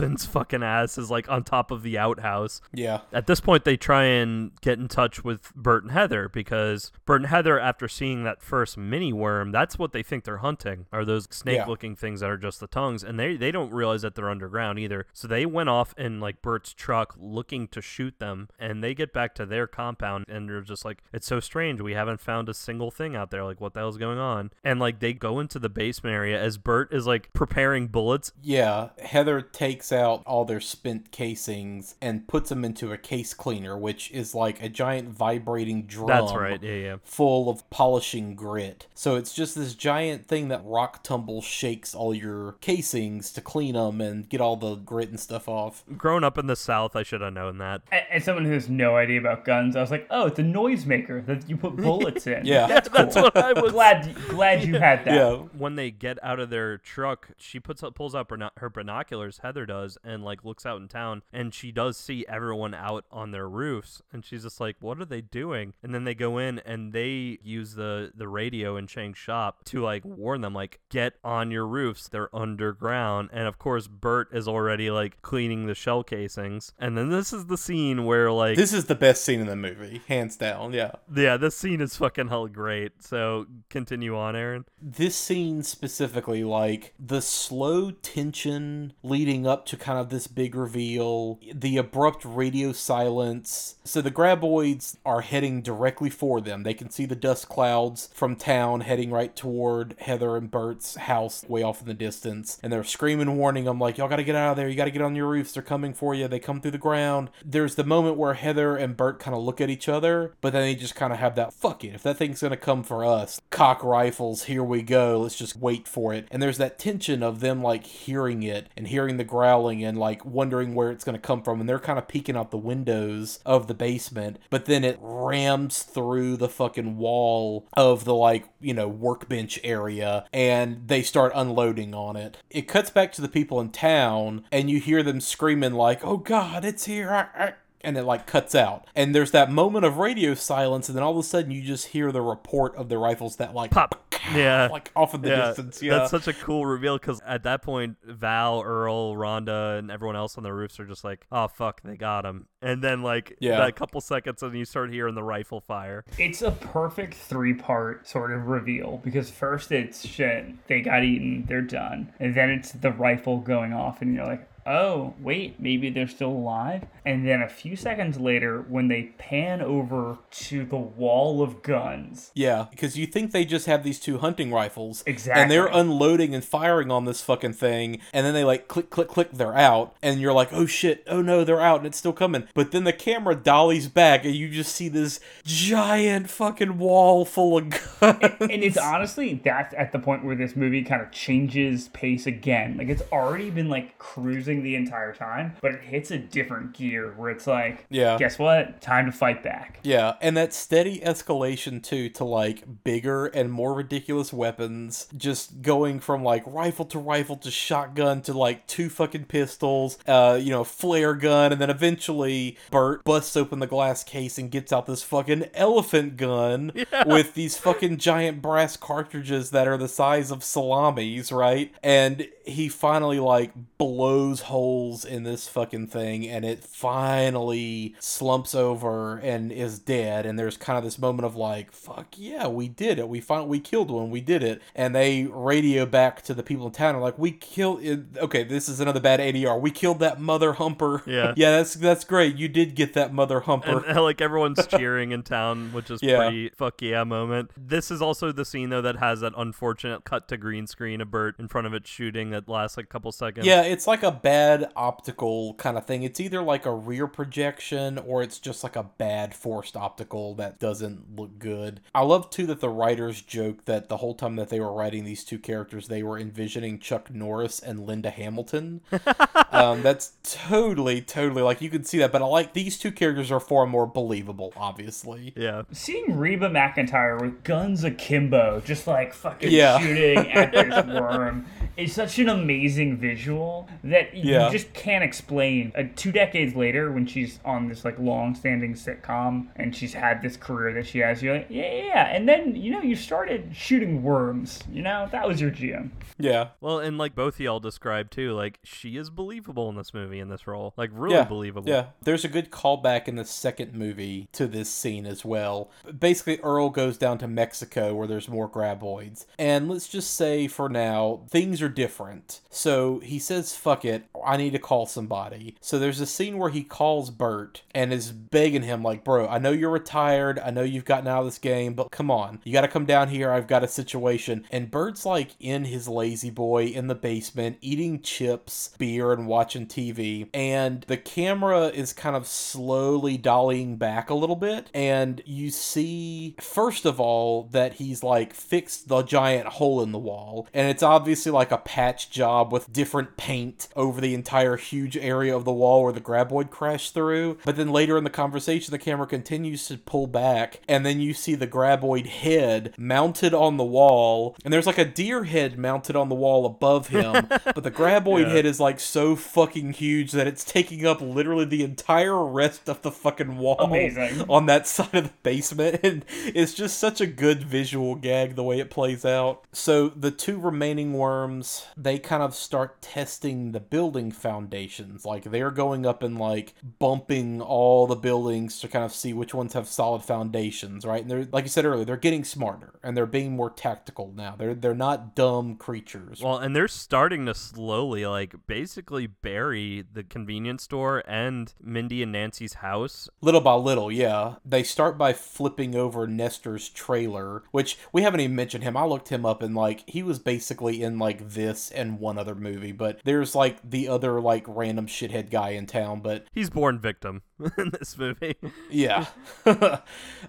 Melvin's fucking ass is like on top of the outhouse. Yeah. At this point, they try and get in touch with Burt and Heather because Burt and Heather, after seeing that first mini worm, that's what they think they're hunting are those snake looking things that are just the tongues. And they, they don't realize that they're underground either. So they went off in like Burt's truck looking to shoot them. And they get back to their compound and they're just like, it's so strange. We haven't found a single thing out there. Like, what the hell's going on? And like they go into the basement area as Burt is like preparing bullets. Yeah. Heather takes out all their spent casings and puts them into a case cleaner, which is like a giant vibrating drum. That's right. Yeah, yeah. Full of polishing grit. So it's just this giant thing that rock tumble shakes all your casings to clean them and get all the grit and stuff off. Growing up in the South, I should have known that. As someone who has no idea about guns, I was like, oh, it's a noisemaker that you put bullets in. yeah. That's cool. That's what I was glad glad you had that. Yeah. when they get out of their truck, she puts up, pulls up her, her binoculars. Heather does, and like looks out in town, and she does see everyone out on their roofs, and she's just like, "What are they doing?" And then they go in and they use the the radio in Chang's shop to like warn them, like, "Get on your roofs. They're underground." And of course, Burt is already like cleaning the shell casings, and then this is the scene where like This is the best scene in the movie, hands down. Yeah. yeah, this scene is fucking hell great. So continue on, Aaron. this scene specifically, like the slow tension leading up to kind of this big reveal, the abrupt radio silence. So the graboids are heading directly for them. They can see the dust clouds from town heading right toward Heather and Burt's house way off in the distance. And they're screaming, warning them, like, y'all gotta get out of there. You gotta get on your roofs. They're coming for you. They come through the ground. There's the moment where Heather and Burt kind of look at each other, but then they just kind of have that, fuck it. If that thing's gonna come for us, cock rifles, here we go. Let's just wait for it. And there's that tension of them like hearing it and hearing the growling and like wondering where it's gonna come from. And they're kind of peeking out the windows of the basement, but then it rams through the fucking wall of the like, you know, workbench area and they start unloading on it. It cuts back to the people in town and you hear them screaming like, "Oh god, it's here." Ah, ah," and it like cuts out. And there's that moment of radio silence, and then all of a sudden you just hear the report of the rifles that like Pop. Yeah. like off in the yeah, distance. Yeah, That's such a cool reveal because at that point, Val, Earl, Rhonda, and everyone else on the roofs are just like, oh, fuck, they got him. And then, like, Yeah. that couple seconds, and you start hearing the rifle fire. It's a perfect three part sort of reveal because first it's shit, they got eaten, they're done. And then it's the rifle going off, and you're like, oh, wait, maybe they're still alive. And then a few seconds later, when they pan over to the wall of guns, yeah, because you think they just have these two hunting rifles, Exactly. and they're unloading and firing on this fucking thing, and then they like click, click, click, they're out, and you're like, oh shit, oh no, they're out, and it's still coming. But then the camera dollies back, and you just see this giant fucking wall full of guns. and it's honestly that's at the point where this movie kind of changes pace again. Like it's already been like cruising the entire time, but it hits a different gear where it's like, Yeah. guess what? Time to fight back. Yeah, and that steady escalation too to like bigger and more ridiculous weapons, just going from like rifle to rifle to shotgun to like two fucking pistols, uh, you know, flare gun, and then eventually Burt busts open the glass case and gets out this fucking elephant gun with these fucking giant brass cartridges that are the size of salamis, right? And he finally like blows holes in this fucking thing and it finally slumps over and is dead and there's kind of this moment of like fuck yeah we did it we finally we killed one we did it and they radio back to the people in town are like we killed it. okay this is another bad ADR we killed that mother humper Yeah. yeah that's that's great you did get that mother humper And, uh, like everyone's cheering in town, which is Yeah. pretty fuck yeah moment. This is also the scene though that has that unfortunate cut to green screen of Burt in front of it shooting that lasts like a couple seconds. Yeah, it's like a bad optical kind of thing. It's either like a rear projection or it's just like a bad forced optical that doesn't look good. I love too that the writers joke that the whole time that they were writing these two characters, they were envisioning Chuck Norris and Linda Hamilton. um, that's totally, totally like you can see that, but I like these two characters are far more believable, obviously. Yeah. Seeing Reba McEntire with guns akimbo, just like fucking Yeah. shooting at this worm, is such an amazing visual that Yeah. you just can't explain. Uh, two decades later, when she's on this like long-standing sitcom and she's had this career that she has, you're like, yeah, yeah, yeah. And then you know you started shooting worms. You know that was your GM. Yeah. Well, and like both of y'all described too, like she is believable in this movie in this role, like really yeah, believable. Yeah, there's a good callback in the second movie to this scene as well. Basically, Earl goes down to Mexico where there's more graboids. And let's just say for now, things are different. So he says, fuck it, I need to call somebody. So there's a scene where he calls Burt and is begging him, like, bro, I know you're retired. I know you've gotten out of this game, but come on. You got to come down here. I've got a situation. And Burt's like in his La-Z-Boy in the basement, eating chips, beer, and watching TV. And the camera is kind of slowly dollying back a little bit. And you see, first of all, that he's like fixed the giant hole in the wall. And it's obviously like a patch job with different paint over the entire huge area of the wall where the graboid crashed through. But then later in the conversation, the camera continues to pull back. And then you see the graboid head mounted on the wall. And there's like a deer head mounted on the wall above him. but the graboid head is like so fucking huge that it's taking up literally the entire rest of the fucking wall Amazing. on that side of the basement. And it's just such a good visual gag the way it plays out. So the two remaining worms, they kind of start testing the building foundations. Like they're going up and like bumping all the buildings to kind of see which ones have solid foundations, right? And they're like you said earlier, they're getting smarter and they're being more tactical now. They're they're not dumb creatures. Well, and they're starting to slowly, like, basically bury the convenience store and Mindy and Nancy's house. Little by little, yeah. They start by flipping over Nestor's trailer, which we haven't even mentioned him. I looked him up and like he was basically in like this and one other movie, but there's like the other like random shithead guy in town, but He's born victim in this movie. yeah.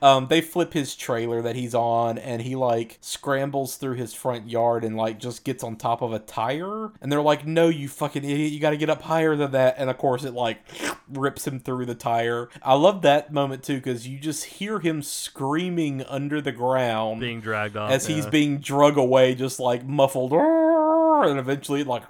um they flip his trailer that he's on and he like scrambles through his front yard and like just gets on top of a tire and they're like, "No, you fucking idiot. You got to get up higher than that." And of course it like rips him through the tire. I love that moment too cuz you just hear him screaming under the ground being dragged off. as he's being drug away just like muffled and eventually like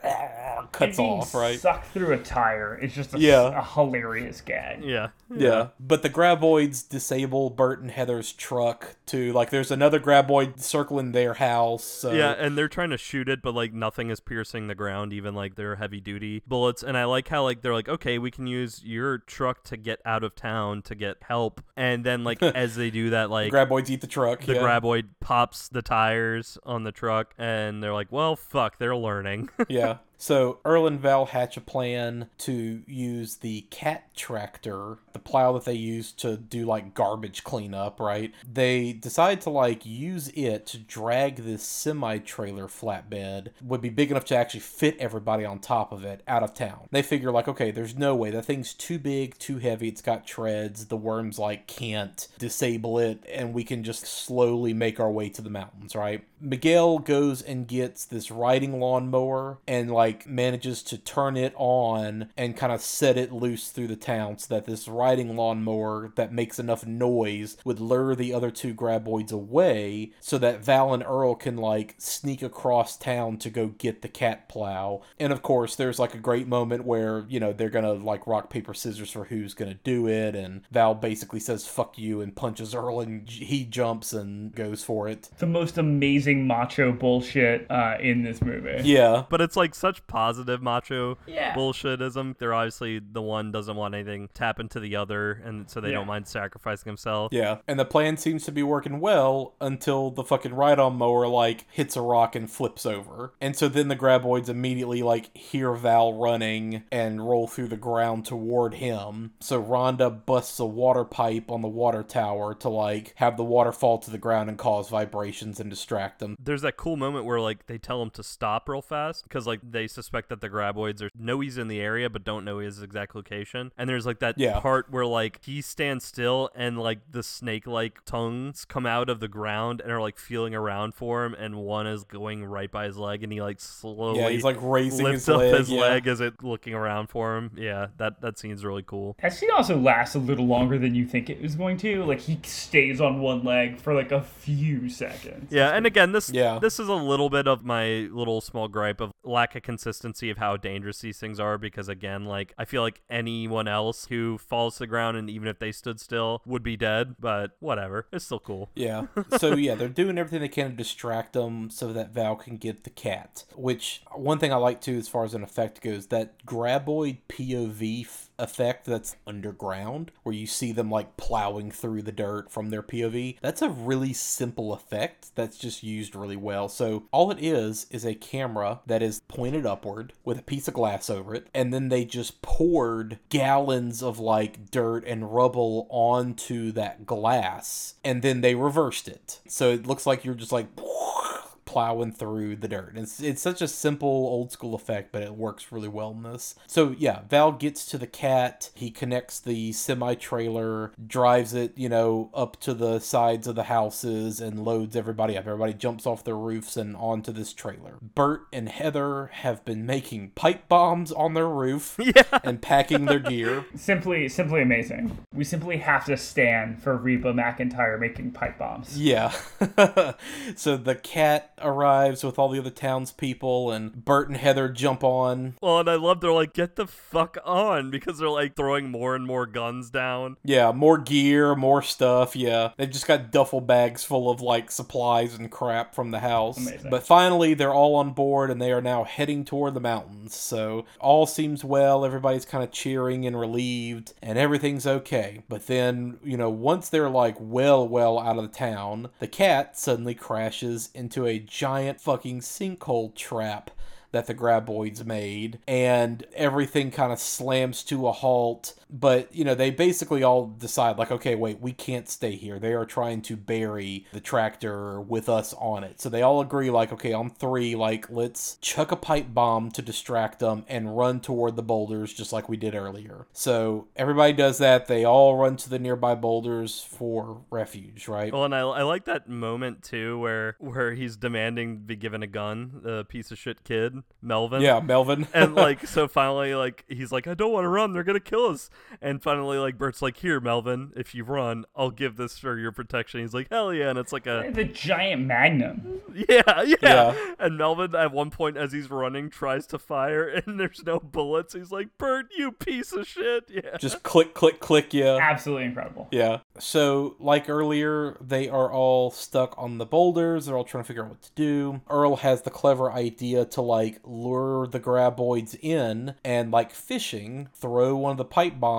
cuts And being off, right? Sucked through a tire It's just a, Yeah. a hilarious gag. Yeah. Yeah. But the graboids disable Burt and Heather's truck too. Like there's another graboid circling their house. So Yeah, and they're trying to shoot it, but like nothing is piercing the ground, even like their heavy duty bullets. And I like how like they're like, okay, we can use your truck to get out of town to get help. And then like as they do that, like graboids eat the truck. the yeah. graboid pops the tires on the truck, and they're like, well, fuck, they're learning. yeah. So Earl and Val hatch a plan to use the cat tractor, the plow that they use to do like garbage cleanup, right? They decide to like use it to drag this semi trailer flatbed, would be big enough to actually fit everybody on top of it out of town. They figure like, okay, there's no way. That thing's too big, too heavy, it's got treads, the worms like can't disable it, and we can just slowly make our way to the mountains, right? Miguel goes and gets this riding lawnmower and like manages to turn it on and kind of set it loose through the town so that this riding lawnmower that makes enough noise would lure the other two graboids away so that Val and Earl can like sneak across town to go get the cat plow. And of course, there's like a great moment where, you know, they're gonna like rock, paper, scissors for who's gonna do it. And Val basically says, fuck you, and punches Earl, and he jumps and goes for it. The most amazing macho bullshit uh, in this movie. Yeah. but it's like such positive macho Yeah. bullshitism. They're obviously the one doesn't want anything to happen to the other, and so they Yeah. don't mind sacrificing himself. Yeah, and the plan seems to be working well until the fucking ride-on mower like hits a rock and flips over, and so then the graboids immediately like hear Val running and roll through the ground toward him. So Rhonda busts a water pipe on the water tower to like have the water fall to the ground and cause vibrations and distract them. There's that cool moment where like they tell him to stop real fast because like they suspect that the graboids are know he's in the area but don't know his exact location. And there's like that Yeah. part where like he stands still and like the snake-like tongues come out of the ground and are like feeling around for him, and one is going right by his leg, and he like slowly Yeah, he's like raising lifts his up leg. his yeah. leg as it looking around for him. Yeah, that that scene's really cool. That scene also lasts a little longer than you think it was going to. Like he stays on one leg for like a few seconds. Yeah, and again, and this Yeah. this is a little bit of my little small gripe of lack of consistency of how dangerous these things are because again, like I feel like anyone else who falls to the ground and even if they stood still would be dead, but whatever. It's still cool. Yeah. So yeah, they're doing everything they can to distract them so that Val can get the cat. Which one thing I like too, as far as an effect goes, that graboid POV effect that's underground, where you see them like plowing through the dirt from their POV. That's a really simple effect that's just used really well. So all it is is a camera that is pointed upward with a piece of glass over it, and then they just poured gallons of like dirt and rubble onto that glass, and then they reversed it. So it looks like you're just like plowing through the dirt. It's it's such a simple old school effect, but it works really well in this. So yeah, Val gets to the cat. He connects the semi trailer, drives it, you know, up to the sides of the houses, and loads everybody up. Everybody jumps off their roofs and onto this trailer. Burt and Heather have been making pipe bombs on their roof and packing their gear. Simply, simply amazing. We simply have to stand for Reba McEntire making pipe bombs. Yeah. so the cat arrives with all the other townspeople, and Burt and Heather jump on. Well, and I love they're like, get the fuck on because they're like throwing more and more guns down. Yeah, more gear, more stuff. Yeah. They've just got duffel bags full of like supplies and crap from the house. Amazing. But finally, they're all on board and they are now heading toward the mountains. So all seems well. Everybody's kind of cheering and relieved, and everything's okay. But then, you know, once they're like well, well out of the town, the cat suddenly crashes into a giant fucking sinkhole trap that the graboids made and everything kind of slams to a halt but you know they basically all decide like okay wait we can't stay here. They are trying to bury the tractor with us on it. So they all agree like okay on three like let's chuck a pipe bomb to distract them and run toward the boulders just like we did earlier. So everybody does that. They all run to the nearby boulders for refuge right? Well, and I, I like that moment too where where he's demanding to be given a gun, the piece of shit kid, Melvin. yeah melvin. And like so finally like he's like i don't want to run. They're gonna kill us and finally like burt's like here melvin if you run i'll give this for your protection he's like hell yeah and it's like a The giant magnum. yeah yeah, Yeah. and melvin at one point as he's running tries to fire and there's no bullets he's like burt you piece of shit yeah just click click click yeah Absolutely incredible. Yeah. So, like earlier, they are all stuck on the boulders. They're all trying to figure out what to do. Earl has the clever idea to, like, lure the graboids in and, like fishing, throw one of the pipe bombs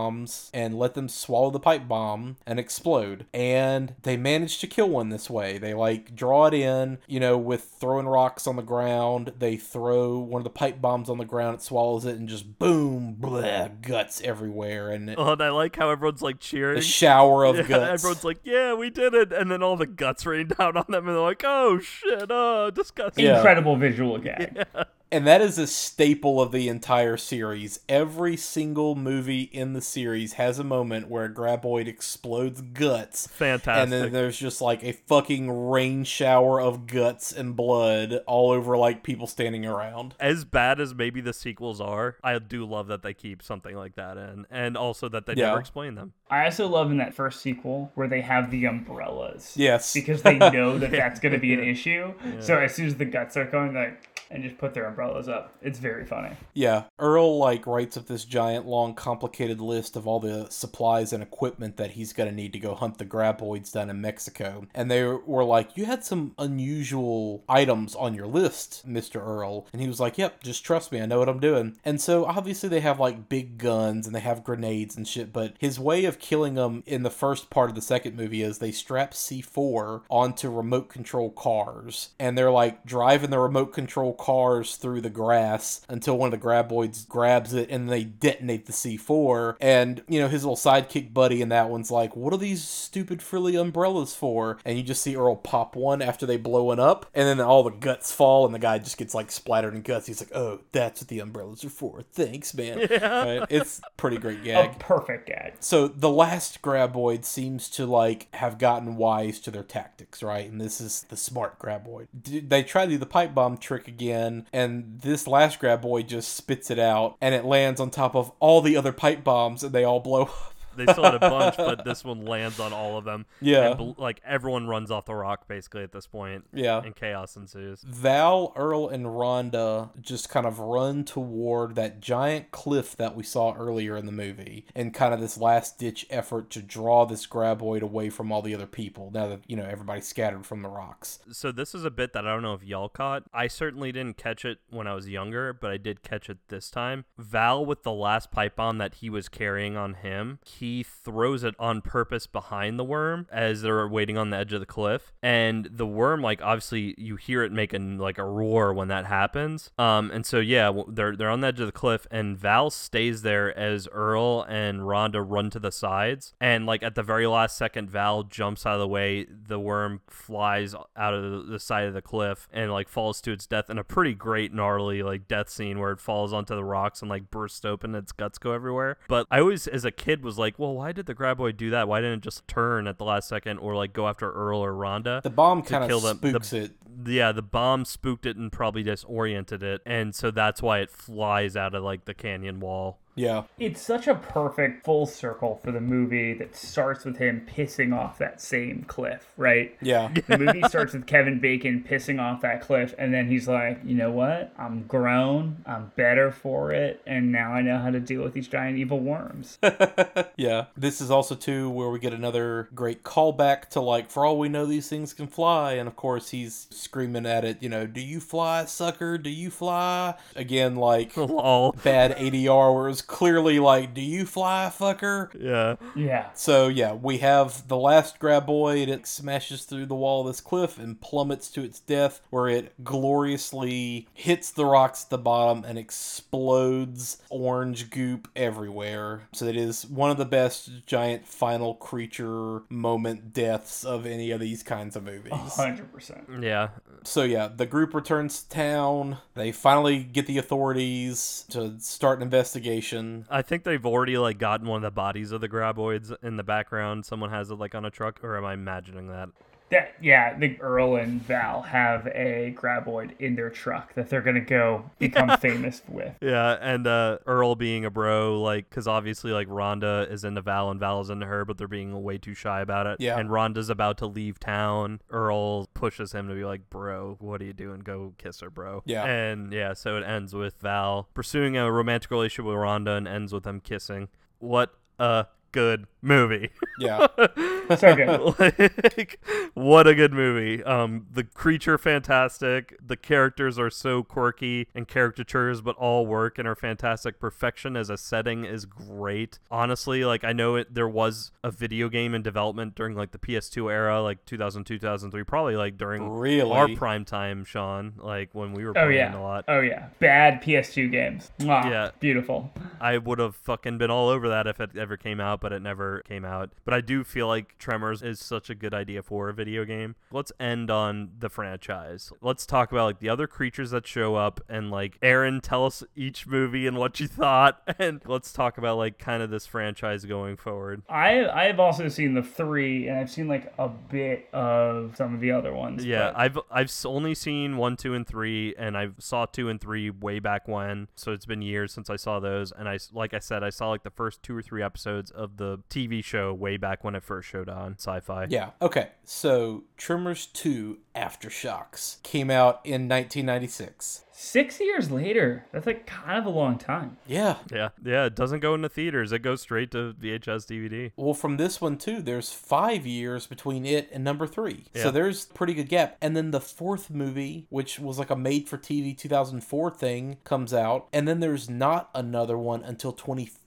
and let them swallow the pipe bomb and explode. And they manage to kill one this way. They, like, draw it in, you know, with throwing rocks on the ground. They throw one of the pipe bombs on the ground, it swallows it, and just boom, blah, guts everywhere. And it, oh, and i like how everyone's like cheering a shower of yeah, guts. everyone's like, "Yeah, we did it!" And then all the guts rain down on them, and they're like, "Oh shit! Oh, disgusting!" Yeah. Incredible visual gag. And that is a staple of the entire series. Every single movie in the series has a moment where a graboid explodes guts. Fantastic. And then there's just like a fucking rain shower of guts and blood all over like people standing around. as bad as maybe the sequels are, I do love that they keep something like that in, and also that they Yeah. never explain them. I also love in that first sequel where they have the umbrellas. Yes. Because they know that that's going to be an issue. So as soon as the guts are going, they and just put their umbrellas up. It's very funny. Yeah, Earl like writes up this giant, long, complicated list of all the supplies and equipment that he's gonna need to go hunt the graboids down in Mexico. And they were like, "You had some unusual items on your list, Mister Earl." And he was like, "Yep, just trust me, I know what I'm doing." And so obviously they have like big guns and they have grenades and shit. But his way of killing them in the first part of the second movie is they strap C4 onto remote control cars, and they're like driving the remote control cars through the grass until one of the graboids grabs it and they detonate the C4. And, you know, his little sidekick buddy in that one's like, What are these stupid frilly umbrellas for? And you just see Earl pop one after they blow it up, and then all the guts fall, and the guy just gets like splattered in guts. He's like, Oh, that's what the umbrellas are for. Thanks, man. Right? It's pretty great A gag. perfect gag. So the last graboid seems to like have gotten wise to their tactics, right? And this is the smart graboid. They try to do the pipe bomb trick again, and this last graboid just spits it out, and it lands on top of all the other pipe bombs, and they all blow up. They still had a bunch, but this one lands on all of them. Yeah. And like everyone runs off the rock basically at this point. Yeah. And chaos ensues. Val, Earl, and Rhonda just kind of run toward that giant cliff that we saw earlier in the movie and kind of this last ditch effort to draw this graboid away from all the other people now that, you know, everybody's scattered from the rocks. So this is a bit that I don't know if y'all caught. I certainly didn't catch it when I was younger, but I did catch it this time. Val with the last pipe bomb that he was carrying on him, he throws it on purpose behind the worm as they're waiting on the edge of the cliff. And the worm, like obviously you hear it making like a roar when that happens. Um, and so yeah, they're they're on the edge of the cliff, and Val stays there as Earl and Rhonda run to the sides. And like at the very last second, Val jumps out of the way. The worm flies out of the side of the cliff and like falls to its death in a pretty great gnarly like death scene where it falls onto the rocks and like bursts open, its guts go everywhere. But I always, as a kid, was like, well, why did the graboid do that? Why didn't it just turn at the last second or like go after Earl or Rhonda? The bomb kind of them. The- spooks it. yeah, the bomb spooked it and probably disoriented it, and so that's why it flies out of like the canyon wall. Yeah. It's such a perfect full circle for the movie that starts with him pissing off that same cliff, right? Yeah. The movie starts with Kevin Bacon pissing off that cliff, and then he's like, you know what? I'm grown, I'm better for it, and now I know how to deal with these giant evil worms. Yeah. This is also too where we get another great callback to like, for all we know, these things can fly, and of course he's screaming at it, you know, do you fly, sucker? Do you fly? Again, like Lol. bad ADR, where it's clearly like, do you fly, fucker? Yeah. yeah. So yeah, we have the last grab graboid. It smashes through the wall of this cliff and plummets to its death, where it gloriously hits the rocks at the bottom and explodes orange goop everywhere. So it is one of the best giant final creature moment deaths of any of these kinds of movies. 100%. Yeah. So yeah, the group returns to town. They finally get the authorities to start an investigation. I think they've already like gotten one of the bodies of the graboids in the background. Someone has it like on a truck, or am I imagining that? That, yeah, the Earl and Val have a graboid in their truck that they're going to go become famous with. Yeah, and uh, Earl being a bro, like, because obviously, like, Rhonda is into Val and Val is into her, but they're being way too shy about it. Yeah. And Rhonda's about to leave town. Earl pushes him to be like, bro, what are you doing? Go kiss her, bro. Yeah. And yeah, so it ends with Val pursuing a romantic relationship with Rhonda and ends with them kissing. What a good movie. Yeah. So good. like what a good movie um the creature fantastic the characters are so quirky and caricatures but all work and are fantastic perfection as a setting is great honestly like i know it there was a video game in development during like the ps2 era like 2002 2003 probably like during Really? our prime time sean like when we were Oh playing yeah. a lot Oh yeah. Bad PS2 games. Mwah. Yeah. Beautiful. I would have fucking been all over that if it ever came out, but it never came out. But I do feel like Tremors is such a good idea for a video game. Let's end on the franchise. Let's talk about like the other creatures that show up and like Aaron, tell us each movie and what you thought, and let's talk about like kind of this franchise going forward. I I've also seen the three, and I've seen like a bit of some of the other ones. Yeah, but- I've I've only seen one, two, and three, and I saw two and three way back when, so it's been years since I saw those. And I like I said, I saw like the first two or three episodes of the TV show way back when it first showed on Sci-Fi. Yeah. Okay. So Tremors 2 Aftershocks came out in 1996. six years later. That's like kind of a long time. Yeah. yeah, yeah. It doesn't go into theaters; it goes straight to VHS DVD. Well, from this one too, there's five years between it and number three. Yeah. So there's pretty good gap. And then the fourth movie, which was like a made for TV 2004 thing, comes out. And then there's not another one until 2015.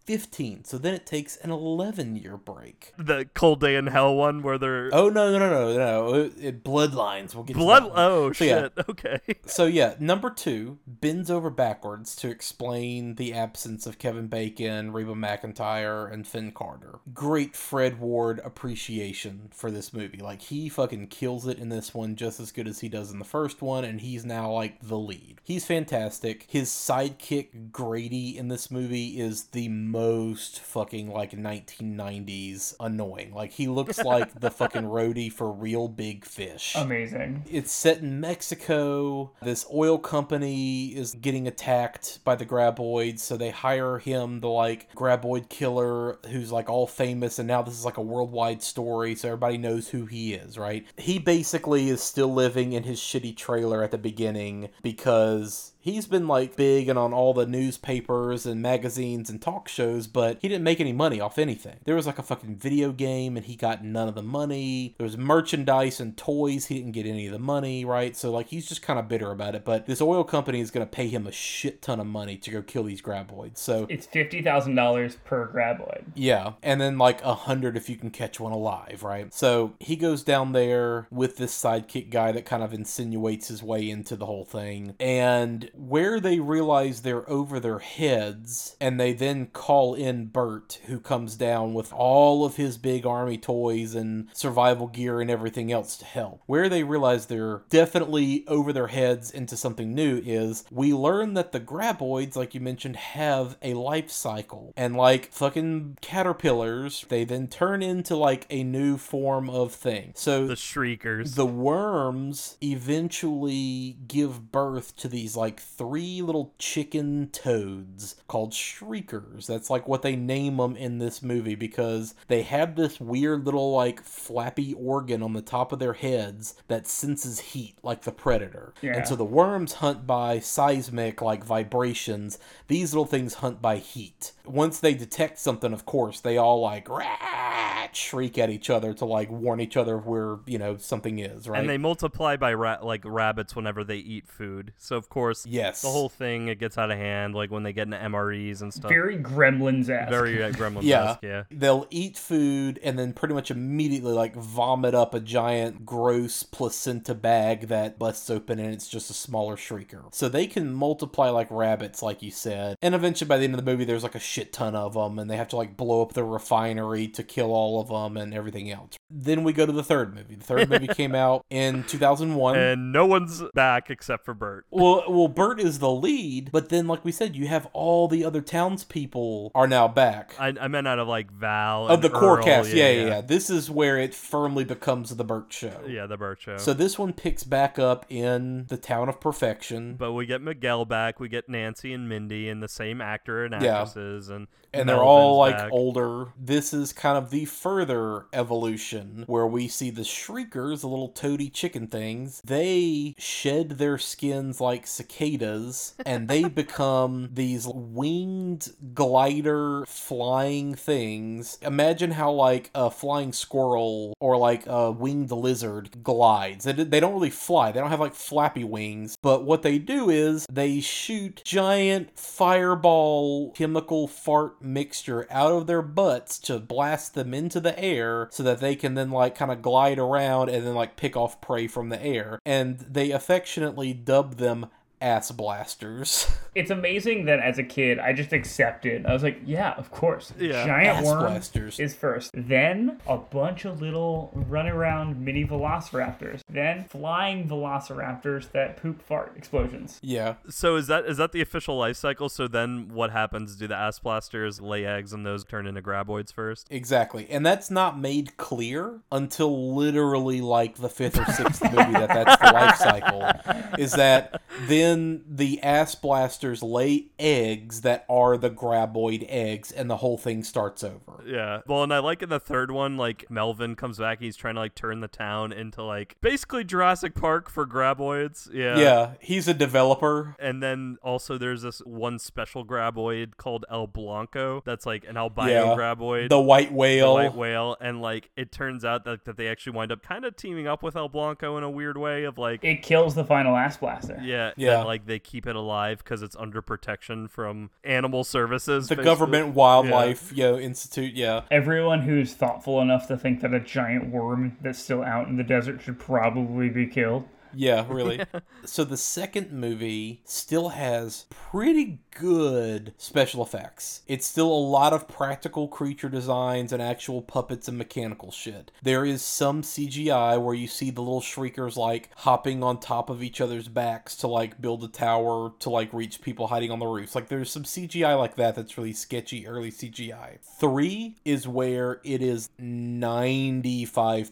So then it takes an 11 year break. The Cold Day in Hell one, where they're Oh, no, no, no, no, no. It, it, Bloodlines. We'll get to blood. that. Oh So, yeah. shit! Okay. So yeah, number two bends over backwards to explain the absence of Kevin Bacon, Reba McEntire, and Finn Carter. Great Fred Ward appreciation for this movie. Like he fucking kills it in this one just as good as he does in the first one, and he's now like the lead. He's fantastic. His sidekick Grady in this movie is the most fucking like 1990s annoying. Like he looks like the fucking roadie for Real Big Fish Amazing. it's set in Mexico. This oil company company is getting attacked by the graboids, so they hire him, the like graboid killer who's like all famous, and now this is like a worldwide story, so everybody knows who he is, right? He basically is still living in his shitty trailer at the beginning because he's been like big and on all the newspapers and magazines and talk shows, but he didn't make any money off anything. There was like a fucking video game and he got none of the money. There was merchandise and toys, he didn't get any of the money, right? So like he's just kind of bitter about it. But this oil company is gonna pay him a shit ton of money to go kill these graboids. So It's fifty thousand dollars per graboid. yeah, and then like a hundred if you can catch one alive, right? So he goes down there with this sidekick guy that kind of insinuates his way into the whole thing, and where they realize they're over their heads, and they then call in Burt, who comes down with all of his big army toys and survival gear and everything else to help. Where they realize they're definitely over their heads into something new is we learn that the graboids, like you mentioned, have a life cycle, and like fucking caterpillars, they then turn into like a new form of thing. So The shriekers. the worms eventually give birth to these like three little chicken toads called shriekers. That's like what they name them in this movie because they have this weird little like flappy organ on the top of their heads that senses heat like the predator. Yeah. And so the worms hunt by seismic like vibrations. These little things hunt by heat. Once they detect something, of course, they all like "Rah!" shriek at each other to like warn each other of where, you know, something is, right? and they multiply by ra- like rabbits whenever they eat food. So of course, Yes. the whole thing it gets out of hand. Like when they get into MREs and stuff. Very Gremlins esque. Very uh, Gremlins. yeah. yeah. They'll eat food and then pretty much immediately like vomit up a giant gross placenta bag that busts open and it's just a smaller shrieker. So they can multiply like rabbits, like you said. And eventually by the end of the movie, there's like a shit ton of them and they have to like blow up the refinery to kill all of them and everything else. Then we go to the third movie. The third movie came out in 2001. And no one's back except for Burt. Well, well, Burt is the lead, but then, like we said, you have all the other townspeople are now back. I, I meant out of like Val of and the core cast, yeah yeah, yeah, This is where it firmly becomes the Burt show. Yeah, the Burt show. So this one picks back up in the town of perfection, but we get Miguel back. We get Nancy and Mindy and the same actor and Yeah. actresses, and and they're all like back. older. This is kind of the further evolution where we see the shriekers, the little toady chicken things. They shed their skins like cicadas, and they become these winged glider flying things. Imagine how like a flying squirrel or like a winged lizard glides. They, they don't really fly. They don't have like flappy wings, but what they do is they shoot giant fireball chemical fart mixture out of their butts to blast them into the air so that they can then like kind of glide around and then like pick off prey from the air. And they affectionately dub them ass blasters. It's amazing that as a kid, I just accepted. I was like, yeah, of course. Yeah. Giant Ass worm blasters. is first. Then a bunch of little run around mini velociraptors. Then flying velociraptors that poop fart explosions. yeah. So is that is that the official life cycle? So then what happens? Do the ass blasters lay eggs and those turn into graboids first? Exactly. And that's not made clear until literally like the fifth or sixth movie that that's the life cycle. Is that then the ass blasters lay eggs that are the graboid eggs and the whole thing starts over. Yeah. Well, and I like in the third one, like Melvin comes back. He's trying to like turn the town into like basically Jurassic Park for graboids. Yeah. Yeah, he's a developer. And then also there's this one special graboid called El Blanco that's like an albino Yeah. graboid. The white whale. the whale. white whale, and like it turns out that, that they actually wind up kind of teaming up with El Blanco in a weird way of like It kills the final ass blaster. yeah, Yeah. That, like they keep it alive because it's under protection from animal services. the basically. government wildlife you know, institute, yeah. Everyone who's thoughtful enough to think that a giant worm that's still out in the desert should probably be killed. Yeah, really. so the second movie still has pretty good special effects. It's still a lot of practical creature designs and actual puppets and mechanical shit. There is some CGI where you see the little shriekers like hopping on top of each other's backs to like build a tower to like reach people hiding on the roofs. Like there's some CGI like that that's really sketchy early CGI. 3 is where it is 95%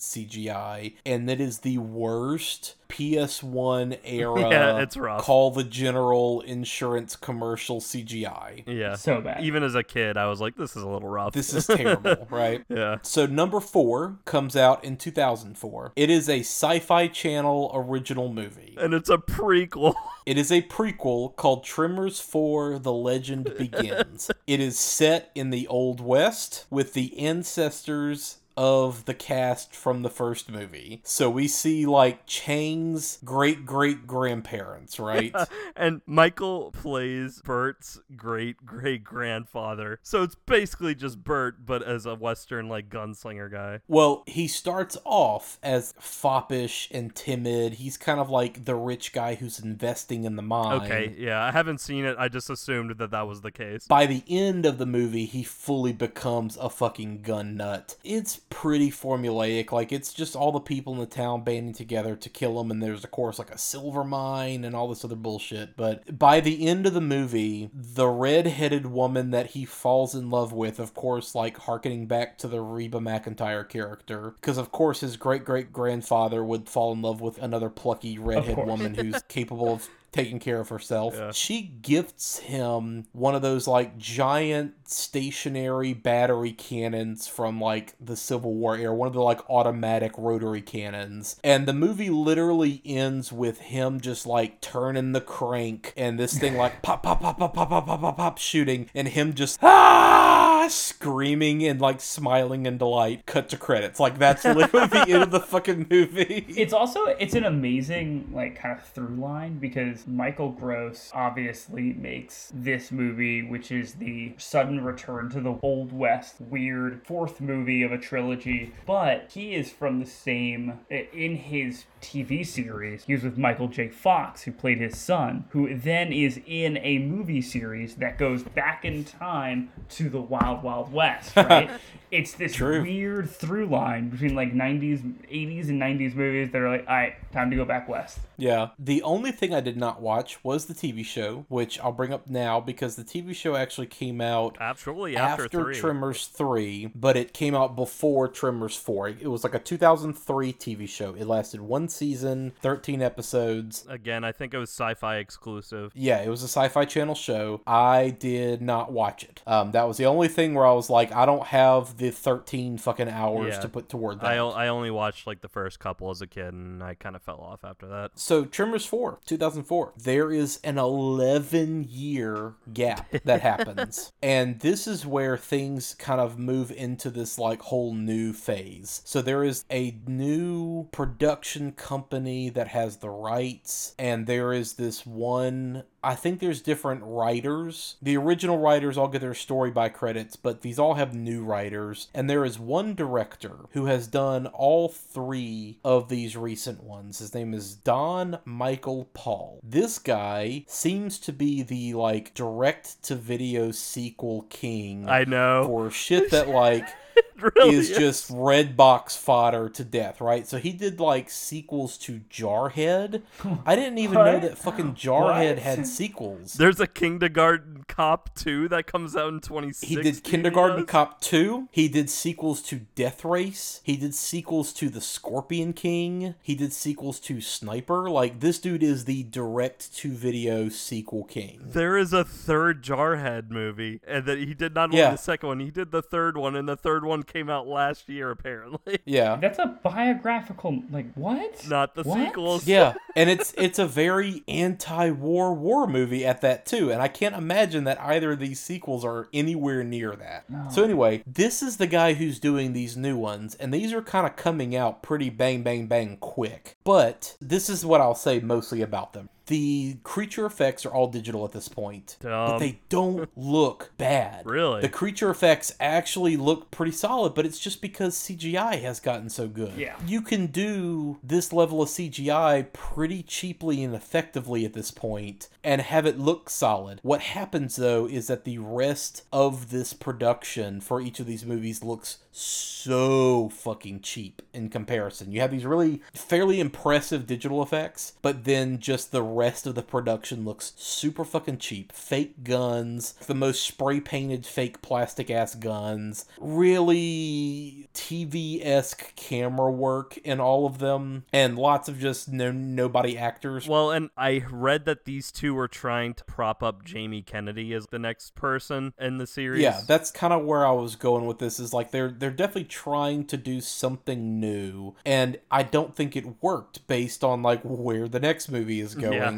CGI and that is the worst PS1 era. Yeah, it's rough. Call the General insurance commercial CGI. Yeah. So bad. Even as a kid, I was like, this is a little rough. This is terrible, right? yeah. So number four comes out in 2004. It is a Sci-Fi Channel original movie. And it's a prequel. It is a prequel called Tremors 4 The Legend Begins. it is set in the Old West with the ancestors of the cast from the first movie. So we see like Chang's great great grandparents, right? and Michael plays Burt's great great grandfather. So it's basically just Burt, but as a Western like gunslinger guy. Well, he starts off as foppish and timid. He's kind of like the rich guy who's investing in the mine. Okay, yeah, I haven't seen it. I just assumed that that was the case. By the end of the movie, he fully becomes a fucking gun nut. It's pretty formulaic. Like, it's just all the people in the town banding together to kill him, and there's, of course, like a silver mine and all this other bullshit. But by the end of the movie, the red headed woman that he falls in love with, of course, like harkening back to the Reba McEntire character, because, of course, his great great grandfather would fall in love with another plucky redhead woman who's capable of taking care of herself. Yeah. She gifts him one of those like giant stationary battery cannons from like the Civil War era, one of the like automatic rotary cannons. And the movie literally ends with him just like turning the crank and this thing like pop pop pop pop pop pop pop pop, pop shooting and him just ah screaming and like smiling in delight. Cut to credits. Like that's literally the end of the fucking movie. It's also it's an amazing like kind of through line because Michael Gross obviously makes this movie, which is the sudden return to the old west, weird fourth movie of a trilogy. But he is from the same in his TV series. He was with Michael J. Fox, who played his son, who then is in a movie series that goes back in time to the Wild Wild West. Right? it's this True. weird through line between like 90s 80s and 90s movies that are like all right time to go back west Yeah. The only thing I did not watch was the TV show, which I'll bring up now because the TV show actually came out Absolutely after, three. Tremors 3, but it came out before Tremors 4. It was like a 2003 TV show. It lasted one season, 13 episodes. Again, I think it was sci-fi exclusive. Yeah, it was a sci fi channel show. I did not watch it. Um, that was the only thing where I was like, I don't have the 13 fucking hours Yeah. to put toward that. I only watched like the first couple as a kid, and I kind of fell off after that. So Tremors 4, 2004. There is an 11 year gap that happens. and this is where things kind of move into this like whole new phase. So there is a new production company that has the rights and there is this one I think there's different writers. The original writers all get their story by credits, but these all have new writers. And there is one director who has done all three of these recent ones. His name is Don Michael Paul. This guy seems to be the like direct to video sequel king I know. for shit that like really is just Redbox fodder to death, right? So he did like sequels to Jarhead. I didn't even know that fucking Jarhead What? had sequels. There's a Kindergarten Cop 2 that comes out in 2016. He did Kindergarten does? Cop 2. He did sequels to Death Race. He did sequels to The Scorpion King. He did sequels to Sniper. Like, this dude is the direct to video sequel king. There is a third Jarhead movie, and that he did not only Yeah. the second one, he did the third one, and the third one came out last year apparently. Yeah. that's a biographical like what Not the What? sequels. Yeah, and it's it's a very anti-war war movie at that too, and I can't imagine that either of these sequels are anywhere near that. So anyway, this is the guy who's doing these new ones, and these are kind of coming out pretty bang bang bang quick. But this is what I'll say mostly about them. The creature effects are all digital at this point, but they don't look bad. Really? The creature effects actually look pretty solid, but it's just because CGI has gotten so good. Yeah. You can do this level of CGI pretty cheaply and effectively at this point and have it look solid. What happens though is that the rest of this production for each of these movies looks so fucking cheap in comparison. You have these really fairly impressive digital effects, but then just the rest of the production looks super fucking cheap. Fake guns, the most spray painted fake plastic ass guns, really TV esque camera work in all of them, and lots of just no nobody actors. Well, and I read that these two were trying to prop up Jamie Kennedy as the next person in the series. Yeah, that's kind of where I was going with this. Is like they're they're definitely trying to do something new, and I don't think it worked based on like where the next movie is going. yeah.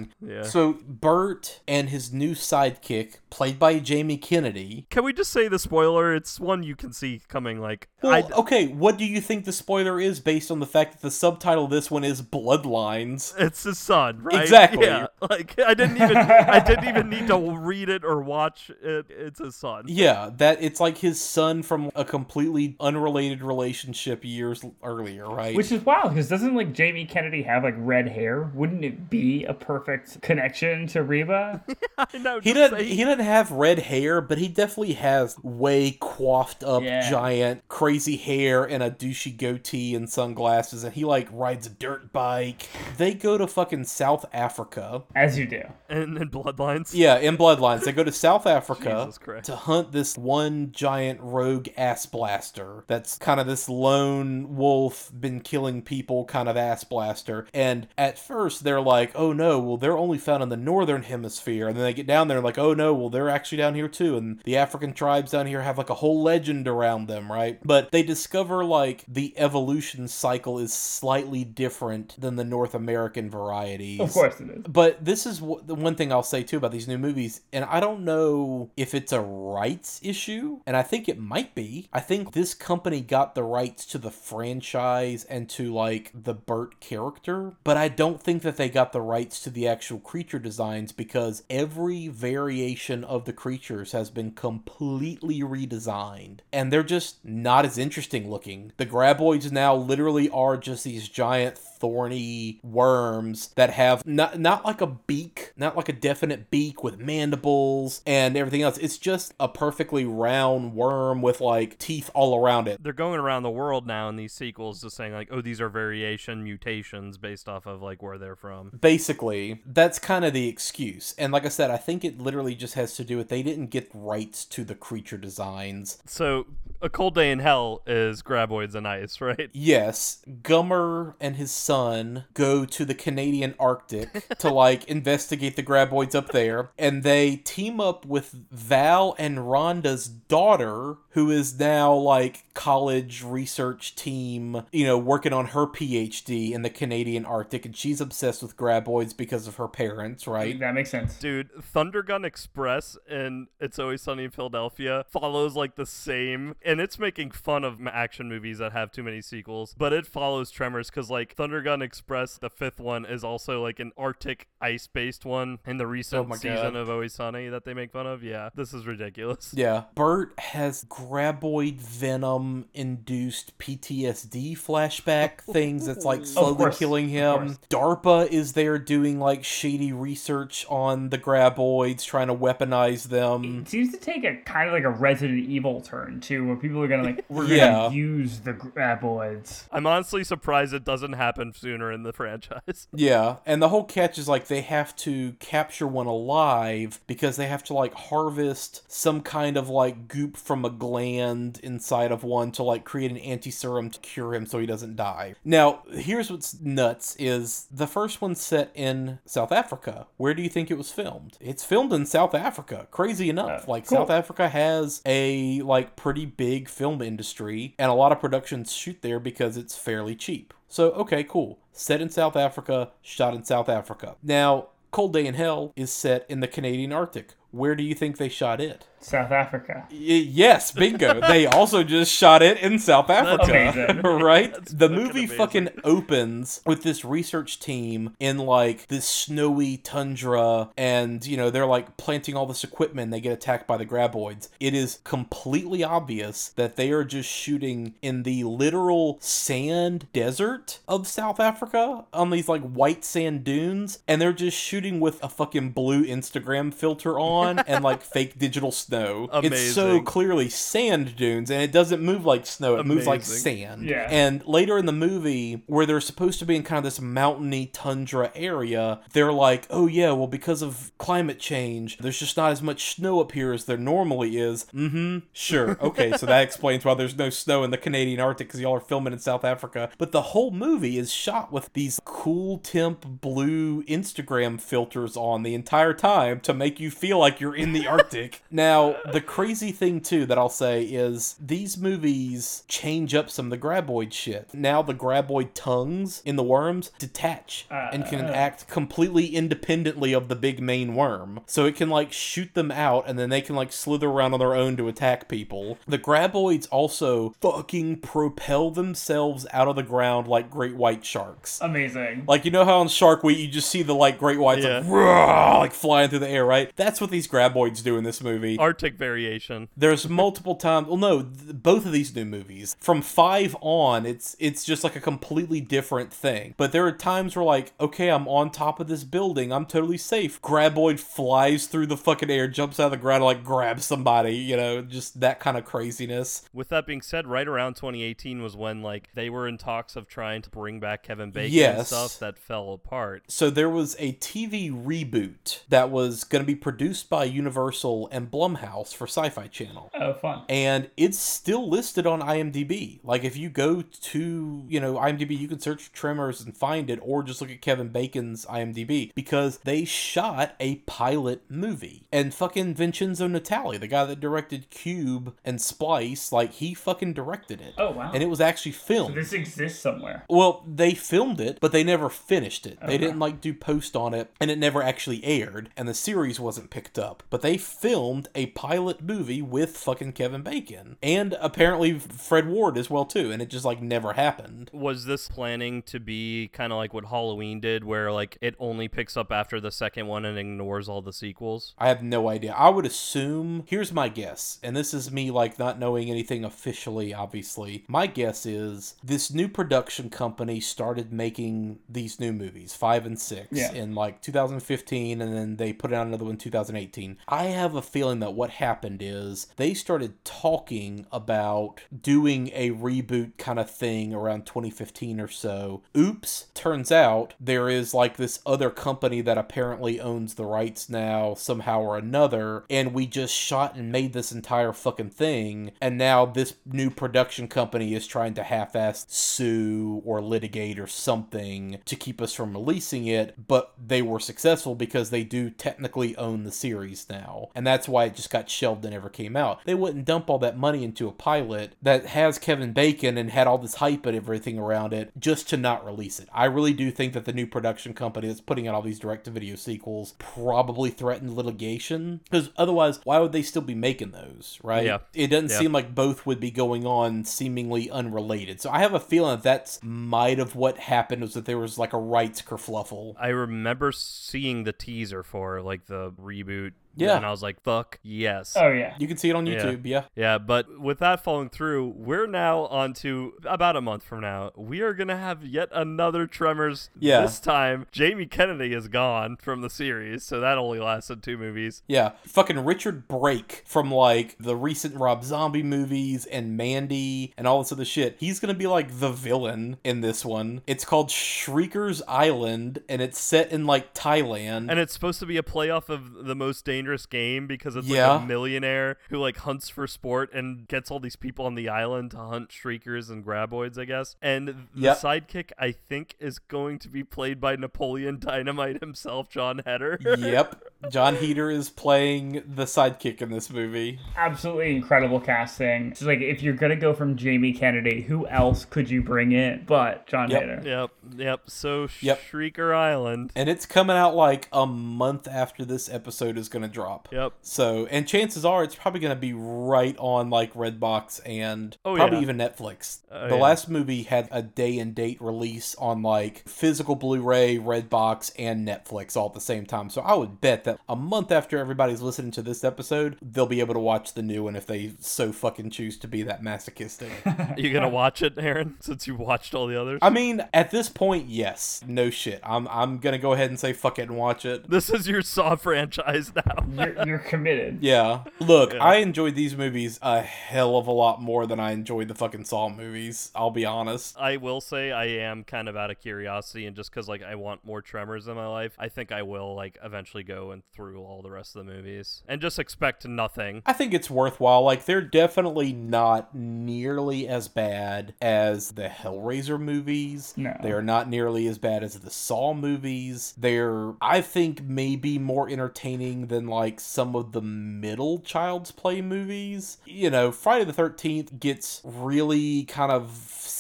So Burt and his new sidekick, played by Jamie Kennedy. Can we just say the spoiler? It's one you can see coming. Like, Well, I, okay, what do you think the spoiler is based on the fact that the subtitle of this one is Bloodlines? it's his son, right? Exactly. Yeah. Like, I didn't even, I didn't even need to read it or watch it. It's his son. Yeah, that it's like his son from a completely unrelated relationship years earlier, right? Which is wild because doesn't like Jamie Kennedy have like red hair? Wouldn't it be a perfect connection to Reba? Know. He just doesn't. saying. He doesn't have red hair, but he definitely has way coiffed up, Yeah. giant, crazy hair and a douchey goatee and sunglasses, and he like rides a dirt bike. They go to fucking South Africa. As you do. and in Bloodlines. Yeah, in Bloodlines, they go to South Africa to hunt this one giant rogue ass blaster. That's kind of this lone wolf, been killing people kind of ass blaster. And at first, they're like, "Oh no, well they're only found in the northern hemisphere." And then they get down there, and like, "Oh no, well they're actually down here too." And the African tribes down here have like a whole legend around them, right? But they discover like the evolution cycle is slightly different than the North American varieties. Of course it is. But this is w- the one thing I'll say too about these new movies, and I don't know if it's a rights issue, and I think it might be. I think this company got the rights to the franchise and to like the Burt character, but I don't think that they got the rights to the actual creature designs because every variation of the creatures has been completely redesigned, and they're just not as interesting looking. The graboids now literally are just these giant thorny worms that have not not like a beak, not like a definite beak with mandibles and everything else. It's just a perfectly round worm with like teeth all around it. They're going around the world now in these sequels, just saying like, "Oh, these are variation mutations based off of like where they're from." Basically, that's kind of the excuse. And like I said, I think it literally just has to do with they didn't get rights to the creature designs. So, a cold day in hell is graboids and ice, right? Yes, Gummer and his son go to the Canadian Arctic to like investigate the graboids up there, and they team up with Val and Rhonda's daughter, who is now like college research team, you know, working on her PhD in the Canadian Arctic, and she's obsessed with graboids because of her parents, right? That makes sense. Dude, Thundergun Express and It's Always Sunny in Philadelphia follows like the same, and it's making fun of action movies that have too many sequels, but it follows Tremors because like Thundergun Express, the fifth one, is also like an Arctic ice based one in the recent Oh season God. of Always Sunny that they make fun of. Yeah, this is ridiculous. Yeah. Burt has graboid venom induced PTSD flashback things that's like slowly course, killing him. DARPA is there doing like shady research on the graboids, trying to weaponize them. It seems to take a kind of like a Resident Evil turn too, where people are gonna like we're gonna use the graboids. I'm honestly surprised it doesn't happen sooner in the franchise. Yeah, and the whole catch is like they have to capture one alive because they have to like harvest some kind of like goop from a gland inside of one to like create an anti-serum to cure him so he doesn't die. Now, here's what's nuts is the first one set in South Africa. Where do you think it was filmed? It's filmed in South Africa. Crazy enough. like cool. South Africa has a like pretty big film industry and a lot of productions shoot there because it's fairly cheap. So, okay, cool. Set in South Africa, shot in South Africa. Now, Cold Day in Hell is set in the Canadian Arctic. Where do you think they shot it? South Africa. Y- yes, bingo. they also just shot it in South Africa. amazing. right? the fucking movie amazing. fucking opens with this research team in like this snowy tundra and you know they're like planting all this equipment and they get attacked by the graboids. It is completely obvious that they are just shooting in the literal sand desert of South Africa on these like white sand dunes and they're just shooting with a fucking blue Instagram filter on and like fake digital s- snow. It's so clearly sand dunes, and it doesn't move like snow. It moves like sand. Yeah. And later in the movie, where they're supposed to be in kind of this mountainy tundra area, they're like, "Oh yeah, well because of climate change, there's just not as much snow up here as there normally is." Mm-hmm. Sure. Okay, so that explains why there's no snow in the Canadian Arctic because y'all are filming in South Africa. But the whole movie is shot with these cool temp blue Instagram filters on the entire time to make you feel like you're in the Arctic. Now, the crazy thing too that I'll say is these movies change up some of the graboid shit. Now the graboid tongues in the worms detach and can ah. act completely independently of the big main worm. So it can like shoot them out and then they can like slither around on their own to attack people. The graboids also fucking propel themselves out of the ground like great white sharks. Amazing. Like you know how on Shark Week you just see the like great whites like, "Roar," like flying through the air, right? That's what these graboids do in this movie. Arctic variation. There's multiple times. Well, no, th- both of these new movies from five on, it's it's just like a completely different thing. But there are times where like, okay, I'm on top of this building, I'm totally safe. Graboid flies through the fucking air, jumps out of the ground, like grabs somebody. You know, just that kind of craziness. With that being said, right around 2018 was when like they were in talks of trying to bring back Kevin Bacon and stuff that fell apart. So there was a TV reboot that was going to be produced by Universal and Blumhouse for Sci-Fi Channel. Oh, fun. and it's still listed on IMDb. Like if you go to, you know, IMDb, you can search Tremors and find it or just look at Kevin Bacon's IMDb because they shot a pilot movie. And fucking Vincenzo Natali, the guy that directed Cube and Splice, like he fucking directed it. Oh, wow. And it was actually filmed. This exists somewhere. Well, they filmed it, but they never finished it. They didn't like do post on it, and it never actually aired, and the series wasn't picked up. But they filmed a pilot movie with fucking Kevin Bacon, and apparently Fred Ward as well too, and it just like never happened. Was this planning to be kind of like what Halloween did, where like it only picks up after the second one and ignores all the sequels? I have no idea. I would assume. Here's my guess, and this is me like not knowing anything officially. Obviously, my guess is this new production company started making these new movies, five and six, Yeah. in like 2015, and then they put out another one in 2018. I have a feeling that what happened is they started talking about doing a reboot kind of thing around 2015 or so. Oops, turns out there is like this other company that apparently owns the rights now somehow or another, and we just shot and made this entire fucking thing, and now this new production company is trying to half-ass sue or litigate or something to keep us from releasing it, but they were successful because they do technically own the series now, and that's why it just got shelved and never came out. They wouldn't dump all that money into a pilot that has Kevin Bacon and had all this hype and everything around it just to not release it. I really do think that the new production company that's putting out all these direct-to-video sequels probably threatened litigation because otherwise, why would they still be making those, right? Yeah. It doesn't Yeah. seem like both would be going on seemingly unrelated. So I have a feeling that that's might have what happened was that there was like a rights kerfluffle. I remember seeing the teaser for like the reboot. Yeah. And I was like, fuck, yes. Oh, yeah. You can see it on Yeah. YouTube, yeah. Yeah, but with that falling through, we're now on to about a month from now. We are gonna have yet another Tremors. Yeah. This time, Jamie Kennedy is gone from the series, so that only lasted two movies. Yeah, fucking Richard Brake from like the recent Rob Zombie movies and Mandy and all this other shit. He's gonna be like the villain in this one. It's called Shrieker's Island and it's set in like Thailand. And it's supposed to be a playoff of the most dangerous game because it's Yeah. like a millionaire who like hunts for sport and gets all these people on the island to hunt shriekers and graboids, I guess. And the Yep. sidekick, I think, is going to be played by Napoleon Dynamite himself, Jon Heder. yep. Jon Heder is playing the sidekick in this movie. Absolutely incredible casting. It's like if you're gonna go from Jamie Kennedy, who else could you bring in but Jon Yep. Heder? Yep, yep. So Yep. Shrieker Island. And it's coming out like a month after this episode is going to drop. Yep. So, and chances are it's probably going to be right on like Redbox and Oh, probably yeah. even Netflix. Oh, the yeah. last movie had a day and date release on like physical Blu ray, Redbox, and Netflix all at the same time. So I would bet that that a month after everybody's listening to this episode, they'll be able to watch the new one if they so fucking choose to be that masochistic. Are you gonna watch it, Aaron? Since you watched all the others. I mean, at this point, yes. No shit. I'm I'm gonna go ahead and say fuck it and watch it. this is your Saw franchise now. You're, you're committed. Yeah. Look, I enjoyed these movies a hell of a lot more than I enjoyed the fucking Saw movies. I'll be honest. I will say I am kind of out of curiosity and just because like I want more Tremors in my life, I think I will like eventually go and through all the rest of the movies and just expect nothing. I think it's worthwhile. Like, they're definitely not nearly as bad as the Hellraiser movies. No. They are not nearly as bad as the Saw movies. They're, I think, maybe more entertaining than, like, some of the middle Child's Play movies. You know, Friday the 13th gets really kind of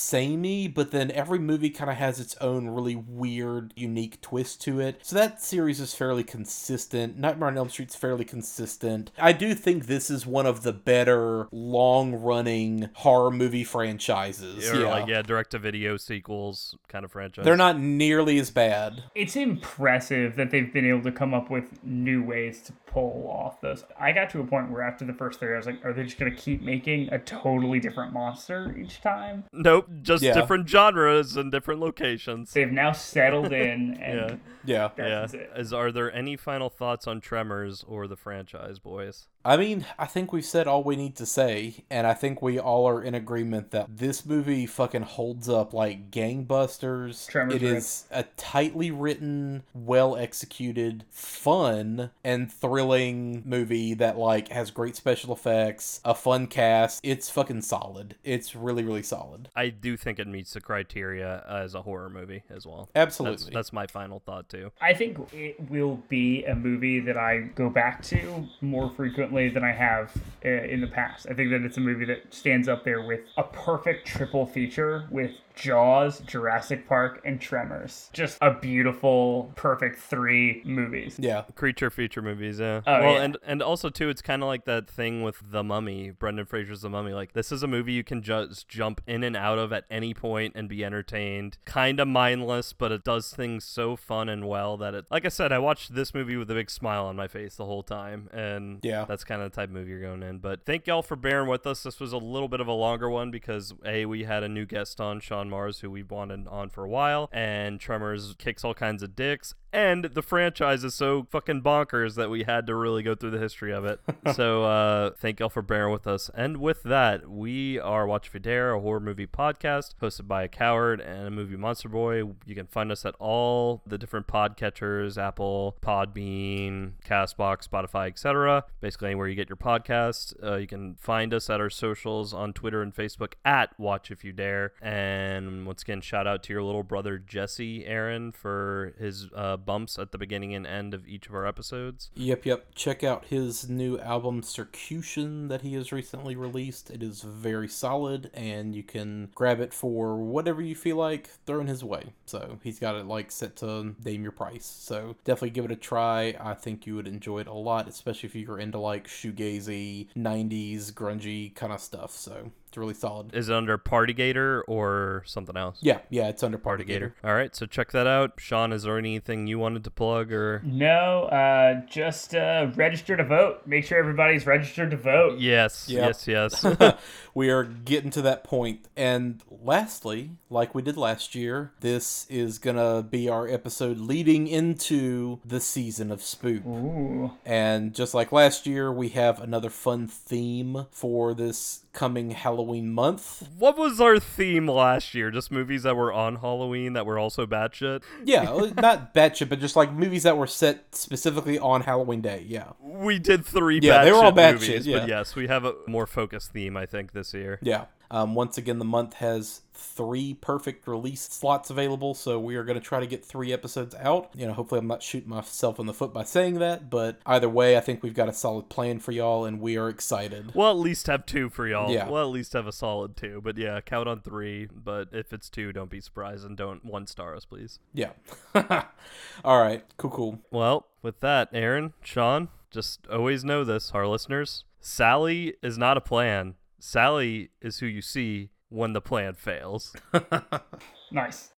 samey, but then every movie kind of has its own really weird, unique twist to it. So that series is fairly consistent. Nightmare on Elm Street's fairly consistent. I do think this is one of the better long running horror movie franchises. Or like yeah, direct to video sequels kind of franchise. They're not nearly as bad. It's impressive that they've been able to come up with new ways to pull off those. I got to a point where after the first three, I was like, are they just going to keep making a totally different monster each time? Nope, just Yeah. different genres and different locations. They've now settled in and Yeah. Yeah. Yeah. That's it. Is are there any final thoughts on Tremors or the franchise, boys? I mean, I think we've said all we need to say, and I think we all are in agreement that this movie fucking holds up like gangbusters. Tremors it rip. is a tightly written, well executed, fun, and thrilling movie that like has great special effects, a fun cast. It's fucking solid. It's really, really solid. I do think it meets the criteria as a horror movie as well. Absolutely. That's, that's my final thought too. I think it will be a movie that I go back to more frequently than I have uh, in the past. I think that it's a movie that stands up there with a perfect triple feature with Jaws, Jurassic Park, and Tremors. Just a beautiful, perfect three movies. yeah. Creature feature movies, yeah. Oh, well, yeah. and and also too, it's kind of like that thing with The Mummy, Brendan Fraser's The Mummy. Like this is a movie you can just jump in and out of at any point and be entertained. Kind of mindless, but it does things so fun and well that it. Like I said, I watched this movie with a big smile on my face the whole time, and Yeah. that's kind of the type of movie you're going in. But thank y'all for bearing with us. This was a little bit of a longer one because a we had a new guest on, Sean Mars, who we've wanted on for a while, and Tremors kicks all kinds of dicks, and the franchise is so fucking bonkers that we had to really go through the history of it. so uh, thank y'all for bearing with us. And with that, we are Watch If You Dare, a horror movie podcast hosted by a coward and a movie monster boy. You can find us at all the different podcatchers, Apple, Podbean, Castbox, Spotify, etc. Basically anywhere you get your podcast. Uh, you can find us at our socials on Twitter and Facebook at Watch If You Dare. And once again, shout out to your little brother Jesse Aaron for his uh, bumps at the beginning and end of each of our episodes. Yep, yep. Check out his new album Circution that he has recently released. It is very solid, and you can grab it for whatever you feel like throwing his way. So he's got it like set to name your price. So definitely give it a try. I think you would enjoy it a lot, especially if you're into like shoegazy, 90s, grungy kind of stuff. So it's really solid. Is it under Partygator or something else? Yeah, yeah, it's under Partygator. Partygator. All right, so check that out. Sean, is there anything you wanted to plug or? No, uh, just uh, register to vote. Make sure everybody's registered to vote. Yes, Yep. yes, yes. we are getting to that point. And lastly, like we did last year, this is gonna be our episode leading into the season of Spook. Ooh. And just like last year, we have another fun theme for this coming Halloween month. what was our theme last year? Just movies that were on Halloween that were also batshit. Yeah, uh, not batshit, but just like movies that were set specifically on Halloween Day. Yeah. We did three. Yeah, they were all batshit batshit, movies, yeah. But yes, we have a more focused theme, I think, this year. Yeah. Um, once again, the month has three perfect release slots available, so we are going to try to get three episodes out. You know, hopefully, I'm not shooting myself in the foot by saying that, but either way, I think we've got a solid plan for y'all, and we are excited. We'll at least have two for y'all. Yeah. We'll at least have a solid two. But yeah, count on three. But if it's two, don't be surprised and don't one star us, please. Yeah. All right. Cool, cool. Well, with that, Aaron, Sean, just always know this, our listeners. Sally is not a plan. Sally is who you see when the plan fails. Nice.